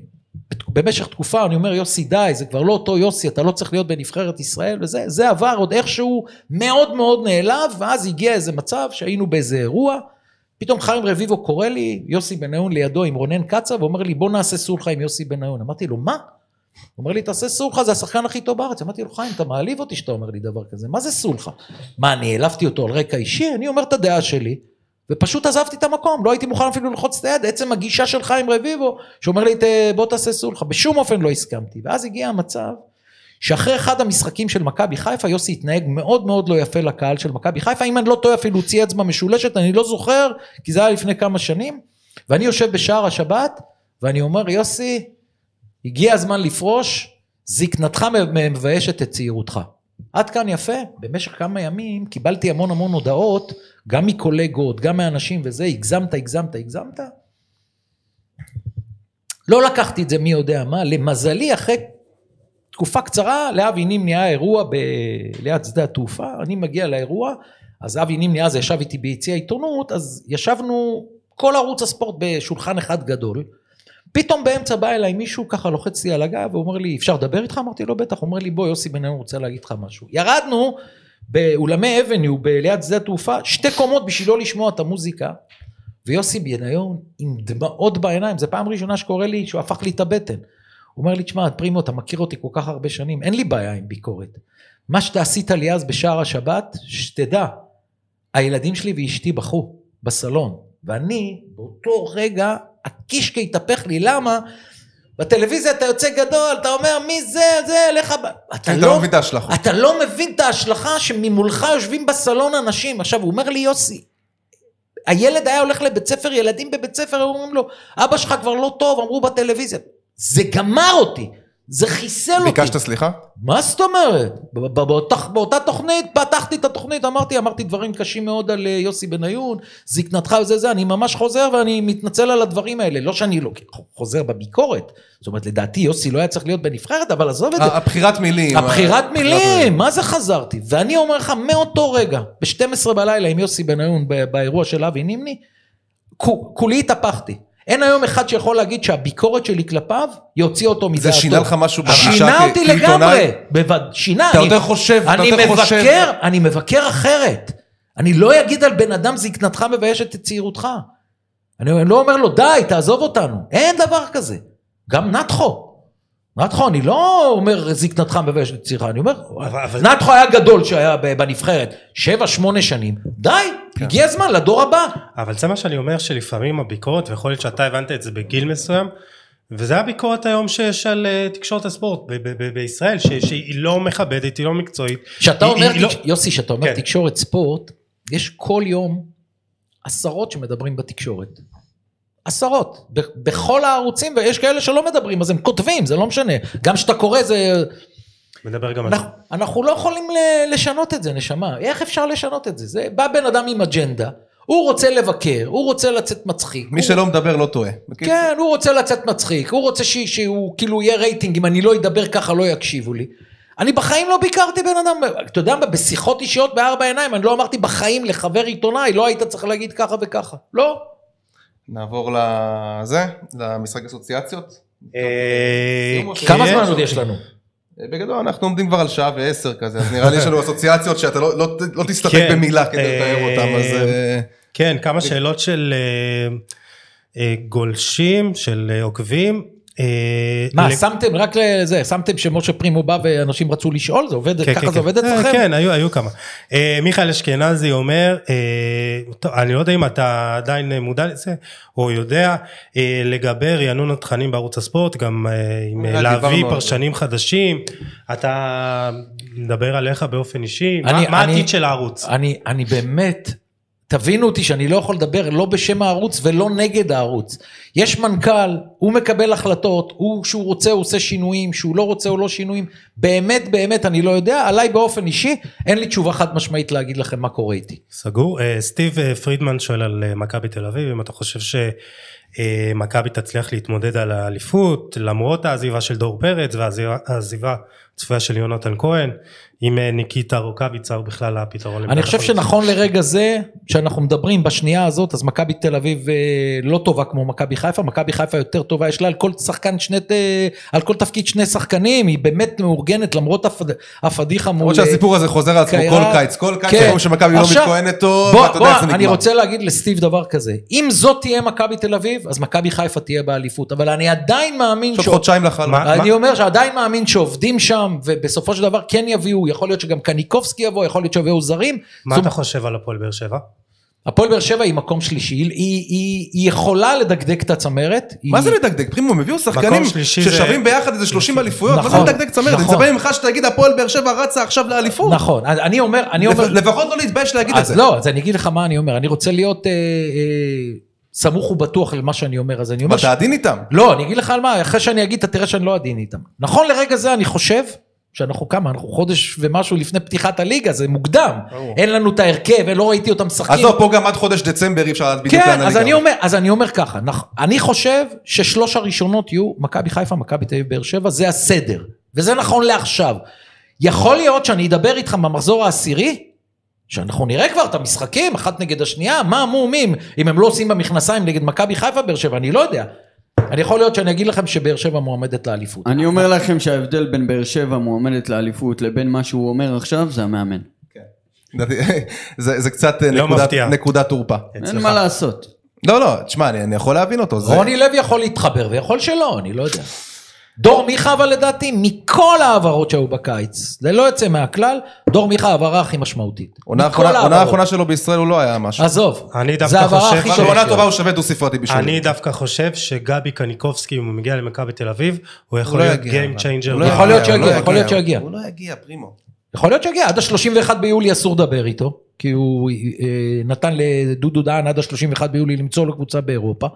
במשך תקופה אני אומר יוסי די זה כבר לא אותו יוסי אתה לא צריך להיות בנבחרת ישראל וזה זה עבר עוד איכשהו מאוד מאוד נעלב ואז הגיע איזה מצב שהיינו באיזה אירוע פתאום חיים רביבו קורא לי יוסי בניון לידו עם רונן קצב ואומר לי בוא נעשה סולחה עם יוסי בניון אמרתי לו מה? הוא אומר לי תעשה סולחה זה השחקן הכי טוב בארץ אמרתי לו חיים אתה מעליב אותי שאתה אומר לי דבר כזה מה זה סולחה? מה אני העלבתי אותו על רקע אישי אני אומר את הדעה שלי ופשוט עזבתי את המקום, לא הייתי מוכן אפילו ללחוץ את היד, עצם הגישה של חיים רביבו, שאומר לי, "ת- בוא תעשה סולחה, בשום אופן לא הסכמתי. ואז הגיע המצב, שאחרי אחד המשחקים של מכבי חיפה, יוסי התנהג מאוד מאוד לא יפה לקהל של מכבי חיפה, אם אני לא טועה אפילו הוציא אצבע משולשת, אני לא זוכר, כי זה היה לפני כמה שנים, ואני יושב בשער השבת, ואני אומר, יוסי, הגיע הזמן לפרוש, זקנתך מביישת את צעירותך. עד כאן יפה, במשך כמה ימים קיבלתי המון המון הודעות, גם מקולגות, גם מאנשים וזה, הגזמת, הגזמת, הגזמת. לא לקחתי את זה מי יודע מה, למזלי אחרי תקופה קצרה לאבי נימני היה אירוע ב... ליד שדה התעופה, אני מגיע לאירוע, אז אבי נימני אז ישב איתי ביציע העיתונות, אז ישבנו כל ערוץ הספורט בשולחן אחד גדול, פתאום באמצע בא אליי מישהו ככה לוחץ לי על הגב ואומר לי אפשר לדבר איתך? אמרתי לו בטח, הוא אומר לי בוא יוסי בניון רוצה להגיד לך משהו. ירדנו באולמי אבניו ליד שדה התעופה שתי קומות בשביל לא לשמוע את המוזיקה ויוסי בניון עם דמעות בעיניים, זו פעם ראשונה שקורה לי שהוא הפך לי את הבטן. הוא אומר לי תשמע פרימו אתה מכיר אותי כל כך הרבה שנים אין לי בעיה עם ביקורת. מה שאתה עשית לי אז בשער השבת שתדע הילדים שלי ואשתי בכו בסלון ואני באותו רגע הקישקע התהפך לי, למה? בטלוויזיה אתה יוצא גדול, אתה אומר מי זה, זה, לך... ב-" אתה אתה לא, לא מבין את ההשלכות. אתה לא מבין את ההשלכה שממולך יושבים בסלון אנשים. עכשיו, הוא אומר לי, יוסי, הילד היה הולך לבית ספר, ילדים בבית ספר, היו אומרים לו, אבא שלך כבר לא טוב, אמרו בטלוויזיה. זה גמר אותי, זה חיסל אותי. ביקשת סליחה? מה זאת אומרת? באותה, באותה תוכנית, פתחתי את התוכנית, אמרתי, אמרתי דברים קשים מאוד על אה, יוסי בניון, זקנתך וזה זה, אני ממש חוזר ואני מתנצל על הדברים האלה. לא שאני לא חוזר בביקורת, זאת אומרת, לדעתי יוסי לא היה צריך להיות בנבחרת, אבל עזוב את זה. הבחירת מילים. הבחירת מילים, מה זה חזרתי? ואני אומר לך, מאותו רגע, ב-12 בלילה עם יוסי בניון באירוע של אבי נימני, כו- כולי התהפכתי. אין היום אחד שיכול להגיד שהביקורת שלי כלפיו יוציא אותו מדעתו. זה שינה לך משהו בגישה שינה כ- אותי כעיתונאי? לגמרי, בווד... שינה. אתה אני- יותר חושב, אתה אני יותר חושב. מבקר, אני מבקר אחרת. אני לא אגיד על בן אדם זקנתך מביישת את צעירותך. אני אני לא אומר לו די, תעזוב אותנו. אין דבר כזה. גם נתחו. נתחו, אני לא אומר זקנתך מביישת את צעירותך, אני אומר, אבל- נתחו היה גדול שהיה בנבחרת, שבע, שמונה שנים. די, כן. הגיע הזמן לדור הבא. אבל זה מה שאני אומר שלפעמים הביקורת, ויכול להיות שאתה הבנת את זה בגיל מסוים, וזה הביקורת היום שיש על אה, תקשורת הספורט ב- ב- ב- בישראל, ש- שהיא לא מכבדת, היא לא מקצועית. כשאתה היא- אומר, היא לא- תקש- יוסי, כשאתה אומר כן. תקשורת ספורט, יש כל יום עשרות שמדברים בתקשורת. עשרות, בכל הערוצים, ויש כאלה שלא מדברים, אז הם כותבים, זה לא משנה. גם כשאתה קורא זה... מדבר גם על אנחנו, אנחנו לא יכולים ל- לשנות את זה, נשמה. איך אפשר לשנות את זה? זה בא בן אדם עם אג'נדה, הוא רוצה לבקר, הוא רוצה לצאת מצחיק. מי הוא- שלא מדבר לא טועה. כן, הוא רוצה לצאת מצחיק, הוא רוצה ש- שהוא כאילו יהיה רייטינג, אם אני לא אדבר ככה לא יקשיבו לי. אני בחיים לא ביקרתי בן אדם, אתה יודע מה, בשיחות אישיות בארבע עיניים, אני לא אמרתי בחיים לחבר עיתונאי, לא היית צריך להגיד ככה וככה. לא. נעבור לזה, למשחק אסוציאציות. אה, כמה. זמן עוד יש לנו? בגדול אנחנו עומדים כבר על שעה ועשר כזה, אז נראה לי יש לנו אסוציאציות שאתה לא- לא לא תסתפק כן, במילה כדי אה, לתאר אותם, אז... אה, כן, כמה שאלות של אה, אה, גולשים, של אה, עוקבים. אה, מה, שמתם רק לזה, שמתם שמשה פרימו בא ואנשים רצו לשאול? זה עובד, כן, ככה כן, זה עובד כן. אצלכם? אה, כן, היו, היו כמה. אה, מיכאל אשכנזי אומר, אני לא יודע אם אתה עדיין מודע לזה, או יודע, לגבי רענון התכנים בערוץ הספורט, גם עם להביא פרשנים חדשים, אתה מדבר עליך באופן אישי, מה- העתיד של הערוץ? אני, אני באמת, תבינו אותי שאני לא יכול לדבר לא בשם הערוץ ולא נגד הערוץ. יש מנכ"ל, הוא מקבל החלטות, הוא שהוא רוצה הוא עושה שינויים, שהוא לא רוצה הוא לא שינויים. באמת באמת אני לא יודע, עליי באופן אישי אין לי תשובה חד משמעית להגיד לכם מה קורה איתי. סגור. אה, סטיב אה, פרידמן שואל על אה, מכבי תל אביב, אם אתה חושב שמכבי תצליח להתמודד על האליפות, למרות העזיבה של דור פרץ והעזיבה הצפויה של יונתן כהן, אם אה, ניקיטה רוקאביצה הוא בכלל הפתרון. אני חושב. שנכון לרגע זה, שאנחנו מדברים בשנייה הזאת, אז מכבי תל אביב אה, לא טובה כמו מכבי חיפה, מכבי חיפה יותר טובה, יש לה על כל שחקן שני, אה, על כל תפקיד שני שחקנים, היא באמת מאורגנת למרות הפד, הפדיחה מול... למרות שהסיפור הזה חוזר על עצמו. כל קיץ, כל קיץ כן. אומרים שמכבי לא עכשיו, מתכוננת טוב, ואתה יודע איך זה נגמר. אני רוצה להגיד לסטיב דבר כזה, אם זאת תהיה מכבי תל אביב, אז מכבי חיפה תהיה באליפות, אבל אני עדיין מאמין שעוד- חודשיים. מה- אני אומר שעדיין מאמין שעובדים שם, ובסופו של דבר כן יביאו, יכול להיות שגם קניקובסקי יבוא, יכול להיות שיביאו זרים. מה זאת אתה חושב על הפועל באר שבע? הפועל באר שבע היא מקום שלישי, היא, היא, היא יכולה לדקדק את הצמרת. מה היא... זה לדקדק? פרימו, הם הביאו שחקנים שלישי זה- ששווים ביחד איזה 30 אליפויות, מה זה נכון, לדקדק צמרת? אני נכון. מצפה ממך שתגיד הפועל באר שבע רצה עכשיו לאליפות. נכון, אז אני אומר, אני אומר, לפ- לפחות לא להתבייש להגיד את אז זה. לא, אז אני אגיד לך מה אני אומר, אני רוצה להיות אה, אה, סמוך ובטוח למה שאני אומר, אז אני אומר, אתה עדין איתם. לא, אני אגיד לך על מה, אחרי שאני אגיד, אתה תראה שאני לא עדין איתם. נכון לרגע זה אני חושב שאנחנו כמה, אנחנו חודש ומשהו לפני פתיחת הליגה, זה מוקדם. ברור. אין לנו את ההרכב, לא ראיתי אותם משחקים. עזוב, פה גם עד חודש דצמבר אי אפשר לדעת בדיוק כן, לאן אז הליגה. אומר, אז אני אומר ככה, אני חושב ששלוש הראשונות יהיו מכבי חיפה, מכבי תל אביב, באר שבע, זה הסדר. וזה נכון לעכשיו. יכול להיות שאני אדבר איתך במחזור העשירי, שאנחנו נראה כבר את המשחקים, אחת נגד השנייה, מה המומים, אם הם לא עושים במכנסיים נגד מכבי חיפה, באר שבע, אני לא יודע. אני יכול להיות שאני אגיד לכם שבאר שבע מועמדת לאליפות. אני אומר לכם שההבדל בין באר שבע מועמדת לאליפות לבין מה שהוא אומר עכשיו זה המאמן. לדעתי, זה זה קצת לא נקודת- תורפה. אין. מה לעשות. לא, לא, תשמע, אני אני יכול להבין אותו. זה- רוני לוי יכול להתחבר ויכול שלא, אני לא יודע. דור מיכה אבל לדעתי, מכל ההעברות שהיו בקיץ, זה לא יוצא מהכלל, דור מיכה ההעברה הכי משמעותית. עונה האחרונה- שלו בישראל הוא לא היה משהו. עזוב, אני דווקא זה חושב הכי ש- בעונה. טובה הוא שווה דו ספרתי בשבילי. אני דווקא חושב שגבי קניקובסקי, אם הוא מגיע למכבי תל אביב, הוא יכול לא להיות Game changer. הוא לא יכול להיות שיגיע, לא יכול להיות שיגיע. הוא לא יגיע, פרימו. יכול להיות שיגיע, עד ה-31 ביולי אסור לדבר איתו, כי הוא אה, נתן לדודו דהן עד ה-31 ביולי למצוא לו קבוצה באירופה,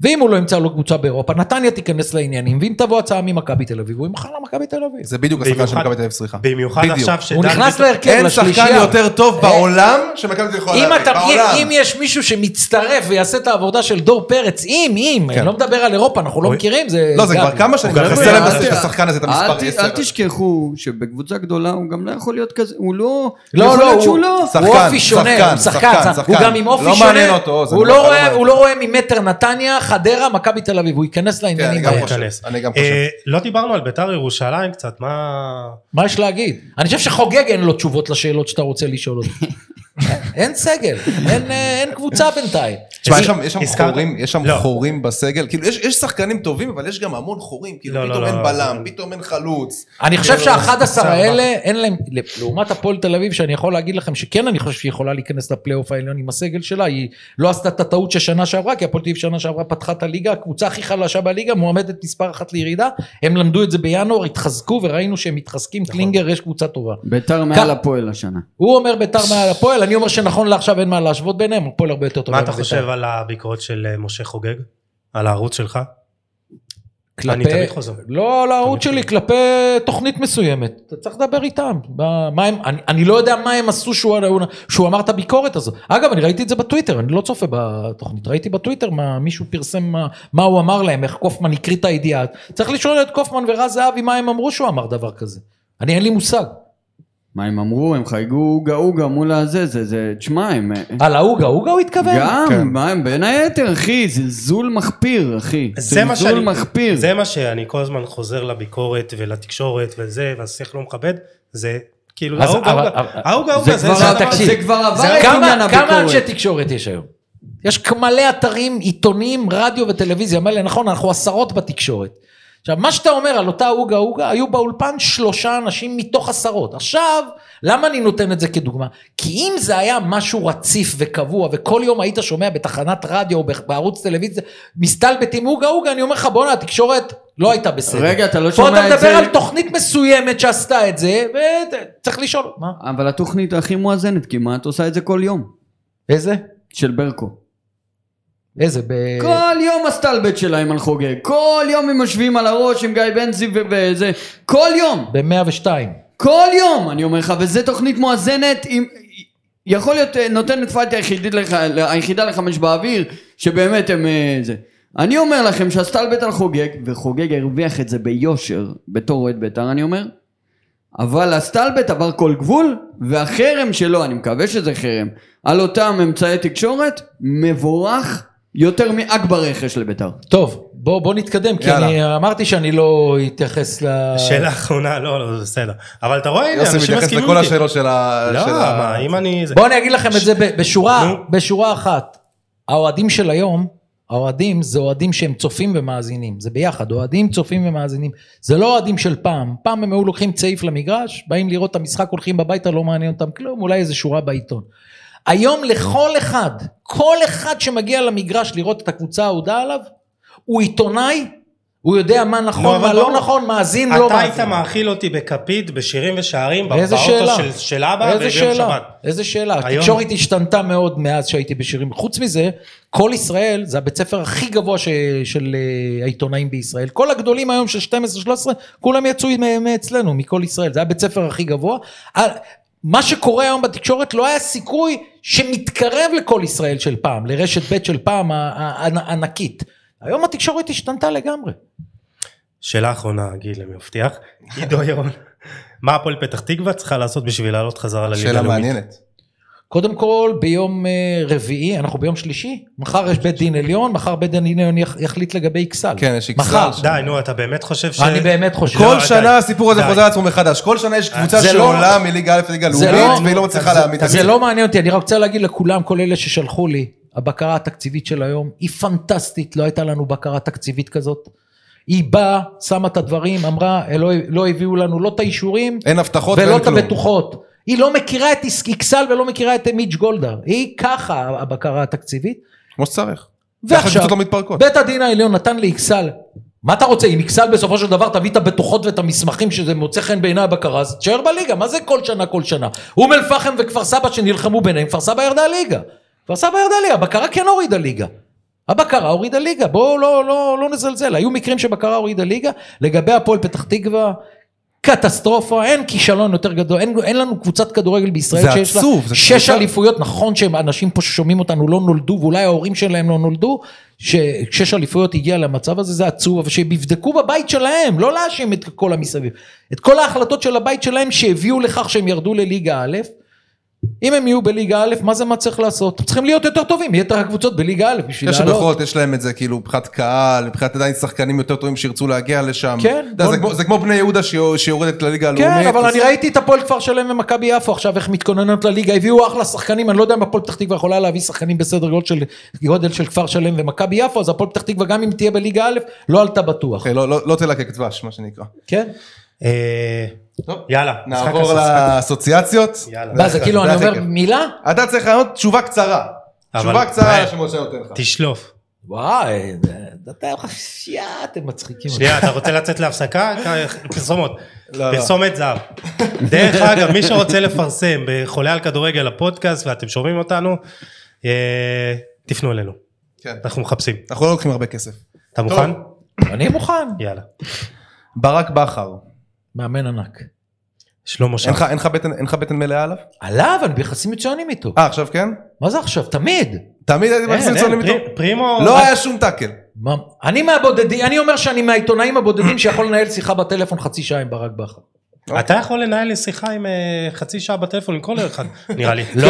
ואם הוא לא ימצא לו קבוצה באירופה, נתניה תיכנס לעניינים, ואם תבוא הצעה ממכבי תל אביב, הוא ימכר למכבי תל אביב. זה בדיוק השחקן של מכבי תל אביב, סליחה. במיוחד בדיוק. עכשיו שדן הוא נכנס ביטון- להרכב אין לשלישייה. שחקן יותר טוב אה, בעולם שמכבי תל אביב יכולה אם, להביא. בעולם. אם יש מישהו שמצטרף ויעשה את העבודה של דור פרץ, אם, אם, כן. אני לא מדבר על אירופה, אנחנו לא. מכירים, זה... לא, זה כבר. כמה שנים. הוא גם חסר להם השחקן הזה, את המספר ת- 10. אל תשכחו שבקבוצה גדולה הוא גם לא יכול להיות כזה, הוא לא... לא, לא, הוא, לא. שחקן, הוא אופי שונה, שחקן, הוא שחקן, שחקן, שחקן, הוא. גם עם אופי לא שונה, מעניין אותו, זה הוא, לא לא רואה. הוא לא רואה ממטר נתניה, חדרה, מכבי תל אביב, הוא ייכנס כן, אני לעניינים גם האלה. אני גם חושב. אה, לא דיברנו על ביתר ירושלים קצת, מה... מה יש להגיד? אני חושב שחוגג אין לו תשובות לשאלות שאתה רוצה לשאול אותי. אין סגל, אין, אה, אין קבוצה בינתיים. תשמע, יש שם- יש שם הזכרת- חורים, יש שם לא. חורים בסגל, כאילו יש יש שחקנים טובים, אבל יש גם המון חורים, כאילו לא, לא, פתאום לא, אין לא, בלם, פתאום אין חלוץ. אני חושב לא, שה-11 בסדר. האלה, אין להם, לעומת הפועל תל אביב, שאני יכול להגיד לכם שכן אני חושב שהיא יכולה להיכנס לפלייאוף העליון עם הסגל שלה, היא לא עשתה את הטעות של שנה שעברה, כי הפועל תל אביב שנה שעברה פתחה את הליגה, הקבוצה הכי חלשה בליגה, מועמדת מספר אחת לירידה, הם למדו את זה בינואר, התחזקו וראינו שהם מתחזקים, נכון. קלינגר יש קבוצה טובה. ביתר מעל הפועל השנה. הוא אומר ביתר מעל הפועל, אני אומר שנכון לעכשיו אין מה להשוות ביניהם, הפועל הרבה יותר טובה. מה אתה. חושב על הביקורת של אה, משה חוגג? על הערוץ שלך? כלפי, אני תמיד חוזר. לא על הערוץ שלי, כלפי תוכנית מסוימת. אתה צריך לדבר איתם. מה, מה הם, אני, אני לא יודע מה הם עשו שהוא, שהוא אמר את הביקורת הזו. אגב, אני ראיתי את זה בטוויטר, אני לא צופה בתוכנית, ראיתי בטוויטר מה מישהו פרסם מה, מה הוא אמר להם, איך קופמן הקריא את הידיעה. צריך לשאול את קופמן ורז זהבי מה הם אמרו שהוא אמר דבר כזה. אני אין לי מושג. מה הם אמרו? הם חייגו אוגה אוגה מול הזה, זה, זה, תשמע, הם... על ההוגה, הוגה הוא התכוון? גם, כן. מה הם, בין היתר, אחי, זלזול מחפיר, אחי. זה מה זלזול מחפיר. זה מה שאני כל הזמן חוזר לביקורת ולתקשורת וזה, והשיח לא מכבד, זה כאילו, אבל- ההוגה, אבל- ההוגה, זה כבר זה כבר עבר זה- את עניין כמה, כמה הביקורת. אנשי תקשורת יש היום? יש מלא אתרים, עיתונים, רדיו וטלוויזיה, מלא, נכון, אנחנו עשרות בתקשורת. עכשיו, מה שאתה אומר על אותה עוגה עוגה, היו באולפן שלושה אנשים מתוך עשרות. עכשיו, למה אני נותן את זה כדוגמה? כי אם זה היה משהו רציף וקבוע, וכל יום היית שומע בתחנת רדיו או בערוץ טלוויזיה, מסתלבט עם עוגה עוגה, אני אומר לך, בואנה, התקשורת לא הייתה בסדר. רגע, אתה לא פה שומע אתה את מדבר זה- על תוכנית מסוימת שעשתה את זה, וצריך לשאול, מה? אבל התוכנית הכי מואזנת כמעט עושה את זה כל יום. איזה? של ברקו. איזה? ב... כל יום הסטלבט שלהם על חוגג. כל יום הם יושבים על הראש עם גיא בן זיו ו- וזה. כל יום. ב-102. כל יום, אני אומר לך, וזו תוכנית מואזנת עם... יכול להיות אה, נותנת fight היחידית לך, היחידה לחמש באוויר, שבאמת הם אה, זה. אני אומר לכם שהסטלבט על חוגג, וחוגג הרוויח את זה ביושר, בתור אוהד בית"ר אני אומר, אבל הסטלבט עבר כל גבול, והחרם שלו, אני מקווה שזה חרם, על אותם אמצעי תקשורת, מבורך יותר מאכבר רכש לבית"ר. טוב, בוא, בוא נתקדם, כי יאללה. אני אמרתי שאני לא אתייחס ל... שאלה אחרונה, לא, לא, זה בסדר. אבל אתה רואה, הנה, יוסי אנשים מתייחס מסכימים לכל איתי. השאלות של ה... לא, של ה- מה, אם אני... זה- בואו אני אגיד לכם את זה ב- בשורה, נו. בשורה אחת. האוהדים של היום, האוהדים זה אוהדים שהם צופים ומאזינים, זה ביחד, אוהדים, צופים ומאזינים. זה לא אוהדים של פעם, פעם הם היו לוקחים צעיף למגרש, באים לראות את המשחק, הולכים הביתה, לא מעניין אותם כלום, אולי איזה שורה בעיתון. היום לכל אחד, כל אחד שמגיע למגרש לראות את הקבוצה האהודה עליו, הוא עיתונאי, הוא יודע מה נכון, אבל מה לא ברור. נכון, מאזין, לא אתה היית מאזין. מאכיל אותי בכפית, בשירים ושערים, באוטו שאלה? של- של אבא איזה שאלה? שבת. איזה שאלה? היום- התקשורת השתנתה מאוד מאז שהייתי בשירים. חוץ מזה, כל ישראל זה הבית ספר הכי גבוה ש... של אה, העיתונאים בישראל. כל הגדולים היום של 12-13, כולם יצאו מאצלנו, מכל ישראל. זה הבית ספר הכי גבוה. מה שקורה היום בתקשורת לא היה סיכוי שמתקרב לכל ישראל של פעם, לרשת ב' של פעם הענקית. היום התקשורת השתנתה לגמרי. שאלה אחרונה, גיל, אני מבטיח. עידו ירון, מה הפועל פתח תקווה צריכה לעשות בשביל לעלות חזרה לליגה שאלה הלאומית? מעניינת. קודם כל ביום אה, רביעי, אנחנו ביום שלישי, מחר יש בית דין עליון, מחר בית דין עליון יח- יחליט לגבי אכסל. כן, יש אכסל מחר. די, נו, אתה באמת חושב ש... אני באמת חושב. כל לא, שנה. הסיפור הזה. חוזר על עצמו מחדש. כל שנה יש קבוצה זה לא- שעולה מליגה א' לליגה זה לאומית, לא- והיא לא מצליחה להעמיד את זה עצמה. לא מעניין אותי, אני רק רוצה להגיד לכולם, כל אלה ששלחו לי, הבקרה התקציבית של היום היא פנטסטית, לא הייתה לנו בקרה תקציבית כזאת. היא באה, שמה את הדברים, אמרה, לא, לא הביאו לנו לא את האישורים, אין הבטחות ולא את. הבטוחות. היא לא מכירה את אכסל ולא מכירה את מיץ' גולדהר. היא ככה הבקרה התקציבית. כמו שצריך. ועכשיו, לא. בית הדין העליון נתן לאכסל, מה אתה רוצה, אם אכסל בסופו של דבר תביא את הבטוחות ואת המסמכים שזה מוצא חן בעיני הבקרה, אז תשאר בליגה, מה זה כל שנה כל שנה? אום אל פחם וכפר סבא שנלחמו ביניהם, כפר סבא ירדה ליגה. כפר סבא ירדה ליגה, הבקרה כן הורידה ליגה. הבקרה הורידה ליגה, בואו לא, לא, לא נזלזל, היו מקרים שבקרה הורידה ליגה, לגבי הפועל פתח תקווה, קטסטרופה, אין כישלון יותר גדול, אין, אין לנו קבוצת כדורגל בישראל זה שיש לה עצוב, זה שש קבוצה- אליפויות, נכון שאנשים פה ששומעים אותנו לא נולדו ואולי ההורים שלהם לא נולדו, ששש אליפויות הגיע למצב הזה זה עצוב, אבל שהם יבדקו בבית שלהם, לא להאשים את כל המסביב, את כל ההחלטות של הבית שלהם שהביאו לכך שהם ירדו לליגה א', אם הם יהיו בליגה א', מה זה מה צריך לעשות? צריכים להיות יותר טובים, מיתר הקבוצות בליגה א', בשביל יש לעלות. שבכל זאת יש להם את זה כאילו מבחינת קהל, מבחינת עדיין שחקנים יותר טובים שירצו להגיע לשם. כן, אתה יודע, בוא- זה כמו- זה כמו בני יהודה שיור- שיורדת לליגה הלאומית. כן, אבל אני ראיתי את הפועל כפר שלם ומכבי יפו עכשיו איך מתכוננות לליגה, הביאו אחלה שחקנים, אני לא יודע אם הפועל פתח תקווה יכולה להביא שחקנים בסדר גודל של, גודל של כפר שלם ומכבי יפו, אז הפועל פתח תקווה גם אם תהיה בליגה א', לא עלתה בטוח, אוקיי, לא- לא לא תלקק דבש, מה שנקרא. כן? אה, טוב, יאללה, נעבור. לאסוציאציות. יאללה. מה זה כאילו אני אומר. מילה? אתה צריך לענות תשובה קצרה. תשובה קצרה. שמשה נותן לך. תשלוף. וואי, אתה יא, אתם מצחיקים. שנייה, אתה רוצה לצאת להפסקה? פרסומות. לא, לא. פרסומת זהב. דרך אגב, מי שרוצה לפרסם בחולה על כדורגל הפודקאסט ואתם שומעים אותנו, אה, תפנו אלינו, כן. אנחנו מחפשים. אנחנו לא לוקחים הרבה כסף. אתה מוכן? אני מוכן. יאללה. ברק בכר. מאמן ענק. שלמה. לך- אין לך בטן- אין לך בטן מלאה עליו? עליו, אני ביחסים מצוינים איתו. אה, עכשיו כן? מה זה עכשיו? תמיד. תמיד הייתי ביחסים מצוינים איתו. פרימו, לא היה שום טאקל. אני מהבודדים, אני אומר שאני מהעיתונאים הבודדים שיכול לנהל שיחה בטלפון חצי שעה עם ברק בכר. אתה יכול לנהל שיחה עם אה, חצי שעה בטלפון עם כל אחד, נראה לי. לא,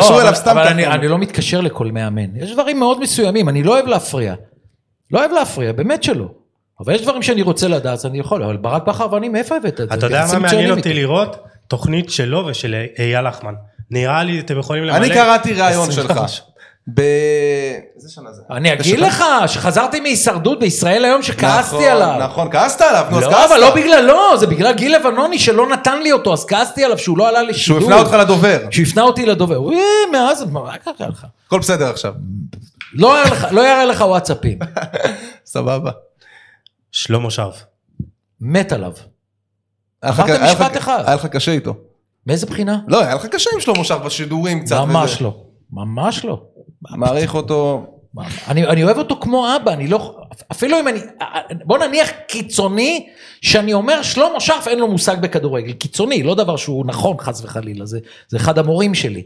אבל- אני לא מתקשר לכל מאמן. יש דברים מאוד מסוימים, אני לא אוהב להפריע. לא אוהב להפריע, באמת שלא. אבל יש דברים שאני רוצה לדעת, אז אני יכול, אבל ברק בכר ואני, מאיפה הבאת את זה? אתה יודע מה מעניין אותי. לראות? תוכנית שלו ושל אייל לחמן. נראה לי אתם יכולים למלא. אני קראתי ראיון 20 שלך. ב... איזה שנה זה? אני אגיד לך, שחזרתי מהישרדות בישראל היום שכעסתי נכון, עליו. נכון, כעסת עליו, נו, אז לא, כעסת. אבל לא בגללו, זה בגלל גיל לבנוני שלא נתן לי אותו, אז כעסתי עליו שהוא לא עלה שהוא לשידור. הפנה אותך לדובר. שהוא הפנה אותי לדובר. הוא, "אה, מאז, מה קרה לך? הכל בסדר עכשיו. לא לא יראה לך וואטסאפים. סבבה. שלמה שרף. מת עליו. אמרת משפט אחד. היה לך קשה איתו. מאיזה בחינה? לא, היה לך קשה עם שלמה שרף בשידורים קצת. ממש. לא. ממש לא. מעריך אותו. אני, אני אוהב אותו כמו אבא, אני לא... אפילו אם אני... בוא נניח קיצוני, שאני אומר שלמה שרף אין לו מושג בכדורגל. קיצוני, לא דבר שהוא נכון חס וחלילה, זה, זה אחד המורים שלי.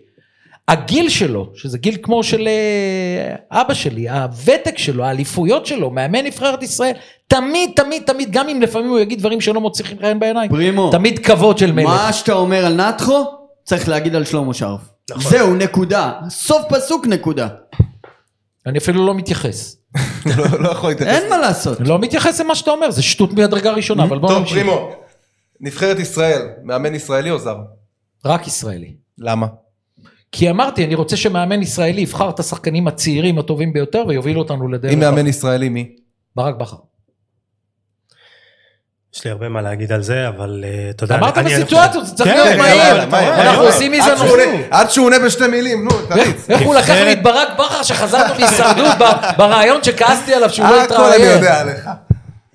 הגיל שלו, שזה גיל כמו של אה, אבא שלי, הוותק שלו, האליפויות שלו, מאמן נבחרת ישראל, תמיד, תמיד, תמיד, גם אם לפעמים הוא יגיד דברים שלא מוצאים חן בעיניים, פרימו. תמיד כבוד של מלך. מה שאתה אומר על נתחו, צריך להגיד על שלמה שרף. זהו, נקודה. סוף פסוק נקודה. אני אפילו לא מתייחס. לא לא יכול להתייחס. אין מה לעשות. לא מתייחס למה שאתה אומר, זה שטות מדרגה ראשונה, אבל בוא טוב, נמשיך. פרימו. נבחרת ישראל, מאמן ישראלי או זר? רק ישראלי. למה? כי אמרתי, אני רוצה שמאמן ישראלי יבחר את השחקנים הצעירים הטובים ביותר ויוביל אותנו לדרך. אם מאמן ישראלי מי? ברק בכר. יש לי הרבה מה להגיד על זה, אבל אה, אתה יודע... אמרת בסיטואציות, זה צריך כן, להיות מהיר. אנחנו. עושים מזה. עונה- עד שהוא עונה בשתי מילים, נו, תריץ. איך הוא לקח לי את ברק בכר שחזרנו מהישרדות ברעיון שכעסתי עליו שהוא לא הכל אני התראיין. יודע עליך.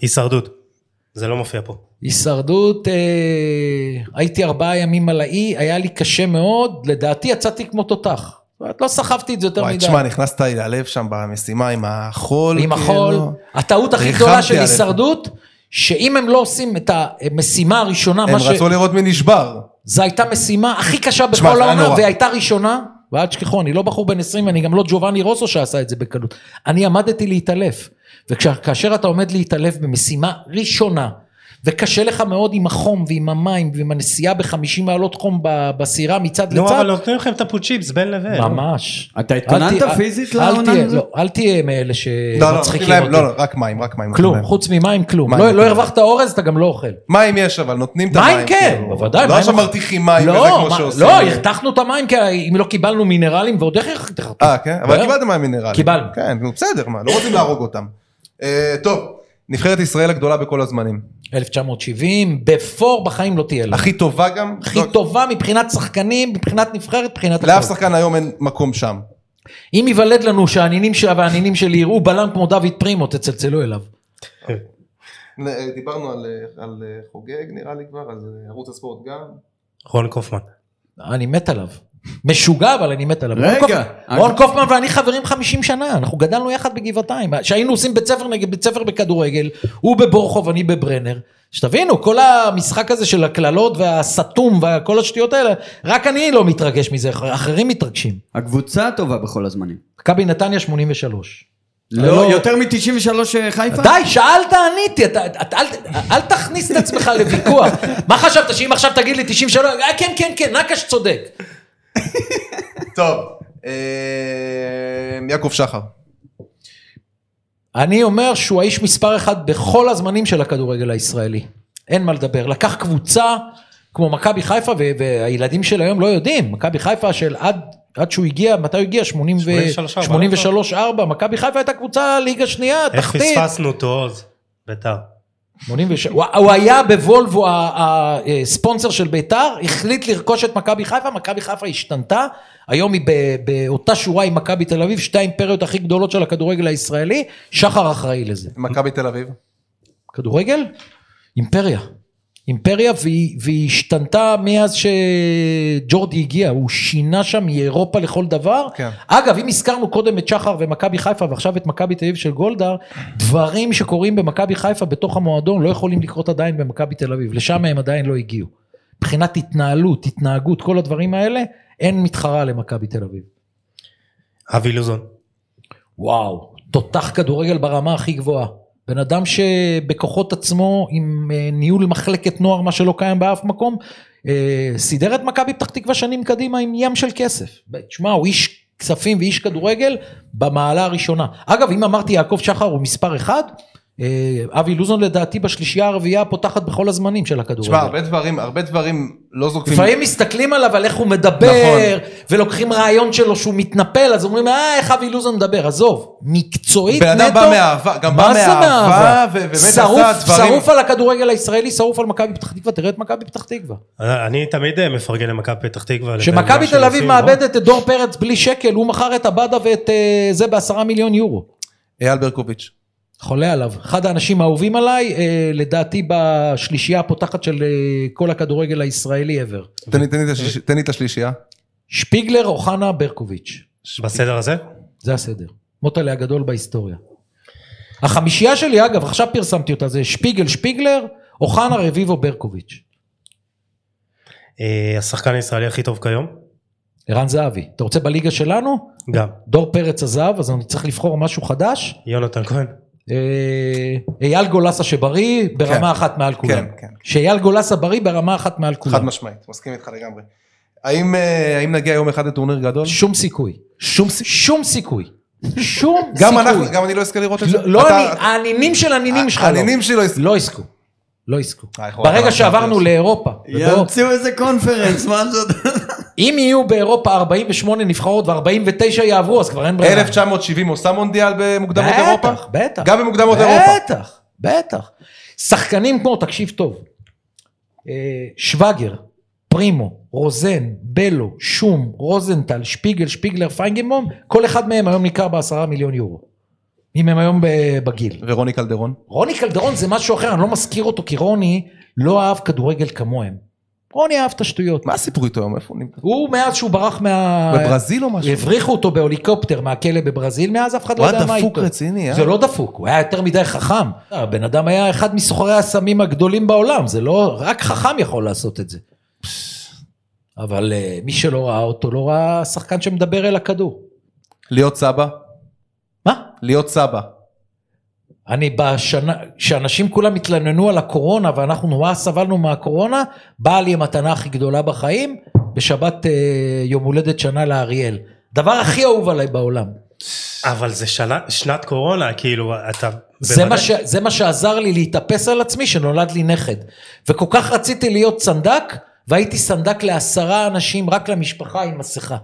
הישרדות. זה לא מופיע פה. הישרדות, אה, הייתי ארבעה ימים על האי, היה לי קשה מאוד, לדעתי יצאתי כמו תותח. לא סחבתי את זה יותר וואי, מדי. תשמע, נכנסת לי ללב שם במשימה עם החול. עם כאילו. החול. הטעות הכי גדולה של עליך. הישרדות, שאם הם לא עושים את המשימה הראשונה, הם מה ש... רצו לראות מי נשבר. זו הייתה משימה הכי קשה בכל העונה. והייתה ראשונה, ואל תשכחו, אני לא בחור בן 20, אני גם לא ג'ובאני רוסו שעשה את זה בקלות. אני עמדתי להתעלף, וכאשר אתה עומד להתעלף במשימה ראשונה, וקשה לך מאוד עם החום ועם המים ועם הנסיעה ב-50 מעלות חום ב- בסירה מצד נו, לצד, אבל נותנים לכם את הפוצ'יפס בין לבין. ממש. אתה התכוננת פיזית לעונה? לא, אל תהיה מאלה לא, לא, שמצחיקים אותי. לא, לא, רק מים, רק מים. כלום. חוץ ממים כלום. לא- לא. הרווחת אורז, אתה גם לא אוכל. מים יש, אבל נותנים את המים. מים כן, כאילו. בוודאי. לא עכשיו מרתיחים מים וזה לא, כמו שעושים. לא, הרתחנו את המים, כי אם לא קיבלנו מינרלים, ועוד איך הרתחנו? אה, כן? אבל לא. קיבלתם מים מינרליים. קיבלנו. כן, נו, בסדר, מה, לא רוצים להרוג אותם. אה, טוב, נבחרת ישראל הגדולה בכל הזמנים. 1970, בפור בחיים לא תהיה לה. הכי טובה גם? הכי לא, טובה מבחינת שחקנים, מבחינת נבחרת, מבחינת לאף. שחקן היום אין מקום שם. אם ייוולד לנו שהנינים שלה והנינים שלי יראו בלם כמו דוד פרימו, תצלצלו אליו. אה, דיברנו על, אה, על חוגג נראה לי כבר, אז ערוץ הספורט גם. רון קופמן. אני מת עליו. משוגע, אבל אני מת עליו. רגע, רון קופמן- אג- רון קופמן ואני חברים 50 שנה, אנחנו גדלנו יחד בגבעתיים. שהיינו עושים בית ספר נגד בית ספר בכדורגל, הוא בבורחוב, אני בברנר. שתבינו, כל המשחק הזה של הקללות והסתום וכל השטויות האלה, רק אני לא מתרגש מזה, אחרים מתרגשים. הקבוצה הטובה בכל הזמנים. מכבי נתניה 83. לא, יותר מ-93 חיפה? די, שאלת, עניתי, אל, תכניס את עצמך לוויכוח. מה חשבת, שאם עכשיו תגיד לי 93, אה, כן, כן, כן, נקש צודק. טוב, אה, יעקב שחר. אני אומר שהוא האיש מספר אחד בכל הזמנים של הכדורגל הישראלי. אין מה לדבר. לקח קבוצה כמו מכבי חיפה, והילדים של היום לא יודעים, מכבי חיפה של עד, עד שהוא הגיע, מתי הוא הגיע? 83, 83-4, מכבי חיפה הייתה קבוצה ליגה שנייה, איך תחתית. פספסנו אותו עוז? ביתר. 86, הוא, הוא היה בוולבו הספונסר של ביתר, החליט לרכוש את מכבי חיפה, מכבי חיפה השתנתה, היום היא באותה שורה עם מכבי תל אביב, שתי האימפריות הכי גדולות של הכדורגל הישראלי, שחר אחראי לזה. מכבי תל אביב. כדורגל? אימפריה. אימפריה והיא, והיא השתנתה מאז שג'ורדי הגיע, הוא שינה שם מאירופה לכל דבר. כן. אגב, אם הזכרנו קודם את שחר ומכבי חיפה ועכשיו את מכבי תל אביב של גולדהר, דברים שקורים במכבי חיפה בתוך המועדון לא יכולים לקרות עדיין במכבי תל אביב, לשם הם עדיין לא הגיעו. מבחינת התנהלות, התנהגות, כל הדברים האלה, אין מתחרה למכבי תל אביב. אבי לוזון. וואו, תותח כדורגל ברמה הכי גבוהה. בן אדם שבכוחות עצמו, עם אה, ניהול מחלקת נוער, מה שלא קיים באף מקום, אה, סידר את מכבי פתח תקווה שנים קדימה עם ים של כסף. תשמע, הוא איש כספים ואיש כדורגל במעלה הראשונה. אגב, אם אמרתי יעקב שחר הוא מספר אחד, אבי לוזון לדעתי בשלישייה הרביעייה הפותחת בכל הזמנים של הכדורגל. תשמע, הרבה דברים, הרבה דברים לא זוקפים. לפעמים מסתכלים עליו על איך הוא מדבר, נכון. ולוקחים רעיון שלו שהוא מתנפל, אז אומרים, אה, איך אבי לוזון מדבר, עזוב, מקצועית בן נטו. אדם בא מאהבה, גם בא מאהבה, ובאמת שרוף, עשה דברים. שרוף על הכדורגל הישראלי, שרוף על מכבי פתח תקווה, תראה את מכבי פתח תקווה. אני תמיד אה, מפרגן למכבי פתח תקווה. מה תל אביב מאבדת את דור פרץ בלי שקל, הוא מכר את עבדה ואת אה, זה בעשרה מיליון יורו. אייל ברקוביץ'. חולה עליו. אחד האנשים האהובים עליי, אה, לדעתי בשלישייה הפותחת של אה, כל הכדורגל הישראלי ever. תן לי- תן לי את השליש- תן לי את השלישייה. שפיגלר, אוחנה, ברקוביץ'. לא? בסדר הזה? זה הסדר. מוטלה הגדול בהיסטוריה. החמישייה שלי, אגב, עכשיו פרסמתי אותה, זה שפיגל, שפיגלר, אוחנה, רביבו, ברקוביץ'. אה, השחקן הישראלי הכי טוב כיום? ערן זהבי. אתה רוצה בליגה שלנו? גם. דור פרץ עזב, אז אני צריך לבחור משהו חדש. יונתן כהן. אה, אייל גולסה שבריא ברמה כן. אחת מעל כולם. כן, כן. שאייל גולסה בריא ברמה אחת מעל כולם. חד משמעית, מסכים איתך לגמרי. האם אה, האם נגיע יום אחד לטורניר גדול? שום סיכוי. שום, שום סיכוי. שום גם סיכוי. אנחנו, גם אני לא אזכה לראות את זה? לא, לא אתה- אני, הנינים של הנינים שלך לא. הנינים שלי לא יזכו. לא יזכו. לא יזכו. אה. ברגע שעברנו לאירופה, ימציאו איזה קונפרנס, מה זאת? אם יהיו באירופה 48 נבחרות ו-49 יעברו, אז כבר אין ברירה. 1970 עושה מונדיאל במוקדמות אירופה? בטח, בטח. גם במוקדמות אירופה. בטח, בטח. שחקנים כמו, תקשיב טוב, אה, שווגר, פרימו, רוזן, בלו, שום, רוזנטל, שפיגל, שפיגלר, פיינגנבום, כל אחד מהם היום ניכר בעשרה מיליון יורו. אם הם היום בגיל. ורוני קלדרון? רוני קלדרון זה משהו אחר, אני לא מזכיר אותו כי רוני לא אהב כדורגל כמוהם. רוני אהב את השטויות. מה הסיפור איתו היום? איפה הוא נמצא? הוא מאז שהוא ברח מה... בברזיל או משהו? הבריחו אותו בהוליקופטר מהכלא בברזיל, מאז אף אחד לא הוא יודע מה היה איתו. דפוק רציני, אה? זה לא דפוק, הוא היה יותר מדי חכם. הבן אדם היה אחד מסוחרי הסמים הגדולים בעולם, זה לא, רק חכם יכול לעשות את זה. אבל אה, מי שלא ראה אותו, לא ראה שחקן שמדבר אל הכדור. להיות סבא? מה? להיות סבא. אני בשנה, כשאנשים כולם התלוננו על הקורונה ואנחנו נורא סבלנו מהקורונה, באה לי המתנה הכי גדולה בחיים, בשבת אה, יום הולדת שנה לאריאל. דבר הכי אהוב עליי בעולם. אבל זה שנה, שנת קורונה, כאילו, אתה... זה בוודאי- מה, ש, זה מה שעזר לי להתאפס על עצמי שנולד לי נכד. וכל כך רציתי להיות סנדק, והייתי סנדק לעשרה אנשים רק למשפחה עם מסכה.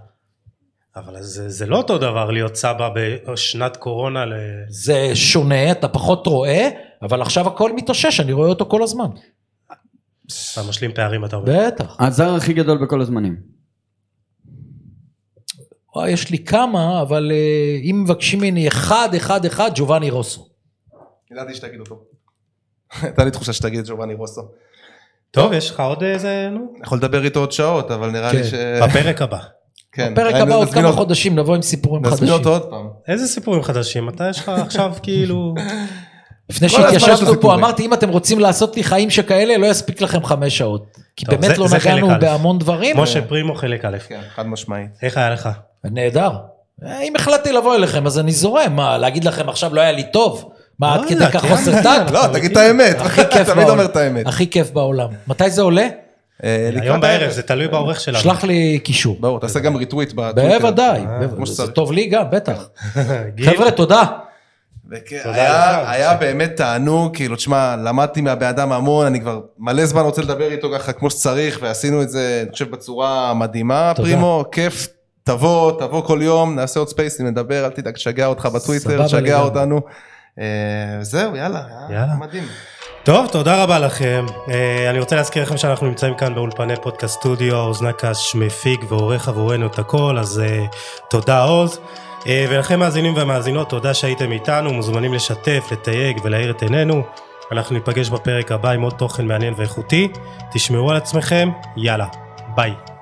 אבל זה, זה לא אותו דבר להיות סבא בשנת קורונה ל... זה שונה, אתה פחות רואה, אבל עכשיו הכל מתאושש, אני רואה אותו כל הזמן. אתה משלים פערים, אתה אומר. בטח. הזר הכי גדול בכל הזמנים. וואי, יש לי כמה, אבל אה, אם מבקשים ממני אחד, אחד, אחד, ג'ובאני רוסו. ידעתי שתגיד אותו. הייתה לי תחושה שתגיד את ג'ובאני רוסו. טוב, יש לך עוד איזה, נו? יכול לדבר איתו עוד שעות, אבל נראה לי כן. ש... בפרק הבא. כן. פרק אני- הבא עוד נזמין כמה חודשים, נבוא עם סיפורים נזמין חדשים. אותו עוד פעם. איזה סיפורים חדשים? אתה יש לך עכשיו כאילו... לפני שהתיישבנו פה. אמרתי אם אתם רוצים לעשות לי חיים שכאלה לא יספיק לכם חמש שעות. כי טוב, באמת זה- לא זה נגענו. בהמון דברים. משה פרימו חלק א'. כן, חד משמעית. איך היה לך? נהדר. אה, אם החלטתי לבוא אליכם אז אני זורם. מה להגיד לכם עכשיו לא היה לי טוב? מה עד וואלה, כדי כך כן. חוסר טקט? לא, תגיד את האמת. הכי כיף בעולם. אומר את האמת. הכי כיף בעולם. מתי זה עולה? אה, היום בערב, זה תלוי בעורך שלנו. שלח לי קישור. ברור, תעשה גם ריטוויט בטוויטר. בוודאי. אה, זה. טוב לי גם, בטח. גיל? חבר'ה תודה. היה, באמת תענוג, כאילו, תשמע, למדתי מהבן אדם המון, אני כבר מלא זמן רוצה לדבר איתו ככה כמו שצריך, ועשינו את זה, אני חושב, בצורה מדהימה. פרימו, כיף, תבוא, תבוא כל יום, נעשה עוד ספייסים, נדבר, אל תדאג, תשגע אותך בטוויטר, תשגע. אותנו. אה, זהו, יאללה. מדהים. טוב, תודה רבה לכם. אה, אני רוצה להזכיר לכם שאנחנו נמצאים כאן באולפני פודקאסט סטודיו, עוז נקש מפיק ועורך עבורנו את הכל, אז אה, תודה עוז. אה, ולכם מאזינים ומאזינות, תודה שהייתם איתנו, מוזמנים לשתף, לתייג ולהאיר את עינינו. אנחנו ניפגש בפרק הבא עם עוד תוכן מעניין ואיכותי. תשמרו על עצמכם, יאללה, ביי.